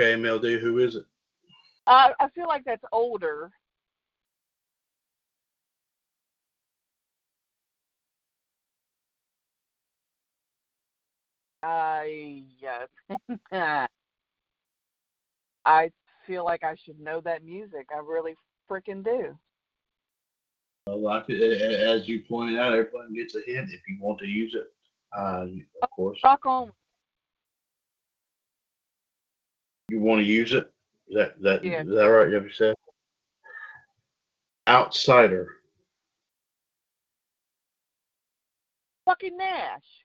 Speaker 1: Okay, MLD. Who is it?
Speaker 2: Uh, I feel like that's older. I yes. I feel like I should know that music. I really freaking do.
Speaker 1: Well, like as you pointed out, everyone gets a hint if you want to use it. Uh, of course,
Speaker 2: Rock on.
Speaker 1: You want to use it. Is that that
Speaker 2: Yeah.
Speaker 1: is that right? You ever said? Outsider.
Speaker 2: Fucking Nash.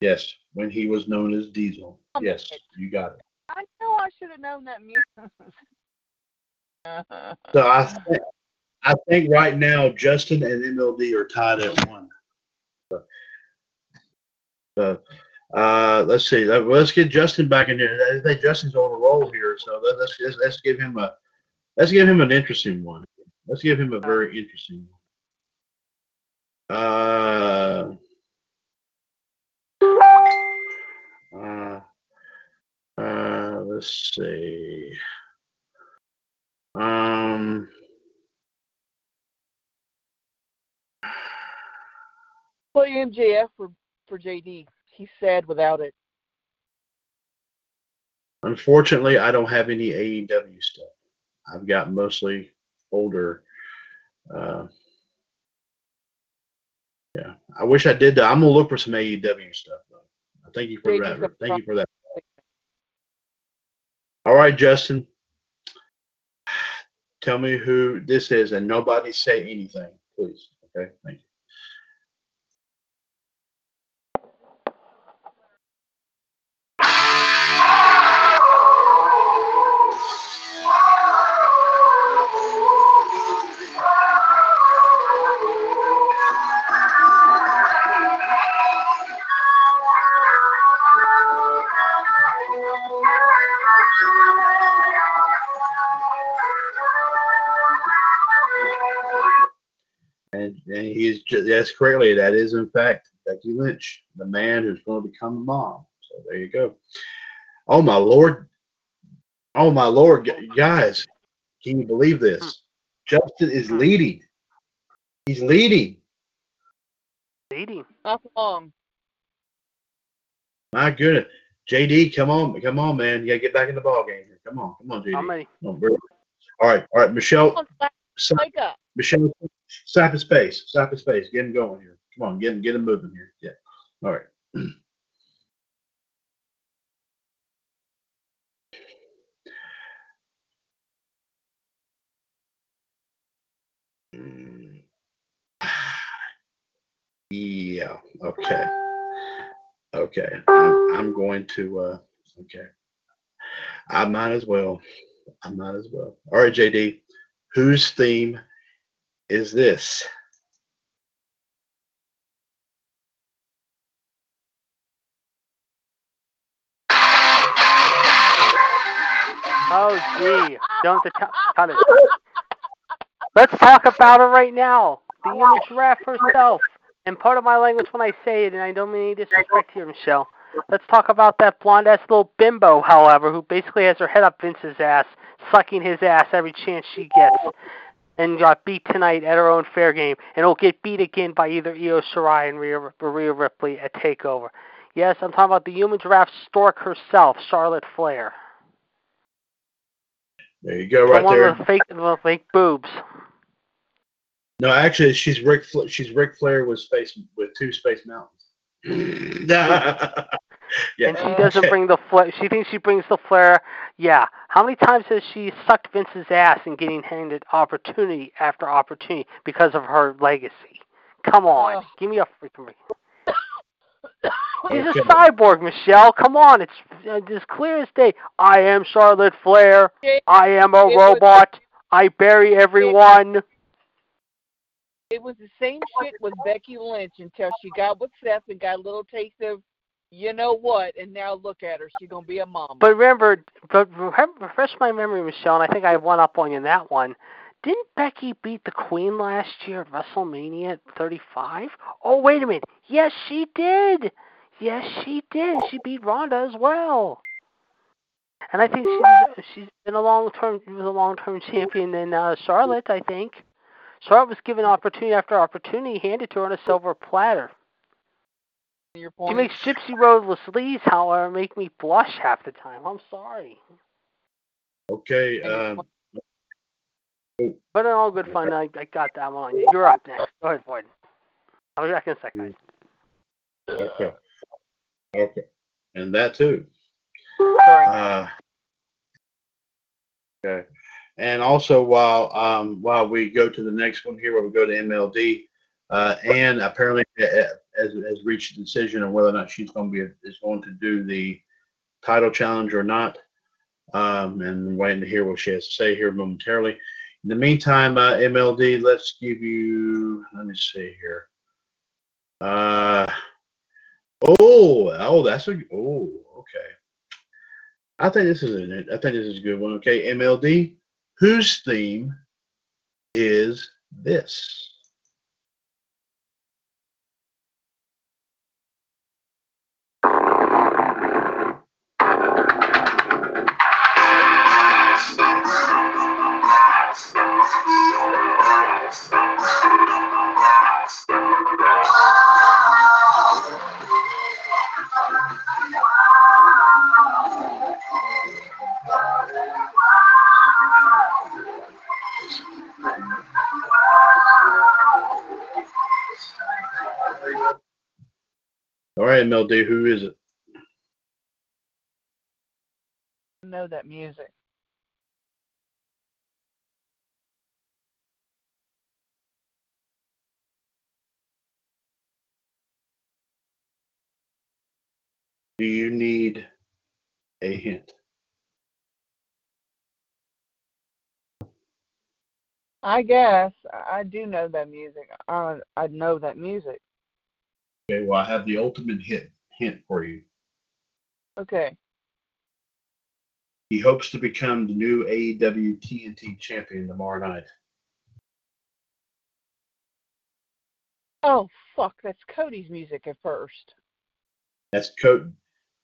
Speaker 1: Yes, when he was known as Diesel. Yes, you got it.
Speaker 2: I know I should have known that music.
Speaker 1: So I think I think right now Justin and MLD are tied at one. So, so, uh, let's see. Let- Let's get Justin back in here. I think Justin's on a roll here, so let- let's let's, let's give him a let's give him an interesting one. Let's give him a very interesting one. Uh, uh, uh, let's see. Um,
Speaker 2: Play MJF for for JD. He's sad without it.
Speaker 1: unfortunately, I don't have any AEW stuff. I've got mostly older. Uh, yeah, I wish I did that. I'm gonna look for some AEW stuff though. Thank you for that. Thank you for that. All right, Justin. tell me who this is, and nobody say anything, please. Okay, thank you. And, and he's just, yes, correctly. That is, in fact, Becky Lynch, the man who's going to become a mom. So there you go. Oh, my Lord. Oh, my Lord. Guys, can you believe this? Hmm. Justin is leading. He's leading.
Speaker 4: Leading.
Speaker 2: Not for long.
Speaker 1: My goodness. JD, come on. Come on, man. You got to get back in the ball game here. Come on. Come on, JD.
Speaker 4: How many?
Speaker 1: Come on. All right. All right. Michelle,
Speaker 2: Come on, Slack,
Speaker 1: Sa-
Speaker 2: wake up.
Speaker 1: Michelle, stop his space. Stop his space. Get him going here. Come on, get him, get him moving here. Yeah. All right. Yeah. Okay. Okay. I'm, I'm going to. uh Okay. I might as well. I might as well. All right, JD. Whose theme is this?
Speaker 4: Oh, gee. Don't the it. Let's talk about her right now. The human giraffe herself. And part of my language when I say it, and I don't mean any disrespect here, Michelle. Let's talk about that blonde ass little bimbo, however, who basically has her head up Vince's ass, sucking his ass every chance she gets, and got beat tonight at her own fair game, and will get beat again by either Io Shirai and Rhea, Rhea Ripley at Takeover. Yes, I'm talking about the human giraffe stork herself, Charlotte Flair.
Speaker 1: There you go,
Speaker 4: The
Speaker 1: right
Speaker 4: one
Speaker 1: there.
Speaker 4: with the fake, the fake boobs.
Speaker 1: No, actually, she's Ric. She's Ric Flair with space with two space mountains. yeah.
Speaker 4: and she doesn't bring the flair. She thinks she brings the flair. Yeah. How many times has she sucked Vince's ass and getting handed opportunity after opportunity because of her legacy? Come on,
Speaker 2: Ugh.
Speaker 4: give me a freaking. break. She's a cyborg, Michelle. Come on, it's uh, as clear as day. I am Charlotte Flair. I am a robot. I bury everyone.
Speaker 2: It was the same shit with Becky Lynch until she got with Seth and got a little taste of, you know what, and now look at her. She's gonna be a mom.
Speaker 4: But remember, but refresh my memory, Michelle, and I think I went up on you in that one. Didn't Becky beat the Queen last year at WrestleMania at 35? Oh, wait a minute. Yes, she did. Yes, she did. She beat Ronda as well. And I think she's she's been a long term she was a long term champion in uh, Charlotte. I think Charlotte was given opportunity after opportunity handed to her on a silver platter.
Speaker 2: Your
Speaker 4: She
Speaker 2: point.
Speaker 4: makes Gypsy Roadless Lee's, however, make me blush half the time. I'm sorry.
Speaker 1: Okay. Um,
Speaker 4: But in all good fun, I, I got that one. You're up next. Go ahead, Boyd. I'll be back in a second.
Speaker 1: okay. Okay. And that too.
Speaker 2: Sorry.
Speaker 1: Uh, okay. And also, while um, while we go to the next one here, where we go to MLD, uh, Anne apparently uh, has, has reached a decision on whether or not she's going to be is going to do the title challenge or not. Um, and waiting to hear what she has to say here momentarily. In the meantime, uh, MLD, let's give you. Let me see here. Uh, oh, oh, that's a. Oh, okay. I think this is an, I think this is a good one. Okay, MLD, whose theme is this? All right, MLD, who is it?
Speaker 2: know that music.
Speaker 1: Do you need a hint?
Speaker 2: I guess I do know that music. I I know that music.
Speaker 1: Okay, well, I have the ultimate hint hint for you.
Speaker 2: Okay.
Speaker 1: He hopes to become the new AEW TNT champion tomorrow night.
Speaker 2: Oh fuck, that's Cody's music at first.
Speaker 1: That's Cody.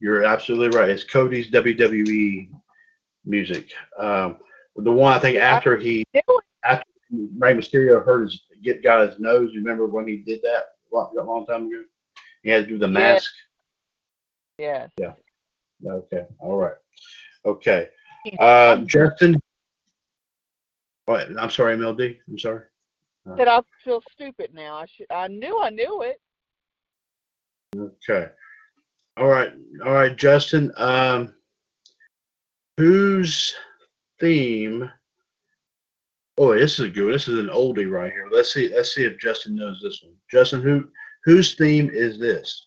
Speaker 1: You're absolutely right. It's Cody's WWE music. Um, the one I think after he after Rey Mysterio hurt his get got his nose. Remember when he did that a long, a long time ago? He had to do the
Speaker 2: Yeah.
Speaker 1: mask.
Speaker 2: Yes. Yeah.
Speaker 1: Okay. All right. Okay. Uh, Justin. What? I'm sorry, MLD. I'm sorry.
Speaker 2: That I feel stupid now. I should. I knew I knew it.
Speaker 1: Okay. All right. All right, Justin. Um, whose theme? Oh, this is good. This is an oldie right here. Let's see. Let's see if Justin knows this one. Justin, who whose theme is this?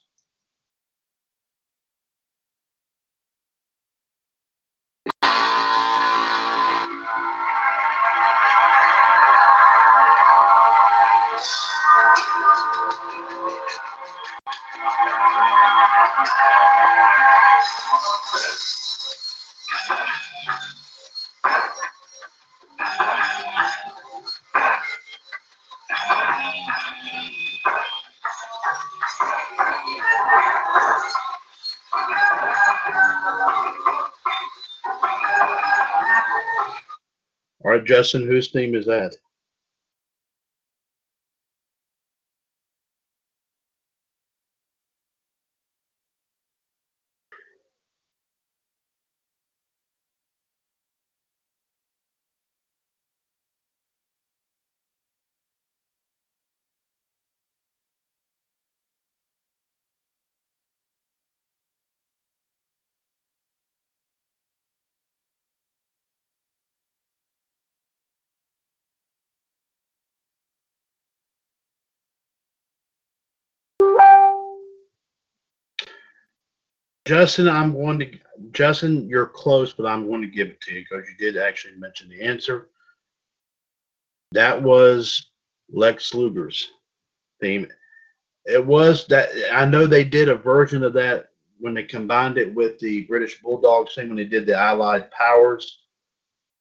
Speaker 1: All right, Justin, whose theme is that? Justin, I'm going to Justin, you're close, but I'm going to give it to you because you did actually mention the answer. That was Lex Luger's theme. It was that I know they did a version of that when they combined it with the British Bulldog thing when they did the Allied Powers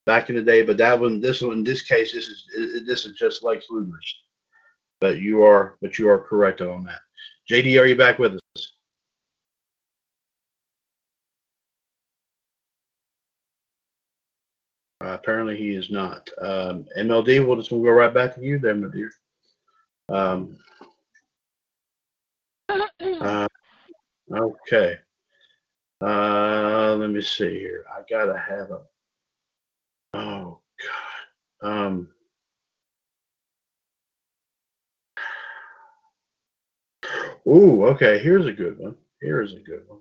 Speaker 1: back in the day. But that one, this one, in this case, this is this is just Lex Luger's. But you are, but you are correct on that. JD, are you back with us? Uh, apparently he is not. Um, MLD, we'll just we'll go right back to you there, my dear. Um, uh, okay. Uh, let me see here. I gotta have a. Oh God. Um. Ooh, okay. Here's a good one. Here's a good one.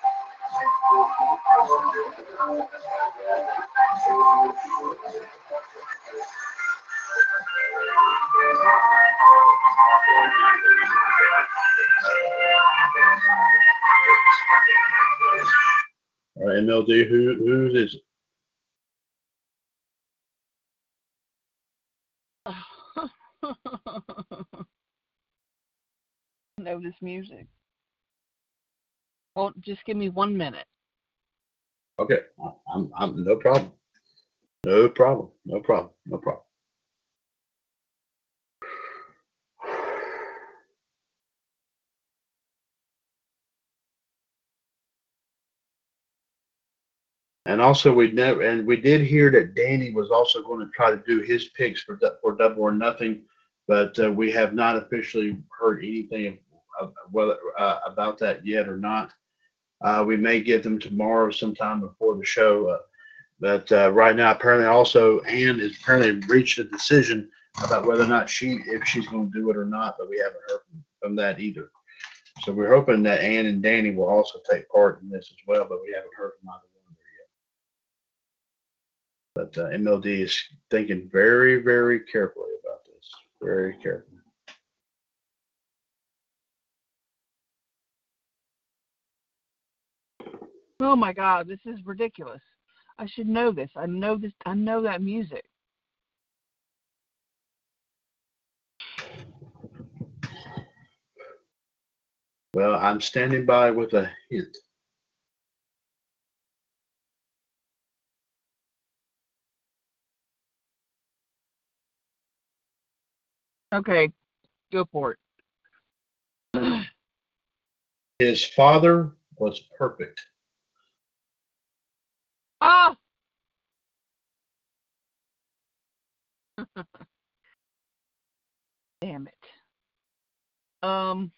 Speaker 1: All right, MLD, who whose is it?
Speaker 2: know this music. Well, just give me one minute.
Speaker 1: Okay, I'm, I'm no problem. No problem. No problem. No problem. And also, we never and we did hear that Danny was also going to try to do his picks for for double or nothing, but uh, we have not officially heard anything of, whether uh, about that yet or not. Uh, we may get them tomorrow sometime before the show, uh, but uh, right now apparently also Anne has apparently reached a decision about whether or not she if she's going to do it or not, but we haven't heard from, that either. So we're hoping that Anne and Danny will also take part in this as well, but we haven't heard from either one of them yet. But uh, MLD is thinking very, very carefully about this. Very carefully.
Speaker 2: Oh my God, this is ridiculous. I should know this. I know this. I know that music.
Speaker 1: Well, I'm standing by with a hint.
Speaker 2: Okay, go for it.
Speaker 1: His father was perfect.
Speaker 2: Ah! Damn it. Um.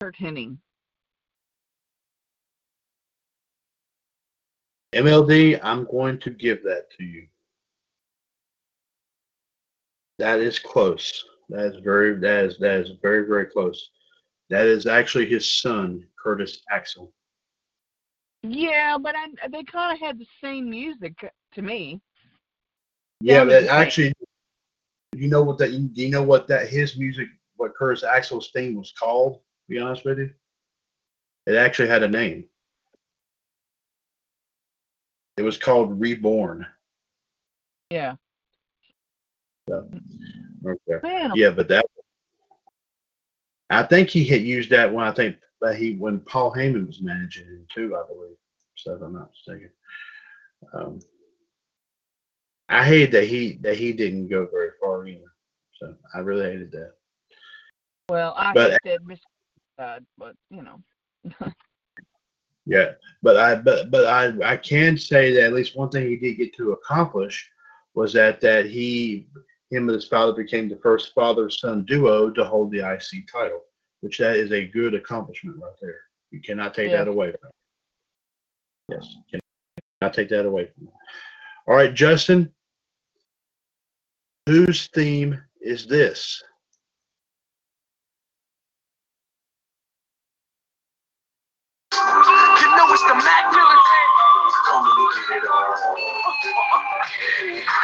Speaker 2: Curt Hennig.
Speaker 1: MLD, I'm going to give that to you. That is close. That is very that is that is very, very close. That is actually his son, Curtis Axel.
Speaker 2: Yeah, but I, they kind of had the same music to me.
Speaker 1: Yeah,
Speaker 2: Sounded
Speaker 1: but
Speaker 2: the same.
Speaker 1: actually, you know what that? Do you know what that his music, what Curtis Axel's theme was called? To be honest with you, it actually had a name. It was called Reborn.
Speaker 2: Yeah.
Speaker 1: So, okay.
Speaker 2: Man,
Speaker 1: Yeah, but that. I think he had used that when I think that he when Paul Heyman was managing him too. I believe, so if I'm not mistaken. Um, I hated that he that he didn't go very far either. So I really hated that.
Speaker 2: well, I
Speaker 1: but-
Speaker 2: hate that Miss died, but you know.
Speaker 1: Yeah, but I but but I I can say that at least one thing he did get to accomplish was that that he him and his father became the first father son duo to hold the IC title, which that is a good accomplishment right there. You cannot take
Speaker 2: Yeah.
Speaker 1: that away from him. Yes, you cannot take that away from him. All right, Justin, whose theme is this?
Speaker 7: You know it's the Mac Miller.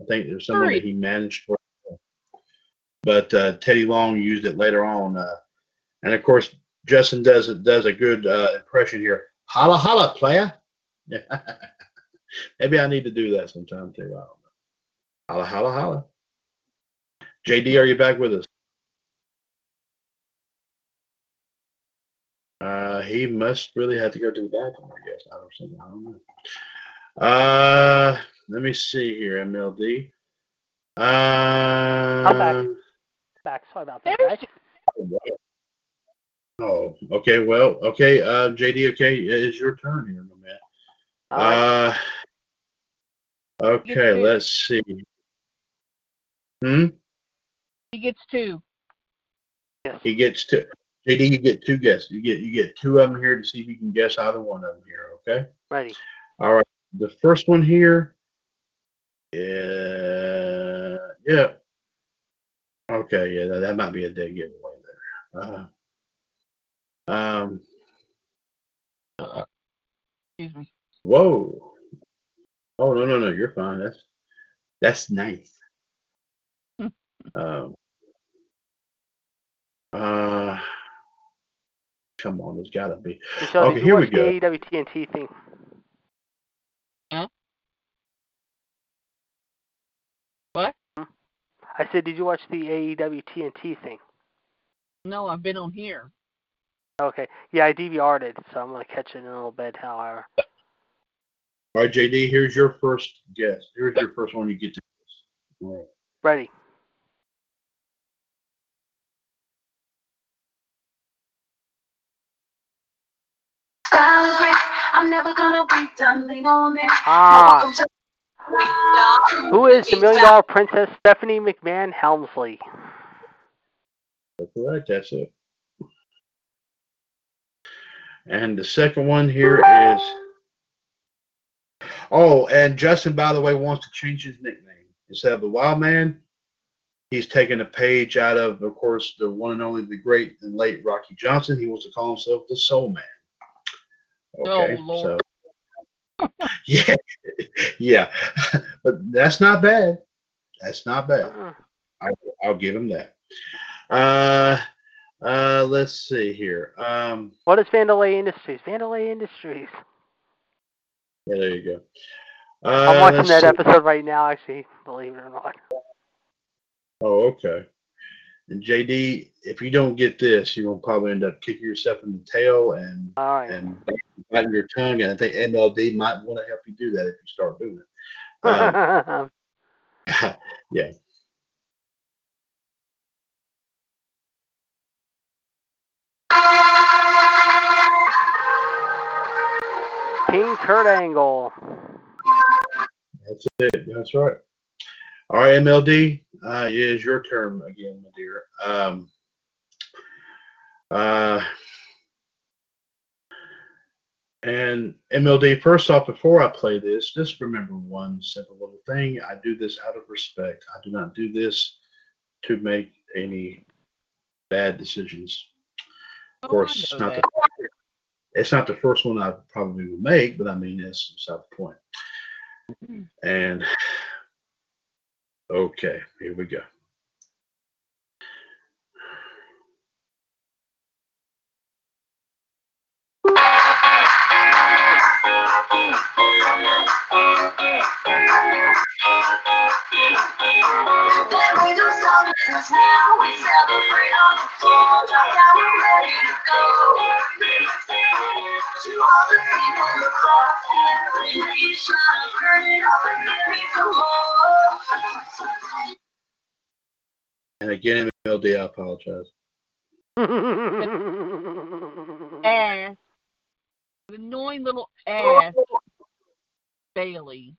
Speaker 7: I
Speaker 1: think there's someone that he managed for, but uh, Teddy Long used it later on. Uh, and of course, Justin does does a good uh, impression here. Holla holla, player. Maybe I need to do that sometime too. I don't know. Holla holla holla. JD, are you back with us? Uh, he must really have to go to the bathroom, I guess. I don't, think- I don't know. Uh, let me see here, MLD. Uh,
Speaker 4: back. Back. Sorry about that, guys.
Speaker 1: Oh, okay. Well, okay. Uh, JD, okay, it's your turn here, my man.
Speaker 4: All right.
Speaker 1: Uh, okay. Let's see. Hmm.
Speaker 2: He gets two.
Speaker 4: yes.
Speaker 1: He gets two. JD, you get two guesses. You get you get two of them here to see if you can guess either one of them here. Okay.
Speaker 4: Ready.
Speaker 1: All right. The first one here. Yeah. Yeah. Okay. Yeah. That, that might be a dead giveaway there. Uh, um.
Speaker 2: Excuse me.
Speaker 1: Whoa. Oh no no no! You're fine. That's that's nice. um. Uh. Come on, there's got to be.
Speaker 4: Michelle,
Speaker 1: Okay, here we go.
Speaker 4: the AEW TNT thing? I said, did you watch the AEW TNT thing?
Speaker 2: No, I've been on here.
Speaker 4: Okay. Yeah, I DVR'd it, so I'm gonna catch it in a little bit. However,
Speaker 1: All right, JD, here's your first guess. Here's your first one you get to guess. All right.
Speaker 4: ready.
Speaker 7: I'm never gonna be done lean on it.
Speaker 4: Ah,
Speaker 7: to-
Speaker 4: who is the Million Dollar Princess Stephanie McMahon Helmsley?
Speaker 1: That's correct. That's it. And the second one here is. Oh, and Justin, by the way, wants to change his nickname. Instead of the Wild Man, he's taken a page out of, of course, the one and only, the great and late Rocky Johnson. He wants to call himself the Soul Man. Oh, okay,
Speaker 2: Oh, Lord.
Speaker 1: so yeah, yeah, but that's not bad. That's not bad.
Speaker 4: Uh-uh.
Speaker 1: I, I'll give him that. Uh, uh, let's see here. Um,
Speaker 4: What is Vandelay Industries? Vandelay Industries.
Speaker 1: yeah, there you go.
Speaker 4: I'm
Speaker 1: Uh,
Speaker 4: watching that
Speaker 1: see.
Speaker 4: episode right now, actually, believe it or not.
Speaker 1: Oh, okay. And JD, if you don't get this, you're gonna probably end up kicking yourself in the tail and
Speaker 4: right.
Speaker 1: and biting your tongue. And I think MLD might want to help you do that if you start doing it. Um, yeah.
Speaker 4: King Kurt Angle.
Speaker 1: That's it. That's right. All right, MLD, uh, it is your turn again, my dear. Um, uh, and MLD, first off, before I play this, just remember one simple little thing. I do this out of respect. I do not do this to make any bad decisions. Of
Speaker 2: Oh,
Speaker 1: course, it's not the it's not the first one I probably will make, but I mean that's beside the point. And okay, here we go.
Speaker 7: We do celebrations now. We celebrate on the floor. Just how we're ready to go. To all the people in the crowd, please shine, turn it up and give me some more.
Speaker 1: And again, MLD, I apologize.
Speaker 2: Ass. Annoying little ass. Bayley.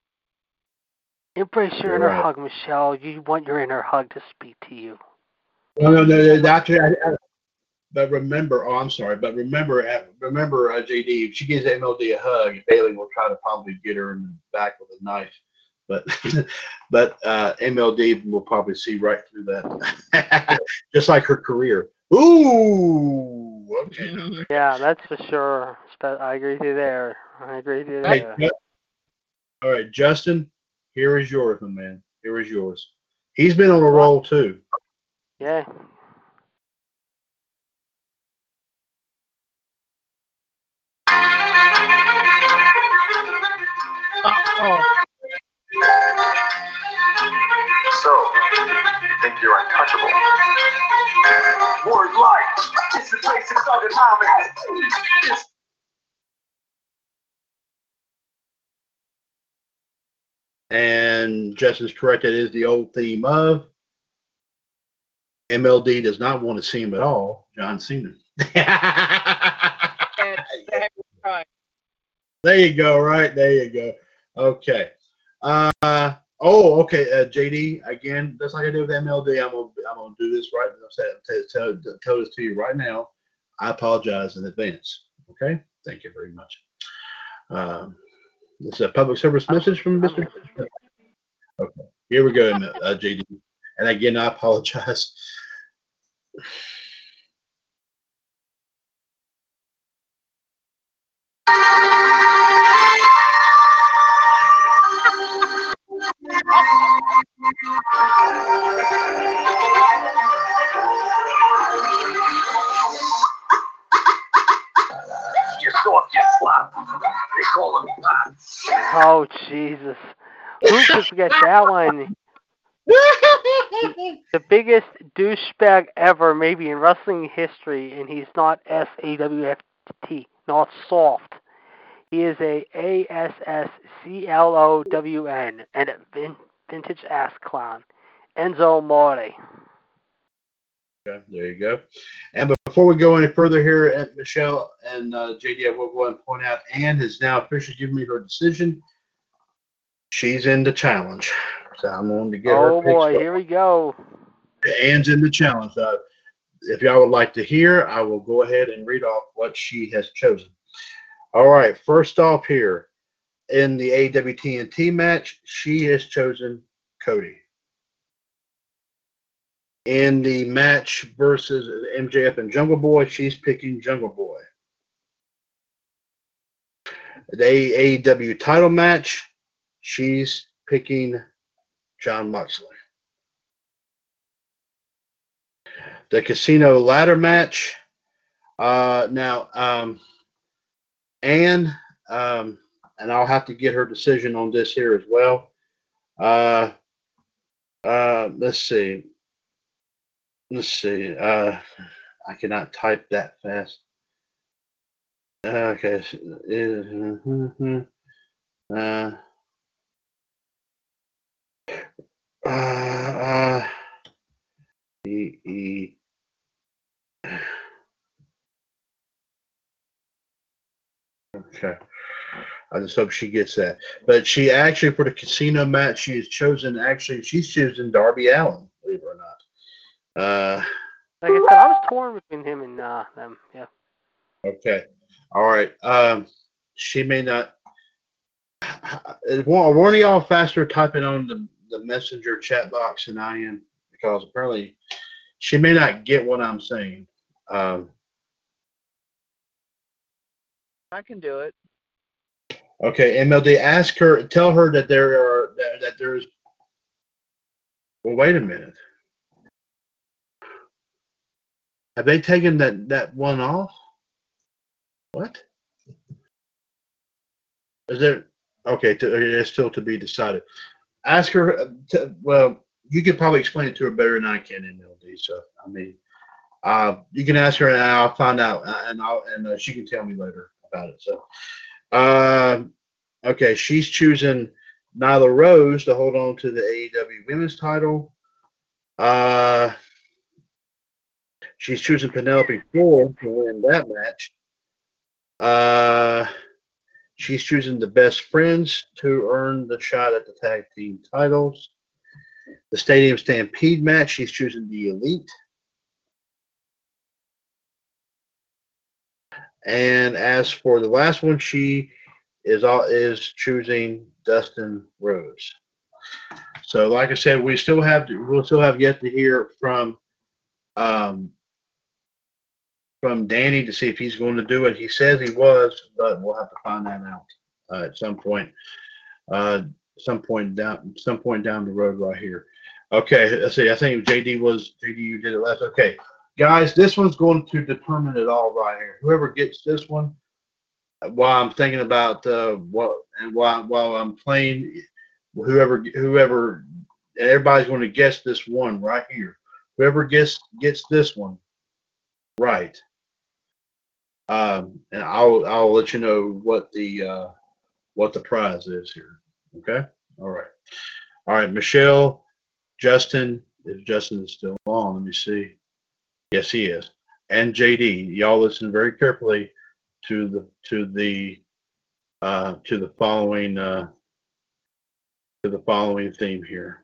Speaker 4: Embrace your inner
Speaker 1: right.
Speaker 4: hug, Michelle. You want your inner hug to speak to you.
Speaker 1: No, no, no, no not to, I- I- but remember, oh, I'm sorry, but remember, uh, remember, uh, JD, if she gives MLD a hug, Bayley will try to probably get her in the back with a knife. But, but uh, MLD will probably see right through that, just like her career. Ooh, okay.
Speaker 4: Yeah, that's for sure. I agree with you there. I agree with you
Speaker 1: Hey,
Speaker 4: there.
Speaker 1: Ju- all right, Justin, here is yours, my man. Here is yours. He's been on a roll too.
Speaker 4: Yeah.
Speaker 2: Oh,
Speaker 7: So, think you're untouchable? Word life. It's the place it's undeniable. It's
Speaker 1: And Justin's correct. It is the old theme of MLD does not want to see him at all. John Cena.
Speaker 2: that's
Speaker 1: there you go. Right there you go. Okay. Uh, oh, okay. Uh, JD again. Just like I did with MLD, I'm gonna I'm gonna do this right. I'm tell, tell, tell this to you right now. I apologize in advance. Okay. Thank you very much. Um, this is a public service message from Mr. Okay. Here we go, uh, JD. And again, I apologize.
Speaker 7: Or get slapped. They me back.
Speaker 4: Oh Jesus! Who could forget that one? The biggest douchebag ever, maybe in wrestling history, and he's not S A W F T, not soft. He is a A S S C L O W N and a vin- vintage ass clown. Enzo Amore.
Speaker 1: Okay, there you go. And before we go any further here at Michelle and uh, JD, I will go ahead and point out Ann has now officially given me her decision. She's in the challenge. So I'm going to get her
Speaker 4: Oh
Speaker 1: picks
Speaker 4: boy,
Speaker 1: up.
Speaker 4: here we go.
Speaker 1: Ann's in the challenge. Uh, if y'all would like to hear, I will go ahead and read off what she has chosen. All right, first off here in the AWTNT match, she has chosen Cody. In the match versus MJF and Jungle Boy, she's picking Jungle Boy. The AEW title match, she's picking Jon Moxley. The casino ladder match. Uh, now, um, Anne, um, and I'll have to get her decision on this here as well. Uh, uh, let's see. Let's see. Uh, I cannot type that fast. Okay. Uh, uh, uh, E E. Okay. I just hope she gets that. But she actually, for the casino match, she has chosen, actually, she's chosen Darby Allin, believe it or not. Uh,
Speaker 4: Like I said, I was torn between him and uh, them. Yeah.
Speaker 1: okay. All right. Um, she may not. Is one, of y'all faster typing on the, the messenger chat box than I am? Because apparently she may not get what I'm saying. Um,
Speaker 2: I can do it.
Speaker 1: Okay, MLD, ask her, tell her that there are that, that there's. Well, wait a minute. Have they taken that that one off? What? Is there? Okay, to, it's still to be decided. Ask her. uh, To, well, you could probably explain it to her better than I can, MLD. So I mean, uh, you can ask her, and I'll find out, uh, and I'll and uh, she can tell me later about it. So. Um, okay, she's choosing Nyla Rose to hold on to the AEW Women's title. Uh, she's choosing Penelope Ford to win that match. Uh, she's choosing the Best Friends to earn the shot at the tag team titles. The Stadium Stampede match, she's choosing the Elite. And as for the last one, she is all is choosing Dustin Rhodes. So, like I said, we still have to, we'll still have yet to hear from um, from Danny to see if he's going to do it. He says he was, but we'll have to find that out uh, at some point. Uh, some point down, some point down the road, right here. Okay, let's see. I think JD was JD. You did it last. Okay, guys, this one's going to determine it all right here. Whoever gets this one, while I'm thinking about uh, what and while while I'm playing, whoever whoever everybody's going to guess this one right here. Whoever gets gets this one right, um, and I'll I'll let you know what the uh, what the prize is here. Okay, all right, all right, Michelle, Justin. If Justin is still on, let me see. Yes, he is. And JD, y'all listen very carefully to the to the uh, to the following uh, to the following theme here.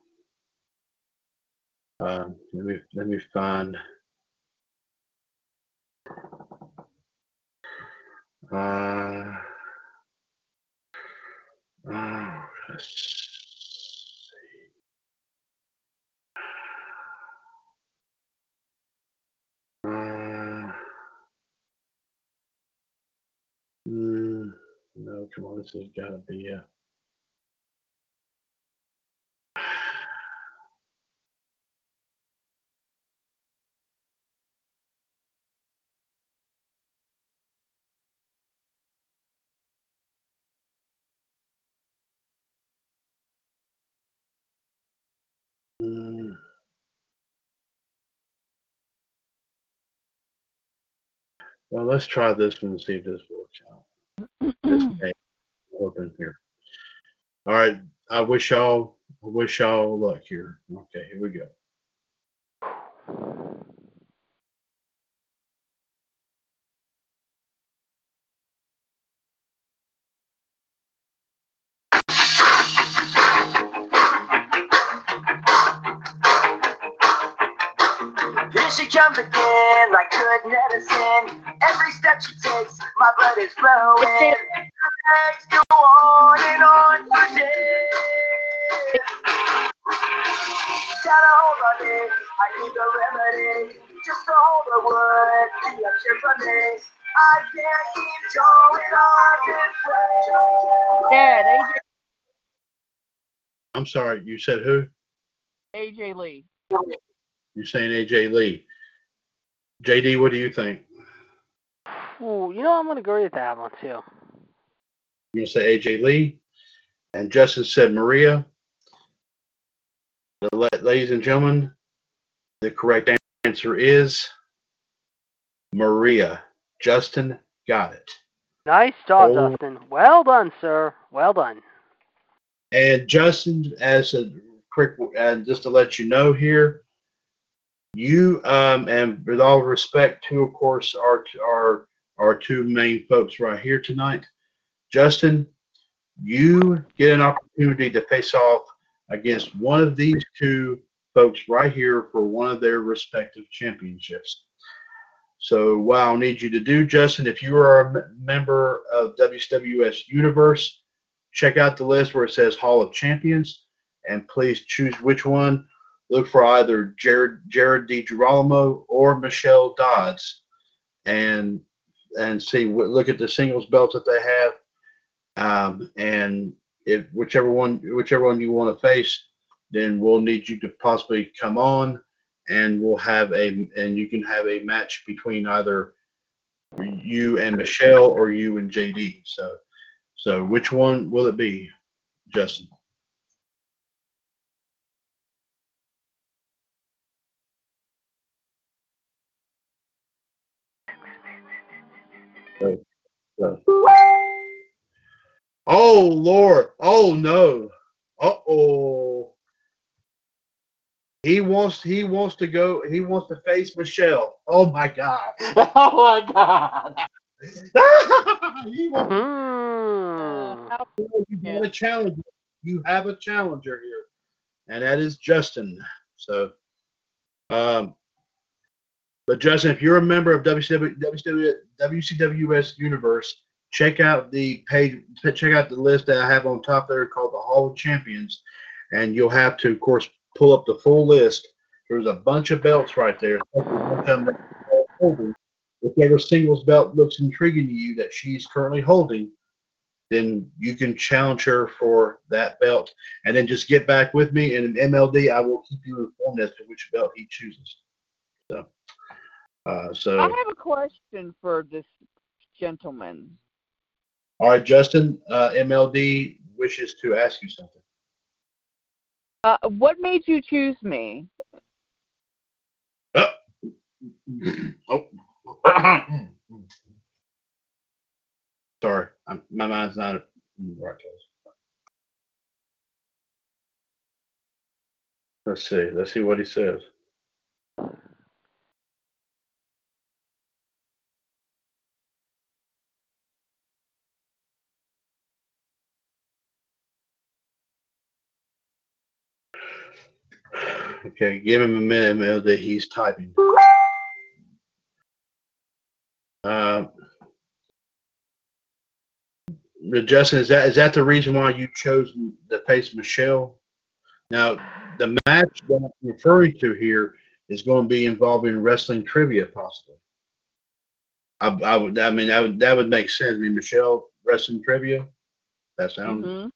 Speaker 1: Uh, let me let me find. Uh, oh, let's see. Uh, Mm, no, come on, this has got to be a. Well, let's try this one and see if this works out. This may open here. All right. I wish y'all I wish y'all luck here. Okay, here we go.
Speaker 7: She comes again, like good medicine. Every step she takes, my blood is flowing. Legs go on and on for days. Gotta hold on it, I need a remedy. Just to hold the wood, be a cheer for me. I can't keep going on this way.
Speaker 2: Dad, AJ,
Speaker 1: I'm sorry, you said who?
Speaker 2: AJ Lee.
Speaker 1: You're saying AJ Lee. JD, what do you think?
Speaker 4: Ooh, you know I'm gonna agree with that one too.
Speaker 1: You're gonna say AJ Lee, and Justin said Maria. The ladies and gentlemen, the correct answer is Maria. Justin got it.
Speaker 4: Nice job,
Speaker 1: Oh.
Speaker 4: Dustin. Well done, sir. Well done.
Speaker 1: And Justin, as a quick, and just to let you know here, you um, and with all respect to, of course, our our our two main folks right here tonight, Justin, you get an opportunity to face off against one of these two folks right here for one of their respective championships. So what I'll need you to do, Justin, if you are a member of WWS Universe, check out the list where it says Hall of Champions, and please choose which one. Look for either Jared Jared DiGirolamo or Michelle Dodds, and and see look at the singles belts that they have, um, and if whichever one whichever one you want to face, then we'll need you to possibly come on, and we'll have a and you can have a match between either you and Michelle or you and JD. So. So which one will it be, Justin? Oh Lord! Oh no! Uh oh! He wants he wants to go. He wants to face Michelle. Oh my God!
Speaker 5: oh my god.
Speaker 1: he wants.
Speaker 2: How-
Speaker 1: you have a challenger. You have a challenger here, and that is Justin. So, um, but Justin, if you're a member of WCW, WCW, WCWS Universe, check out the page. Check out the list that I have on top there called the Hall of Champions, and you'll have to, of course, pull up the full list. There's a bunch of belts right there. If Whichever singles belt looks intriguing to you that she's currently holding, then you can challenge her for that belt. And then just get back with me. And in MLD, I will keep you informed as to which belt he chooses. So, uh, so
Speaker 2: I have a question for this gentleman.
Speaker 1: all right, Justin, uh, MLD wishes to ask you something.
Speaker 2: Uh, what made you choose me?
Speaker 1: oh. Sorry, I'm, my mind's not right place. Let's see. Let's see what he says. Okay, give him a minute, that he's typing. Uh, Justin, is that is that the reason why you chose to face Michelle? Now, the match that I'm referring to here is going to be involving wrestling trivia, possibly. I, I would, I mean, that would that would make sense. I mean, Michelle wrestling trivia. That sounds
Speaker 2: Mhm.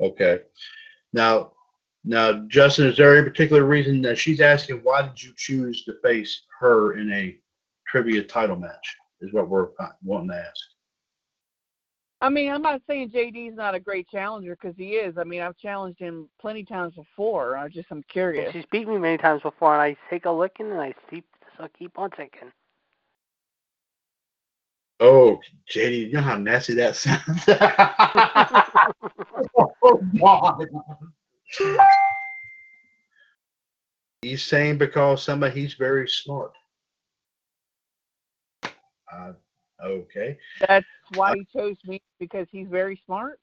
Speaker 1: okay. Now, now, Justin, is there any particular reason that she's asking why did you choose to face her in a trivia title match? Is what we're wanting to ask.
Speaker 2: I mean, I'm not saying JD's not a great challenger because he is. I mean, I've challenged him plenty times before. I just I'm
Speaker 4: And
Speaker 2: curious.
Speaker 4: she's beat me many times before, and I take a licking and I keep so I keep on ticking.
Speaker 1: Oh, JD, you know how nasty that sounds. oh God. He's saying because somebody he's very smart. Uh, okay.
Speaker 2: That's why he chose me because he's very smart.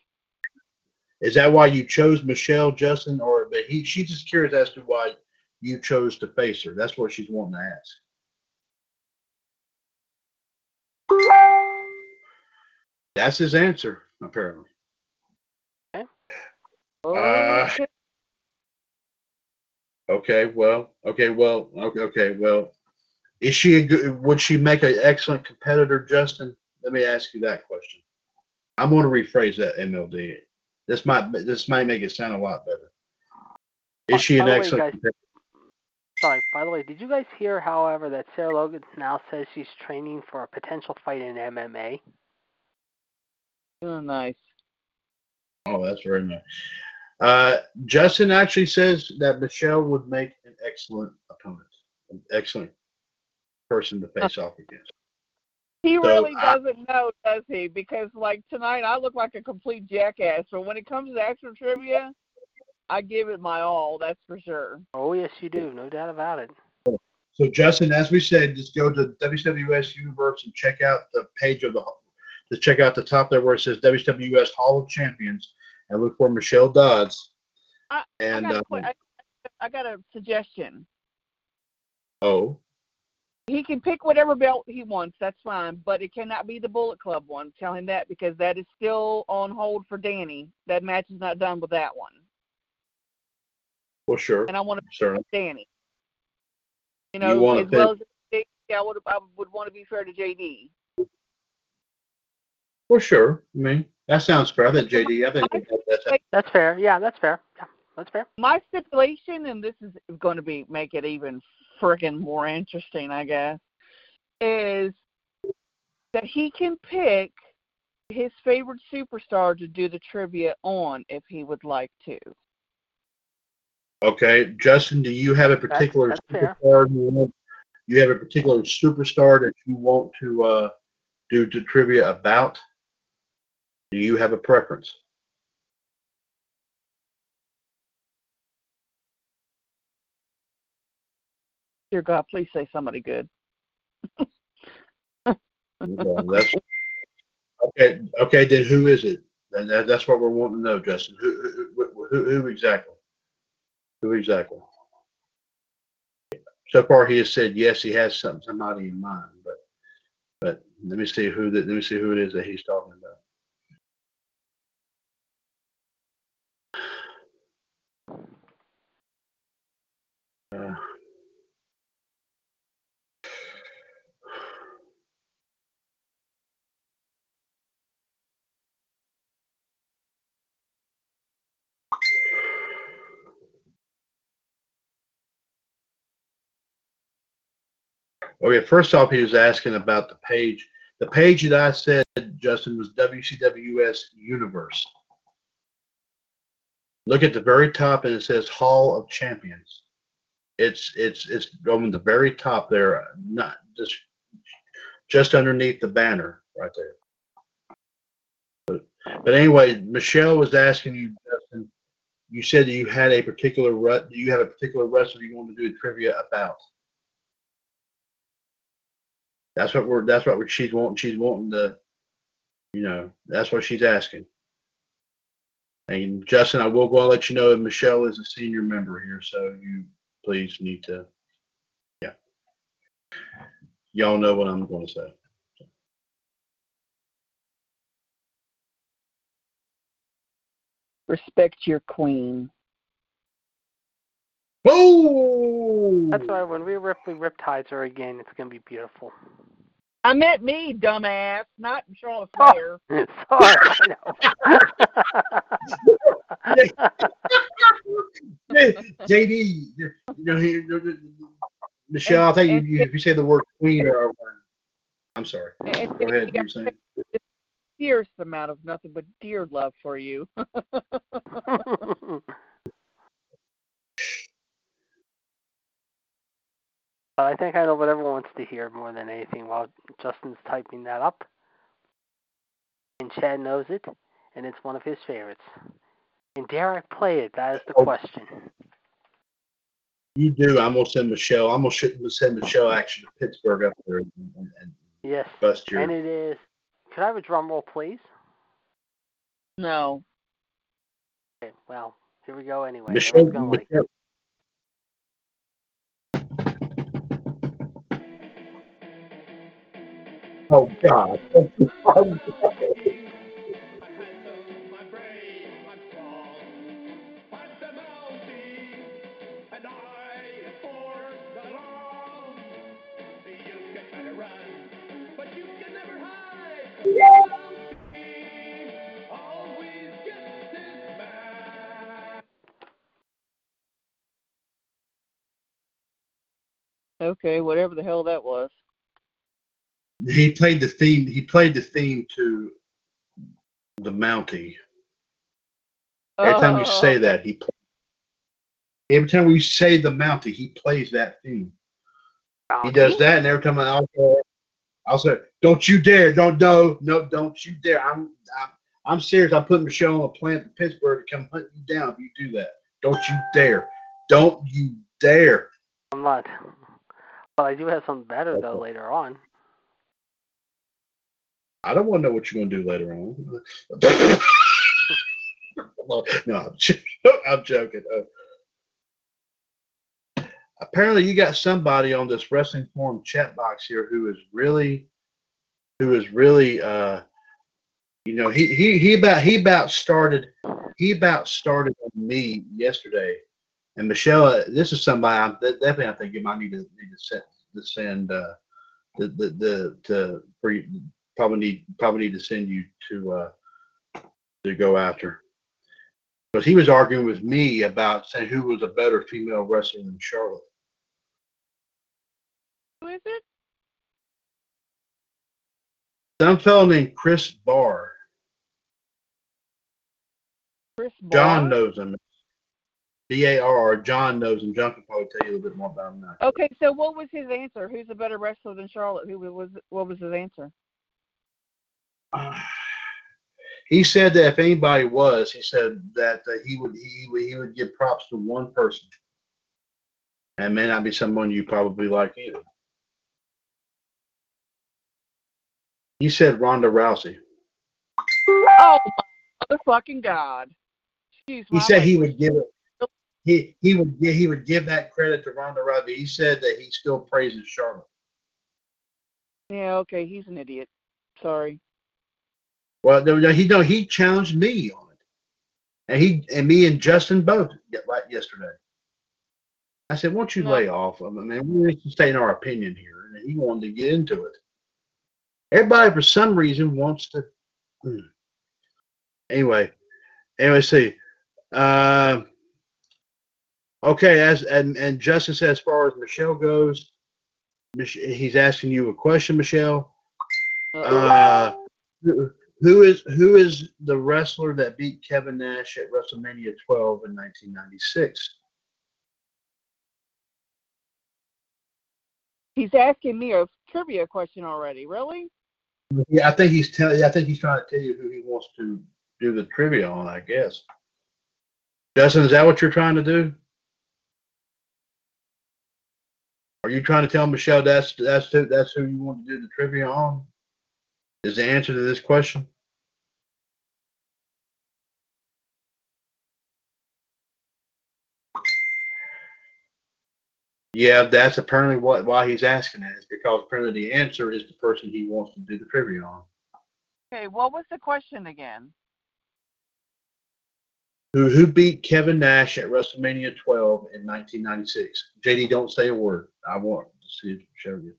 Speaker 1: Is that why you chose Michelle, Justin, or but he? She's just curious as to why you chose to face her. That's what she's wanting to ask. That's his answer, apparently. Okay. Uh, Okay, well, okay, well, okay, okay, well, is she a good, would she make an excellent competitor, Justin? Let me ask you that question. I'm going to rephrase that, MLD. This might this might make it sound a lot better. Is she
Speaker 4: By
Speaker 1: an
Speaker 4: the way,
Speaker 1: excellent
Speaker 4: guys-
Speaker 1: competitor?
Speaker 4: Sorry, by the way, did you guys hear, however, that Sarah Logan now says she's training for a potential fight in MMA?
Speaker 2: Oh, nice.
Speaker 1: Oh, that's very nice. Uh, Justin actually says that Michelle would make an excellent opponent, an excellent person to face off against.
Speaker 2: He
Speaker 1: So,
Speaker 2: really
Speaker 1: I-
Speaker 2: doesn't know, does he? Because like tonight, I look like a complete jackass. But when it comes to actual trivia, I give it my all. That's for sure.
Speaker 4: Oh, yes, you do. No doubt about it.
Speaker 1: So, Justin, as we said, just go to WWS Universe and check out the page of the. to check out the top there where it says WWS Hall of Champions and look for Michelle Dodds.
Speaker 2: I-
Speaker 1: and
Speaker 2: I, got a,
Speaker 1: um,
Speaker 2: que- I, I got a suggestion.
Speaker 1: oh,
Speaker 2: He can pick whatever belt he wants. That's fine, but it cannot be the Bullet Club one. Tell him that because that is still on hold for Danny. That match is not done with that one,
Speaker 1: well, sure,
Speaker 2: and I want to
Speaker 1: certainly.
Speaker 2: Danny. You
Speaker 1: You
Speaker 2: know,
Speaker 1: wanna
Speaker 2: as well as JD, I would I would want to be fair to JD.
Speaker 1: Well, sure. I mean, that sounds fair. I think JD. I think that- that's
Speaker 4: That's fair. Yeah, that's fair. Yeah, that's fair.
Speaker 2: My stipulation, and this is going to be make it even friggin' more interesting, I guess, is that he can pick his favorite superstar to do the trivia on if he would like to.
Speaker 1: okay. Justin, do you have a particular
Speaker 4: that's fair.
Speaker 1: superstar you want? You have a particular superstar that you want to uh, do the trivia about? Do you have a preference?
Speaker 2: Dear God, please say somebody good.
Speaker 1: Okay, that's okay. Okay, then who is it? And that, that's what we're wanting to know, Justin. Who, who, who, who exactly? Who exactly? So far, he has said yes. He has some somebody in mind, but but let me see who that. Let me see who it is that he's talking about. Uh, Okay, first off, he was asking about the page. The page that I said, Justin, was WCWS Universe. Look at the very top, and it says Hall of Champions. It's it's it's on the very top there, not just just underneath the banner right there. But, but anyway, Michelle was asking you, Justin. You said that you had a particular rut. Do you have a particular wrestler you want to do trivia about? That's what we're. That's what she's wanting. She's wanting to. You know, that's what she's asking. And Justin, I will go and let you know that Michelle is a senior member here, so you please need to. Yeah. Y'all know what I'm going to say.
Speaker 2: Respect your queen.
Speaker 1: Oh.
Speaker 4: That's why when we Ripley Riptides her again, it's gonna be beautiful.
Speaker 2: I meant me, dumbass, not Charlotte
Speaker 4: Oh. Sorry, I know.
Speaker 1: JD, you know, he- Michelle, I think you, you, if you say the word queen or I'm sorry.
Speaker 2: And-
Speaker 1: Go ahead. You were saying.
Speaker 2: fierce amount of nothing but dear love for you.
Speaker 4: I think I know what everyone wants to hear more than anything while Justin's typing that up. And Chad knows it, and it's one of his favorites. And dare I play it? That is the
Speaker 1: Oh.
Speaker 4: question.
Speaker 1: You do. I'm gonna send Michelle. I'm gonna send Michelle action to Pittsburgh up there and, and, and
Speaker 4: Yes.
Speaker 1: bust your.
Speaker 4: And it is. Could I have a drum roll, please?
Speaker 2: No.
Speaker 4: Okay, well, here we go anyway.
Speaker 1: Michelle,
Speaker 4: Everyone's gonna like
Speaker 1: Oh God!
Speaker 2: Okay, whatever the hell that was.
Speaker 1: He played the theme. He played the theme to the Mountie. Every time you
Speaker 2: Oh.
Speaker 1: say that, he. Play, every time we say the Mountie, he plays that theme. He does that, and every time I also, I'll say, "Don't you dare! Don't no no! Don't you dare! I'm I'm, I'm serious. I'm putting Michelle on a plane to Pittsburgh to come hunt you down if you do that. Don't you dare! Don't you dare!"
Speaker 4: I'm not. But I do have something better though later on.
Speaker 1: I don't want to know what you're going to do later on. no, I'm, j- I'm joking. Uh, apparently, you got somebody on this wrestling forum chat box here who is really, who is really, uh, you know, he he he about he about started, he about started me yesterday. And Michelle, uh, this is somebody I'm definitely I think you might need to need to send to send uh, the the the to for probably need probably need to send you to uh to go after because he was arguing with me about saying who was a better female wrestler than Charlotte.
Speaker 2: Who is it?
Speaker 1: Some fellow named Chris Barr.
Speaker 2: Chris Barr?
Speaker 1: John knows him. B A R. John knows him. John can probably tell you a little bit more about him now.
Speaker 2: Okay, so what was his answer? Who's a better wrestler than Charlotte? Who was what was his answer?
Speaker 1: He said that if anybody was, he said that uh, he would he, would- he would give props to one person, and may not be someone you probably like either. He said Ronda Rousey.
Speaker 2: Oh my motherfucking god! Excuse
Speaker 1: He said he would give it. He he would he would give that credit to Ronda Rousey. He said that he still praises Charlotte.
Speaker 2: Yeah, okay, he's an idiot. Sorry.
Speaker 1: Well, no, he no, he challenged me on it, and he and me and Justin both right yesterday. I said, "Won't you lay off? I mean, we're just stating our opinion here," and he wanted to get into it. Everybody, for some reason, wants to. Hmm. Anyway, anyway, see. Uh, okay, as and and Justin said, as far as Michelle goes, he's asking you a question, Michelle. Uh, who is who is the wrestler that beat Kevin Nash at WrestleMania 12 in 1996?
Speaker 2: He's asking me a trivia question already. Really?
Speaker 1: Yeah, I think he's telling. I think he's trying to tell you who he wants to do the trivia on. I guess. Justin, is that what you're trying to do? Are you trying to tell Michelle that's that's who, that's who you want to do the trivia on? Is the answer to this question? Yeah, that's apparently what why he's asking it. Is because apparently the answer is the person he wants to do the trivia on.
Speaker 2: Okay, what was the question again?
Speaker 1: Who who beat Kevin Nash at WrestleMania 12 in 1996? JD, don't say a word. I want to see it show you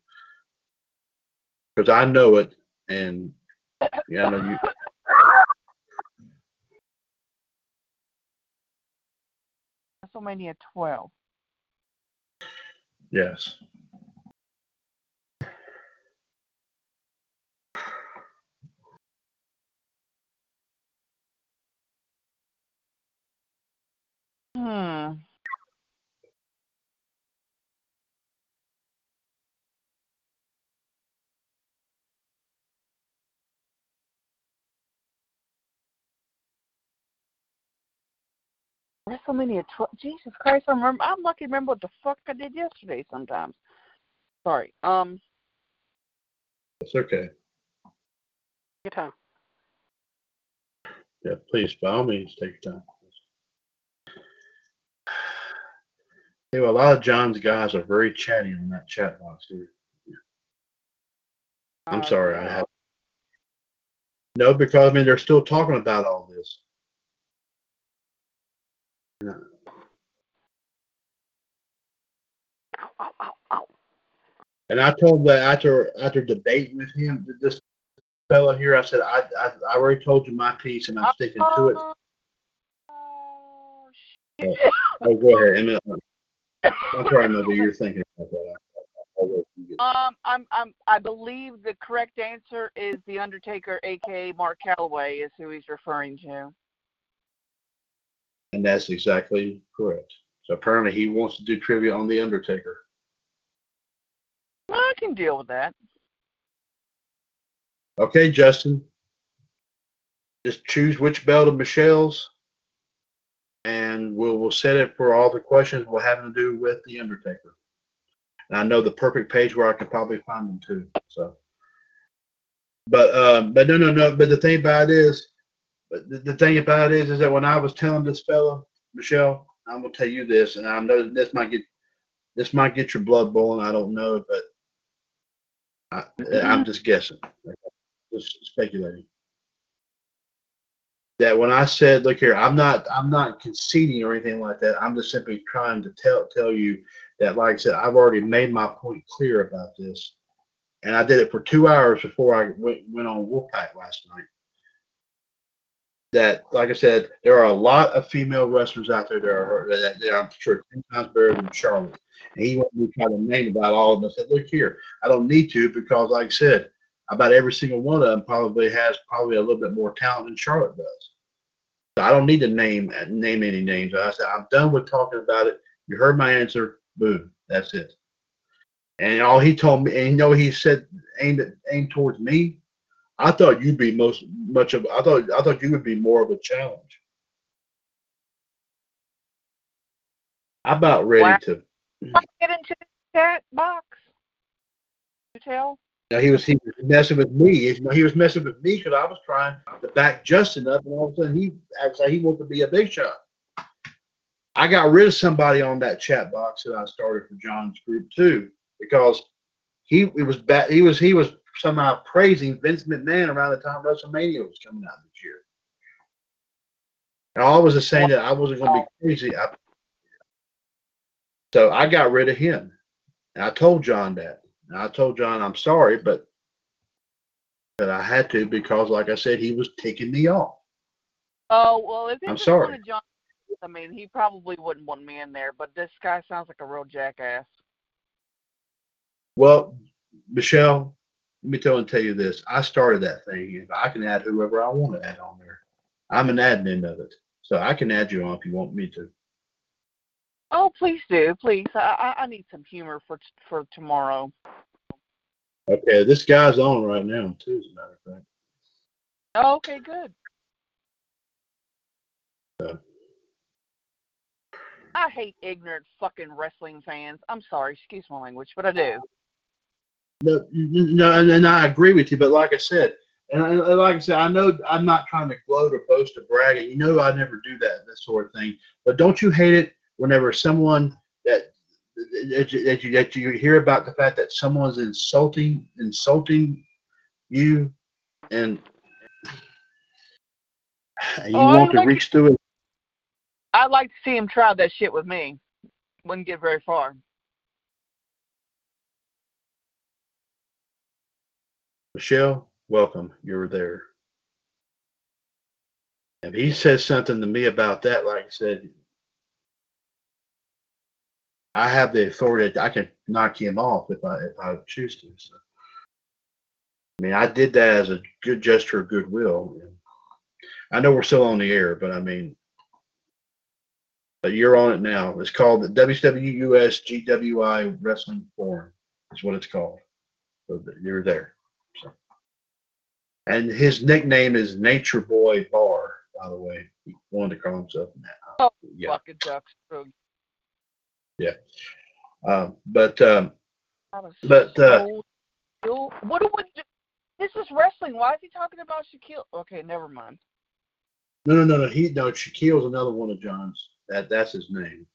Speaker 1: because I know it, and yeah, I know you.
Speaker 2: WrestleMania 12.
Speaker 1: Yes.
Speaker 2: Hmm. WrestleMania 12. Jesus Christ, I remember. I'm lucky to remember what the fuck I did yesterday. Sometimes. Sorry. Um.
Speaker 1: It's okay.
Speaker 4: Your time.
Speaker 1: Yeah, please, by all means, take your time. Know, a lot of John's guys are very chatty on that chat box here. I'm
Speaker 2: uh,
Speaker 1: sorry, I have. No, because I mean they're still talking about all And I told that after after debating with him, this fella here, I said I I, I already told you my piece and I'm sticking to it.
Speaker 2: Oh, shit.
Speaker 1: Oh, go ahead. Uh, I'm sorry, Mother, you're thinking about that. I'll let you get-
Speaker 2: Um, I'm, I'm, I believe the correct answer is the Undertaker, aka Mark Calaway, is who he's referring to.
Speaker 1: And that's exactly correct. So apparently he wants to do trivia on the Undertaker.
Speaker 2: Can deal with that.
Speaker 1: Okay, Justin. Just choose which belt of Michelle's, and we'll we'll set it for all the questions we'll have to do with the Undertaker. And I know the perfect page where I could probably find them too. So, but um, but no no no. But the thing about it is, but the, the thing about it is, is that when I was telling this fella Michelle, I'm gonna tell you this, and I know this might get this might get your blood boiling. I don't know, but I, I'm just guessing just speculating. That when I said, look here, I'm not I'm not conceding or anything like that. I'm just simply trying to tell tell you that, like I said, I've already made my point clear about this. And I did it for two hours before I went, went on Wolfpack last night. That, like I said, there are a lot of female wrestlers out there that are that, that I'm sure ten times better than Charlotte. And he wanted me to try to name about all of them. I said, look here, I don't need to because, like I said, about every single one of them probably has probably a little bit more talent than Charlotte does. So I don't need to name uh, name any names. I said I'm done with talking about it. You heard my answer. Boom. That's it. And all he told me, and you know, he said aimed at, aimed towards me. I thought you'd be most much of. I thought I thought you would be more of a challenge. I'm about ready
Speaker 2: Wow.
Speaker 1: to.
Speaker 2: Let's mm. get into the chat box. You tell?
Speaker 1: Now he was he was messing with me. You know, he was messing with me because I was trying to back Justin up, and all of a sudden he acts like he wanted to be a big shot. I got rid of somebody on that chat box that I started for John's group too, because he it was bad. He was he was somehow praising Vince McMahon around the time WrestleMania was coming out this year. And I was just saying that I wasn't going to be crazy. I, so I got rid of him, and I told John that. And I told John I'm sorry, but that I had to because, like I said, he was taking me off.
Speaker 2: Oh well, if it
Speaker 1: I'm sorry.
Speaker 2: one of John, I mean, he probably wouldn't want me in there. But this guy sounds like a real jackass.
Speaker 1: Well, Michelle, let me tell and tell you this. I started that thing. If I can add whoever I want to add on there, I'm an admin of it, so I can add you on if you want me to.
Speaker 2: Oh, please do, please. I I, need some humor for for tomorrow.
Speaker 1: Okay, this guy's on right now too, as a matter of fact.
Speaker 2: Oh, okay, good.
Speaker 1: So.
Speaker 2: I hate ignorant fucking wrestling fans. I'm sorry, excuse my language, but I do.
Speaker 1: No, no, and, I agree with you, but like I said, and I, and like I said, I know I'm not trying to gloat or boast or brag, and you know I never do that, that sort of thing. But don't you hate it whenever someone that that you, that you that you hear about the fact that someone's insulting insulting you, and, you
Speaker 2: Oh,
Speaker 1: want to
Speaker 2: like-
Speaker 1: reach through it?
Speaker 2: I'd like to see him try that shit with me. Wouldn't get very far.
Speaker 1: Michelle, welcome. You're there. If he says something to me about that, like I said, I have the authority. That I can knock him off if I if I choose to. So. I mean, I did that as a good gesture of goodwill. I know we're still on the air, but I mean, but you're on it now. It's called the WWUS GWI Wrestling Forum. Is what it's called. So you're there. So. And his nickname is Nature Boy Bar, by the way. He wanted to call himself that.
Speaker 2: Oh,
Speaker 1: yeah.
Speaker 2: fucking ducks. Oh, So,
Speaker 1: Uh, but um, But, uh,
Speaker 2: what do we do? This is wrestling. Why is he talking about Shaquille? Okay, never mind.
Speaker 1: no, no, no, no. He no. Shaquille's another one of John's. That that's his name.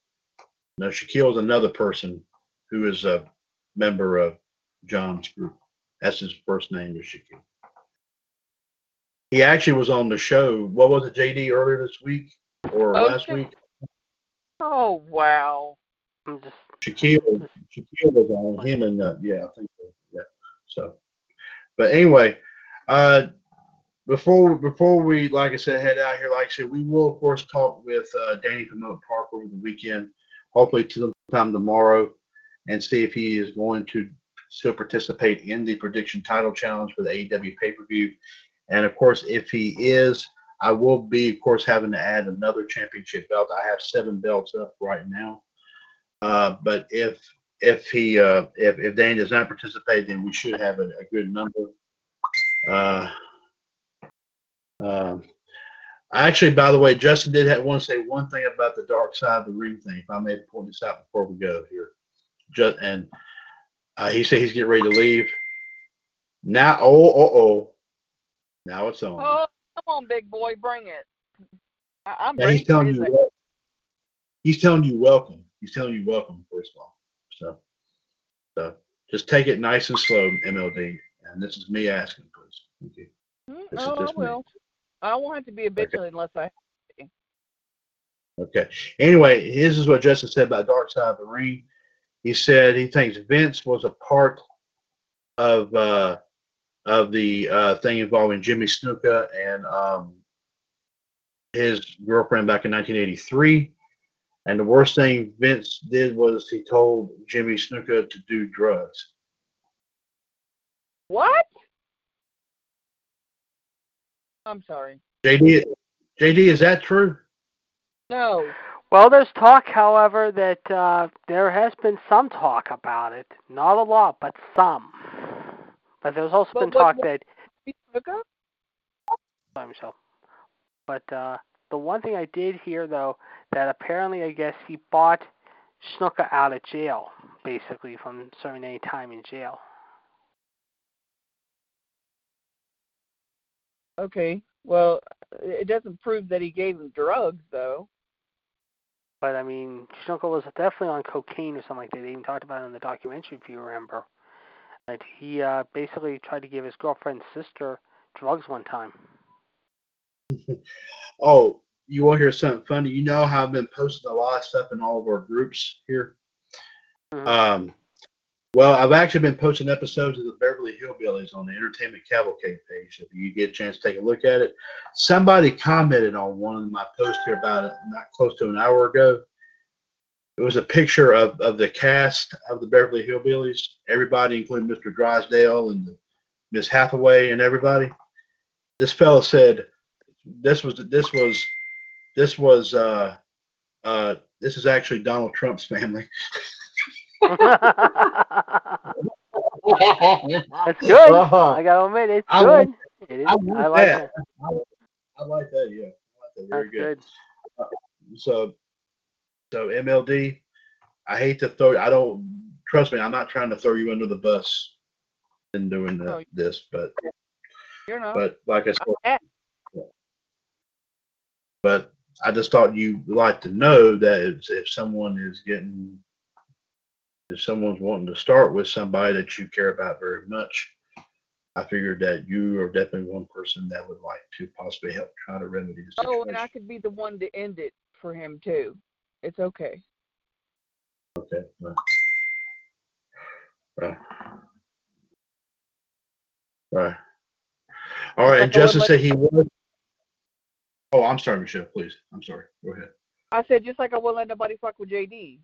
Speaker 1: No, Shaquille's another person who is a member of John's group. That's his first name is Shaquille. He actually was on the show. What was it, JD, earlier this week or last week?
Speaker 2: Oh wow.
Speaker 4: I'm just
Speaker 1: Shaquille, Shaquille was on him and uh, yeah, I think so. Yeah. So, but anyway, uh, before before we like I said head out here, like I said, we will of course talk with uh, Danny from Oak Park over the weekend, hopefully to sometime tomorrow, and see if he is going to still participate in the prediction title challenge for the AEW pay per view, and of course if he is. I will be, of course, having to add another championship belt. I have seven belts up right now. Uh, but if if he uh, if if Dane does not participate, then we should have a, a good number. Uh, um, actually, by the way, Justin did have, want to say one thing about the dark side of the ring thing. If I may point this out before we go here, just and uh, he said he's getting ready to leave. Now, oh, oh, oh, now it's on.
Speaker 2: Oh, come on, big boy, bring it. I, I'm
Speaker 1: Yeah, he's telling you. He's telling you welcome. He's telling you welcome first of all. So, so just take it nice and slow, MLD. And this is me asking, please. Thank you.
Speaker 2: Mm,
Speaker 1: This is
Speaker 2: oh, I
Speaker 1: just me.
Speaker 2: will. I won't have to be a bitch unless I.
Speaker 1: Okay. Anyway, this is what Justin said about Dark Side of the Ring. He said he thinks Vince was a part of uh, of the uh, thing involving Jimmy Snuka and um, his girlfriend back in 1983. And the worst thing Vince did was he told Jimmy Snuka to do drugs.
Speaker 2: What? I'm sorry.
Speaker 1: JD, JD, is that true?
Speaker 2: No.
Speaker 4: Well, there's talk, however, that uh, there has been some talk about it. Not a lot, but some. But there's also
Speaker 2: But
Speaker 4: been
Speaker 2: what-
Speaker 4: talk
Speaker 2: what-
Speaker 4: that.
Speaker 2: He took her?
Speaker 4: Sorry, Michelle. But uh, the one thing I did hear, though, that apparently, I guess he bought Snuka out of jail, basically, from serving any time in jail.
Speaker 2: Okay. Well, it doesn't prove that he gave him drugs, though.
Speaker 4: But I mean, Snuka was definitely on cocaine or something like that. They even talked about it in the documentary, if you remember. And he uh, basically tried to give his girlfriend's sister drugs one time.
Speaker 1: Oh, you want to hear something funny? You know how I've been posting a lot of stuff in all of our groups here?
Speaker 4: Mhm.
Speaker 1: Um, well, I've actually been posting episodes of the Beverly Hillbillies on the Entertainment Cavalcade page. If you get a chance to take a look at it, somebody commented on one of my posts here about it not close to an hour ago. It was a picture of, of the cast of the Beverly Hillbillies, everybody, including Mr. Drysdale and Miss Hathaway and everybody. This fella said, "This was this was this was uh, uh, this is actually Donald Trump's family."
Speaker 4: That's good.
Speaker 1: Uh-huh.
Speaker 4: I gotta admit, it's
Speaker 1: I
Speaker 4: good. It is.
Speaker 1: I
Speaker 4: I,
Speaker 1: like
Speaker 4: like
Speaker 1: that.
Speaker 4: it.
Speaker 1: I like that. Yeah, I like that. Very good.
Speaker 4: good.
Speaker 1: So, so MLD, I hate to throw. I don't trust me. I'm not trying to throw you under the bus in doing the,
Speaker 2: No.
Speaker 1: this, but but like I said,
Speaker 2: Eh,
Speaker 1: but I just thought you'd like to know that if, if someone is getting, if someone's wanting to start with somebody that you care about very much, I figured that you are definitely one person that would like to possibly help try to remedy the situation.
Speaker 2: Oh, and I could be the one to end it for him too. It's okay.
Speaker 1: Okay. Right. Right. Right. All right. And Justin said he would. Oh, I'm sorry, Michelle. Please. I'm sorry. Go ahead.
Speaker 2: I said just like I wouldn't let nobody fuck with JD. You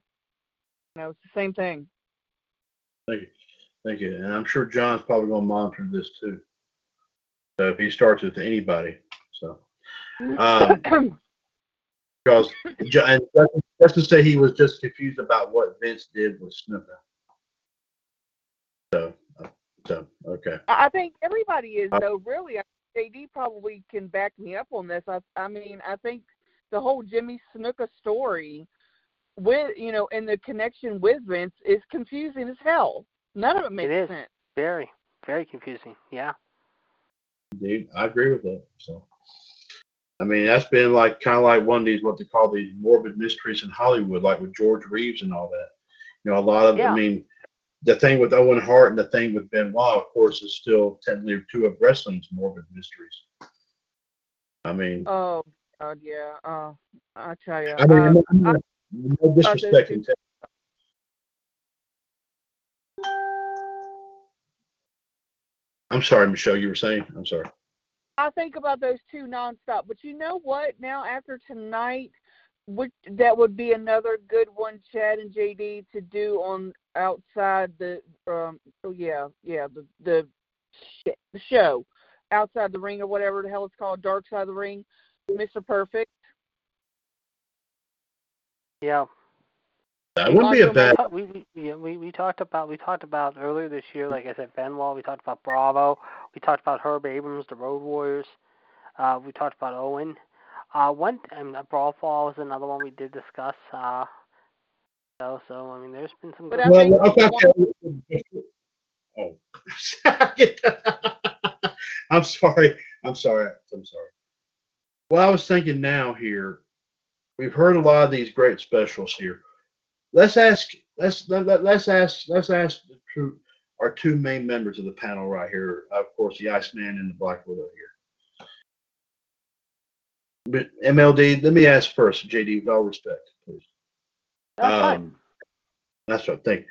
Speaker 2: know, it's the same thing.
Speaker 1: Thank you. Thank you. And I'm sure John's probably going to monitor this too. So if he starts with anybody, so um, because Jo- and Justin, Justin said he was just confused about what Vince did with Snuka. So, uh, so okay.
Speaker 2: I I think everybody is though. Really, I- JD probably can back me up on this. I, I mean, I think the whole Jimmy Snuka story with you know and the connection with Vince is confusing as hell. None of it makes
Speaker 4: is.
Speaker 2: sense.
Speaker 4: Very, very confusing. Yeah.
Speaker 1: Dude, I agree with that. So, I mean, that's been like kind of like one of these what they call these morbid mysteries in Hollywood, like with George Reeves and all that. You know, a lot of.
Speaker 4: Yeah.
Speaker 1: I mean, the thing with Owen Hart and the thing with Benoit, of course, is still technically two of wrestling's morbid mysteries. I mean,
Speaker 2: Oh God, yeah. Uh, I tell you.
Speaker 1: I mean,
Speaker 2: uh,
Speaker 1: not- I'm no disrespect. in I'm sorry, Michelle. You were saying. I'm sorry.
Speaker 2: I think about those two nonstop. But you know what? Now after tonight, would that would be another good one, Chad and JD, to do on outside the um. Oh yeah, yeah. The the sh- the show outside the ring or whatever the hell it's called, Dark Side of the Ring, Mr. Perfect.
Speaker 4: Yeah.
Speaker 1: That wouldn't be a bad.
Speaker 4: talk- we, we, yeah, we we talked about we talked about earlier this year, like I said, Benoit. We talked about Bravo. We talked about Herb Abrams, the Road Warriors. Uh, we talked about Owen. Uh, one and uh, Brawl Fall is another one we did discuss. Uh, so so I mean, there's been some.
Speaker 2: But
Speaker 4: good
Speaker 2: I
Speaker 1: Well,
Speaker 2: think
Speaker 1: okay. Oh, I'm sorry. I'm sorry. I'm sorry. Well, I was thinking now here. We've heard a lot of these great specials here. Let's ask. Let's let, let, let's ask. Let's ask the true, our two main members of the panel right here. Of course, the Iceman and the Black Widow here. But MLD, let me ask first, JD, with all respect, please.
Speaker 4: That's.
Speaker 1: Um, that's what I think.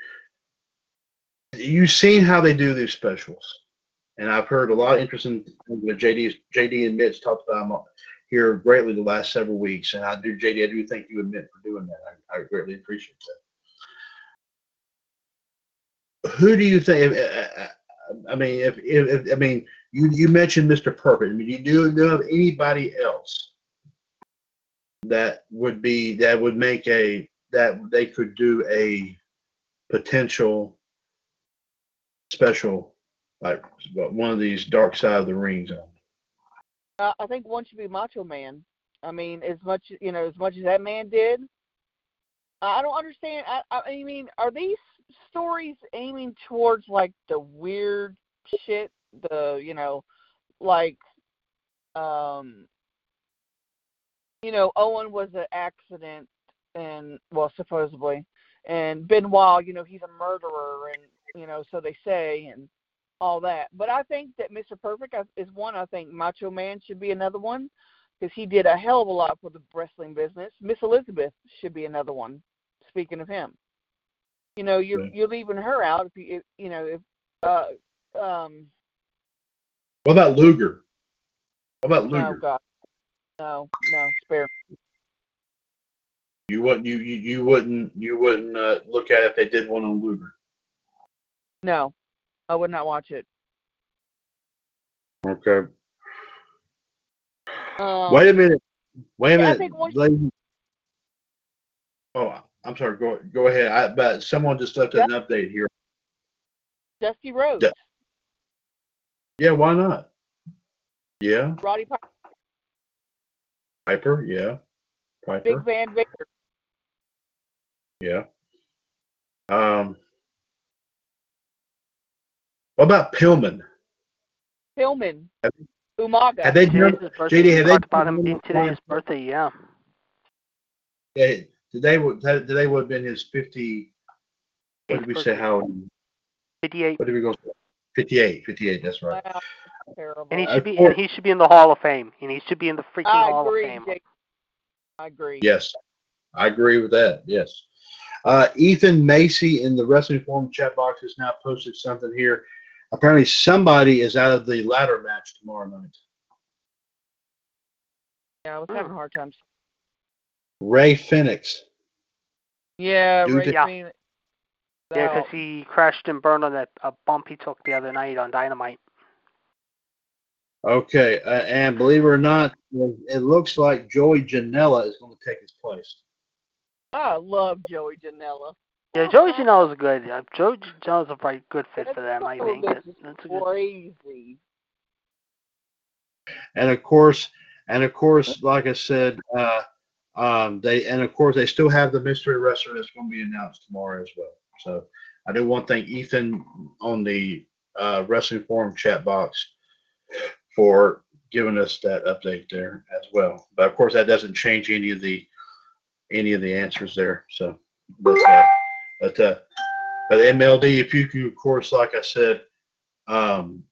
Speaker 1: You've seen how they do these specials, and I've heard a lot of interesting things that JD JD and Mitch talked about them here greatly the last several weeks, and I do JD, I do thank you and Mitch for doing that. I, I greatly appreciate that. Who do you think? uh, uh, I mean, if, if, if I mean, you you mentioned Mr. Perfect. I mean, you do know of anybody else that would be that would make a that they could do a potential special like one of these dark side of the rings on.
Speaker 2: I think one should be Macho Man. I mean, as much you know, as much as that man did, I don't understand. I, I mean, are these stories aiming towards like the weird shit? The you know, like, um, you know, Owen was an accident, and well, supposedly, and Benoit, you know, he's a murderer, and you know, so they say, and all that. But I think that Mr. Perfect is one. I think Macho Man should be another one because he did a hell of a lot for the wrestling business. Miss Elizabeth should be another one. Speaking of him, you know, you're
Speaker 1: Yeah.
Speaker 2: you're leaving her out if you if, you know if uh um
Speaker 1: What about Luger? What about
Speaker 2: no
Speaker 1: Luger?
Speaker 2: God no no spare
Speaker 1: You wouldn't you, you you wouldn't you wouldn't uh, look at it if they did one on Luger.
Speaker 2: no I would not watch it.
Speaker 1: Okay.
Speaker 2: Um,
Speaker 1: Wait a minute. Wait a
Speaker 2: yeah,
Speaker 1: minute.
Speaker 2: one-
Speaker 1: Oh, I'm sorry. Go go ahead. I, but someone just left an update here.
Speaker 2: Dusty Rhodes,
Speaker 1: Yeah. Yeah, why not? Yeah,
Speaker 2: Roddy Piper,
Speaker 1: Piper. Yeah,
Speaker 2: Big Van Vader.
Speaker 1: Yeah. Um. What about Pillman?
Speaker 2: Pillman,
Speaker 1: Have-
Speaker 2: Umaga.
Speaker 1: Have they done?
Speaker 4: Today's birthday.
Speaker 1: JD, have they
Speaker 4: talked about him
Speaker 1: done
Speaker 4: being
Speaker 1: one
Speaker 4: today's birthday. Yeah.
Speaker 1: They, today would today would have been his fifty. What did we say? How?
Speaker 4: 58.
Speaker 1: What did we go? 58. 58. That's right.
Speaker 2: Wow, terrible.
Speaker 4: And he should be and he should be in the Hall of Fame. And he should be in the freaking
Speaker 2: I
Speaker 4: Hall
Speaker 2: agree,
Speaker 4: of Fame.
Speaker 2: Jake. I agree.
Speaker 1: Yes, I agree with that. Yes. Uh, Ethan Macy in the Wrestling Forum chat box has now posted something here. Apparently, somebody is out of the ladder match tomorrow night.
Speaker 2: Yeah, I was having a hard time.
Speaker 1: Rey Fenix.
Speaker 2: Yeah,
Speaker 1: Dude,
Speaker 2: Rey
Speaker 4: Yeah.
Speaker 2: Fenix.
Speaker 4: Yeah,
Speaker 2: Out.
Speaker 4: because he crashed and burned on that a bump he took the other night on Dynamite.
Speaker 1: Okay, uh, and believe it or not, it looks like Joey Janela is going to take his place.
Speaker 2: I love Joey Janela.
Speaker 4: Yeah, Joey Janela's good. Uh, Joey Janela's a very good fit for them, I think.
Speaker 2: this
Speaker 4: That-
Speaker 2: is
Speaker 4: That's a good.
Speaker 2: Crazy.
Speaker 1: And of course, and of course, like I said, uh, Um, they and of course they still have the mystery wrestler that's going to be announced tomorrow as well. So I do want to thank Ethan on the uh, wrestling forum chat box for giving us that update there as well. But of course that doesn't change any of the any of the answers there. So, but uh, but uh, but MLD, if you can, of course, like I said, um,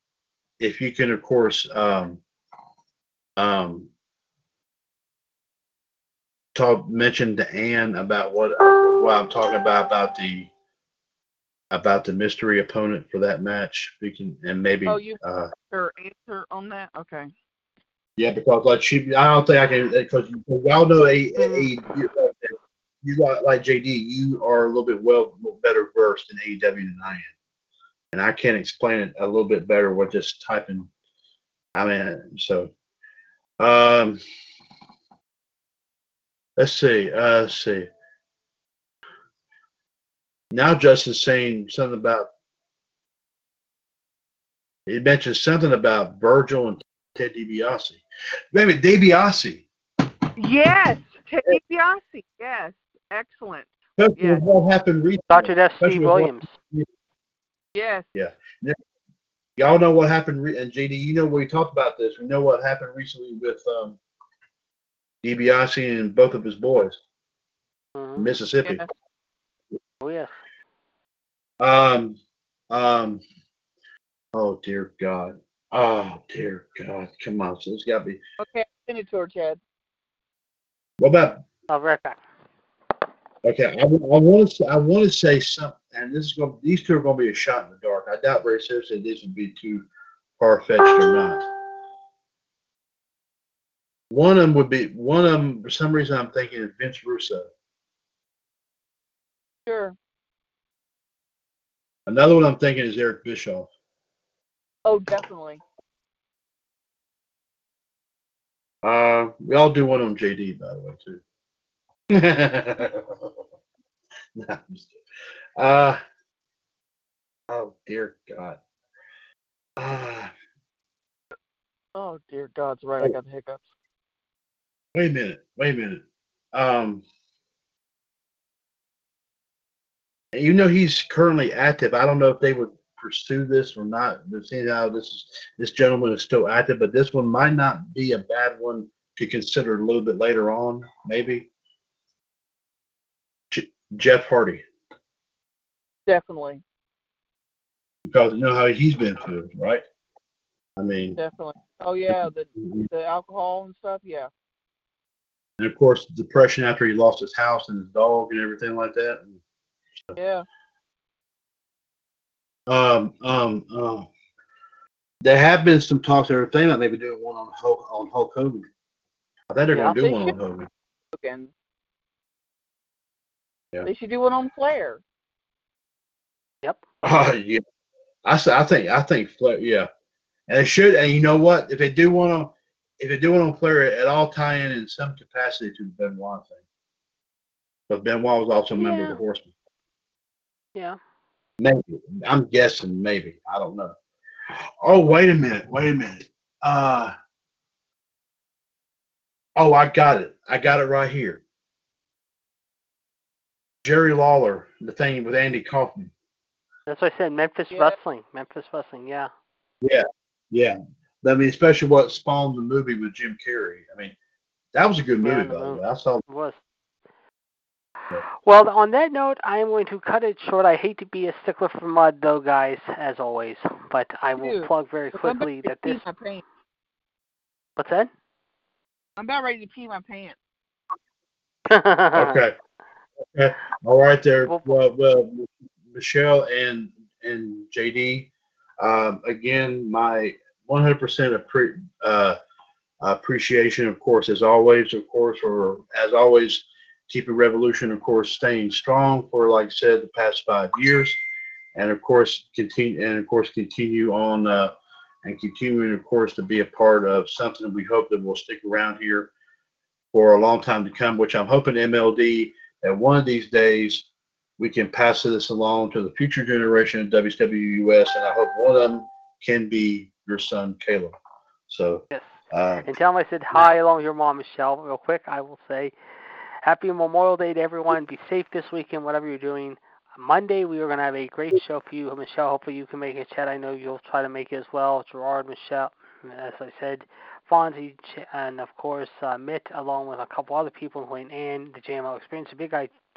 Speaker 1: if you can, of course, um, um, talk mention to Ann about what what I'm talking about about the about the mystery opponent for that match. We can and maybe
Speaker 2: Oh, you-
Speaker 1: uh,
Speaker 2: Her answer on that? Okay.
Speaker 1: yeah, because like she, I don't think I can because y'all know a, a, you, you got like JD, you are a little bit well better versed in AEW than I am, and I can't explain it a little bit better with just typing. I mean, so um, let's see, uh, let's see. Now Justin's saying something about. He mentioned something about Virgil and Ted DiBiase. Maybe DiBiase.
Speaker 2: Yes, Ted DiBiase. Yes, excellent.
Speaker 1: Especially
Speaker 2: Yeah.
Speaker 1: what happened recently.
Speaker 4: Dr. Death
Speaker 1: Especially
Speaker 4: Steve
Speaker 1: with what-
Speaker 4: Williams.
Speaker 2: Yes. Yeah.
Speaker 1: Y'all know what happened, re- and JD, you know we talked about this. We know what happened recently with um, DiBiase and both of his boys,
Speaker 4: Mhm.
Speaker 1: Mississippi.
Speaker 2: Yeah.
Speaker 4: Oh yes.
Speaker 1: Um, um, oh dear God. Oh dear God. Come on, so it's got to be.
Speaker 2: Okay, send it to her, Chad.
Speaker 1: What about
Speaker 4: I'll be right back.
Speaker 1: Okay, I, want to I want to say something, and this is going. These two are going to be a shot in the dark. I doubt very seriously these would be too far fetched or not. One of them would be one of them. For some reason, I'm thinking of Vince Russo.
Speaker 2: Sure.
Speaker 1: Another one I'm thinking is Eric Bischoff.
Speaker 2: Oh, definitely.
Speaker 1: Uh, we all do one on JD, by the way, too. Nah, I'm just kidding. uh, oh dear God. Uh,
Speaker 2: Oh dear God, it's right. I got the hiccups.
Speaker 1: Wait a minute. Wait a minute. Um, you know he's currently active. I don't know if they would pursue this or not. Seeing how this is, this gentleman is still active, but this one might not be a bad one to consider a little bit later on, maybe. J- Jeff Hardy,
Speaker 2: Definitely,
Speaker 1: because you know how he's been through, right? I mean,
Speaker 2: definitely. Oh yeah, the mm-hmm. the alcohol and stuff. Yeah.
Speaker 1: and of course, depression after he lost his house and his dog and everything like that.
Speaker 2: Yeah.
Speaker 1: Um, um, um, there have been some talks that are thinking about maybe doing one on Hulk on Hulk Hogan. I think they're
Speaker 4: Yeah,
Speaker 1: going to do one on
Speaker 2: should.
Speaker 1: Hogan. Yeah.
Speaker 2: They should do one on Flair. Yep.
Speaker 1: Oh yeah, I I think I think Flair. Yeah, and it should. And you know what? If they do one on if they do one on Flair, it all tie in in some capacity to the Benoit thing. But Benoit was also a member of the Horsemen.
Speaker 4: Yeah.
Speaker 1: Maybe I'm guessing. Maybe I don't know. Oh wait a minute. Wait a minute. Uh. Oh, I got it. I got it right here. Jerry Lawler, the thing with Andy Kaufman.
Speaker 4: That's what I said. Memphis
Speaker 2: Yeah.
Speaker 4: Wrestling. Memphis Wrestling. Yeah.
Speaker 1: Yeah. Yeah. I mean, especially what spawned the movie with Jim Carrey. I mean, that was a good movie,
Speaker 4: the
Speaker 1: by the way. I saw.
Speaker 4: It was.
Speaker 1: Yeah.
Speaker 4: Well, on that note, I am going to cut it short. I hate to be a stickler for mud, though, guys, as always. But I will
Speaker 2: Dude,
Speaker 4: plug very
Speaker 2: Look, I'm
Speaker 4: quickly
Speaker 2: about
Speaker 4: that
Speaker 2: ready
Speaker 4: this.
Speaker 2: to pee my pants.
Speaker 4: What's that?
Speaker 2: I'm about ready to pee my pants.
Speaker 1: Okay. Okay. All right, there.
Speaker 4: Well-
Speaker 1: Well, well, Michelle and and JD. Um, again, my 100% appre- uh, appreciation, of course, as always, of course, or as always, keeping Revolution, of course, staying strong for, like I said, the past five years, and of course, continue and of course continue on uh, and continuing, of course, to be a part of something we hope that will stick around here for a long time to come. Which I'm hoping MLD that one of these days we can pass this along to the future generation of WWUS, and I hope one of them can be your son Caleb. So,
Speaker 4: yes.
Speaker 1: uh,
Speaker 4: And tell him I said hi along with your mom, Michelle, real quick. I will say Happy Memorial Day to everyone. Be safe this weekend, whatever you're doing. Monday, we are going to have a great show for you. Michelle, hopefully you can make it. Chad, I know you'll try to make it as well. Gerard, Michelle, as I said, Fonzie, and of course, uh, Mitt, along with a couple other people, including Ann, the JML Experience, the big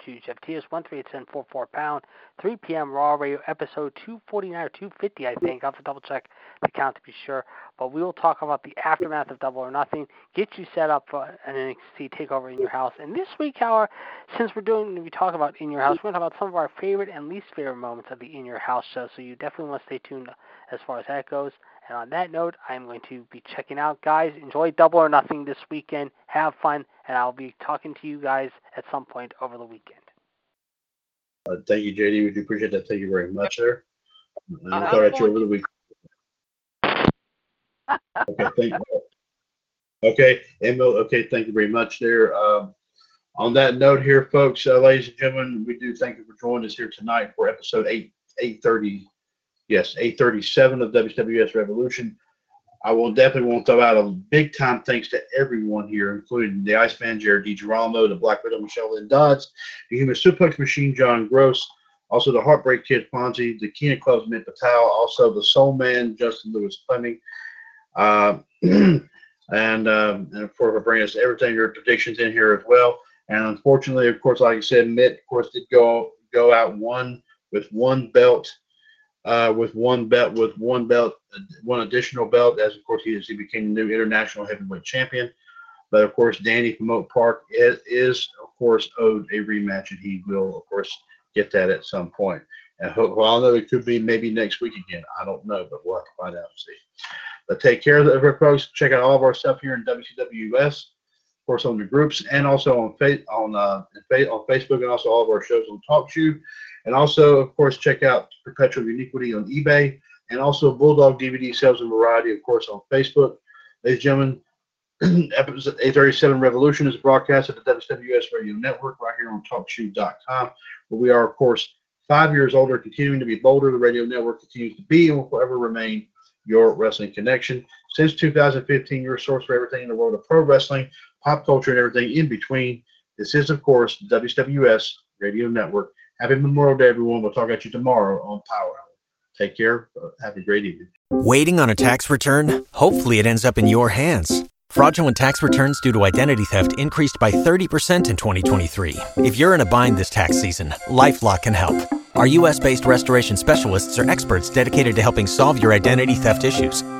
Speaker 4: to Jeff Tiers, 13844 pound, 3 p.m. Raw Radio, episode 249 or 250, I think. I'll have to double check the count to be sure. But we will talk about the aftermath of Double or Nothing, get you set up for an NXT takeover in your house. And this week, however, since we're doing, we talk about in your house, we're going to talk about some of our favorite and least favorite moments of the in your house show. So you definitely want to stay tuned as far as that goes. And on that note, I'm going to be checking out. Guys, enjoy Double or Nothing this weekend. Have fun, and I'll be talking to you guys at some point over the weekend.
Speaker 1: Uh, thank you, JD. We do appreciate that. Thank you very much, there. And we'll talk at you over the week. Okay, thank you. Okay, Emil, okay, thank you very much there. Um, on that note here, folks, uh, ladies and gentlemen, we do thank you for joining us here tonight for episode 8, 830, yes, 837 of WWS Revolution. I will definitely want to throw out a big time thanks to everyone here, including the Iceman, Jared DiGirolamo, the Black Widow, Michelle Lynn Dodds, the Human Suplex Machine, John Gross, also the Heartbreak Kid, Fonzie, the Keenan Club's Matt Martel, also the Soul Man, Justin Lewis Fleming, uh, and, um, and for bringing us everything, your predictions in here as well. And unfortunately, of course, like I said, Mitt, of course, did go go out one with one belt uh, with one belt, with one belt, one additional belt, as of course he is, he became the new international heavyweight champion. But of course, Danny from Oak Park is, is, of course owed a rematch, and he will of course get that at some point. And well, I know it could be maybe next week again. I don't know, but we'll have to find out and see. But take care of it, folks. Check out all of our stuff here in WCWS, of course, on the groups and also on fa- on uh, on Facebook, and also all of our shows on TalkShoe. And also, of course, check out Perpetual Uniquity on eBay and also Bulldog DVD Sales and Variety, of course, on Facebook. Ladies and gentlemen, episode 837 Revolution is broadcast at the WWS Radio Network right here on TalkShoe.com, where we are, of course, five years older, continuing to be bolder. The radio network continues to be and will forever remain your wrestling connection. Since 2015, your source for everything in the world of pro wrestling, pop culture, and everything in between. This is, of course, the WWS Radio Network. Happy Memorial Day, everyone. We'll talk at you tomorrow on Power Hour. Take care. Have a great evening.
Speaker 8: Waiting on a tax return? Hopefully, it ends up in your hands. Fraudulent tax returns due to identity theft increased by 30% in 2023. If you're in a bind this tax season, LifeLock can help. Our U.S. based restoration specialists are experts dedicated to helping solve your identity theft issues.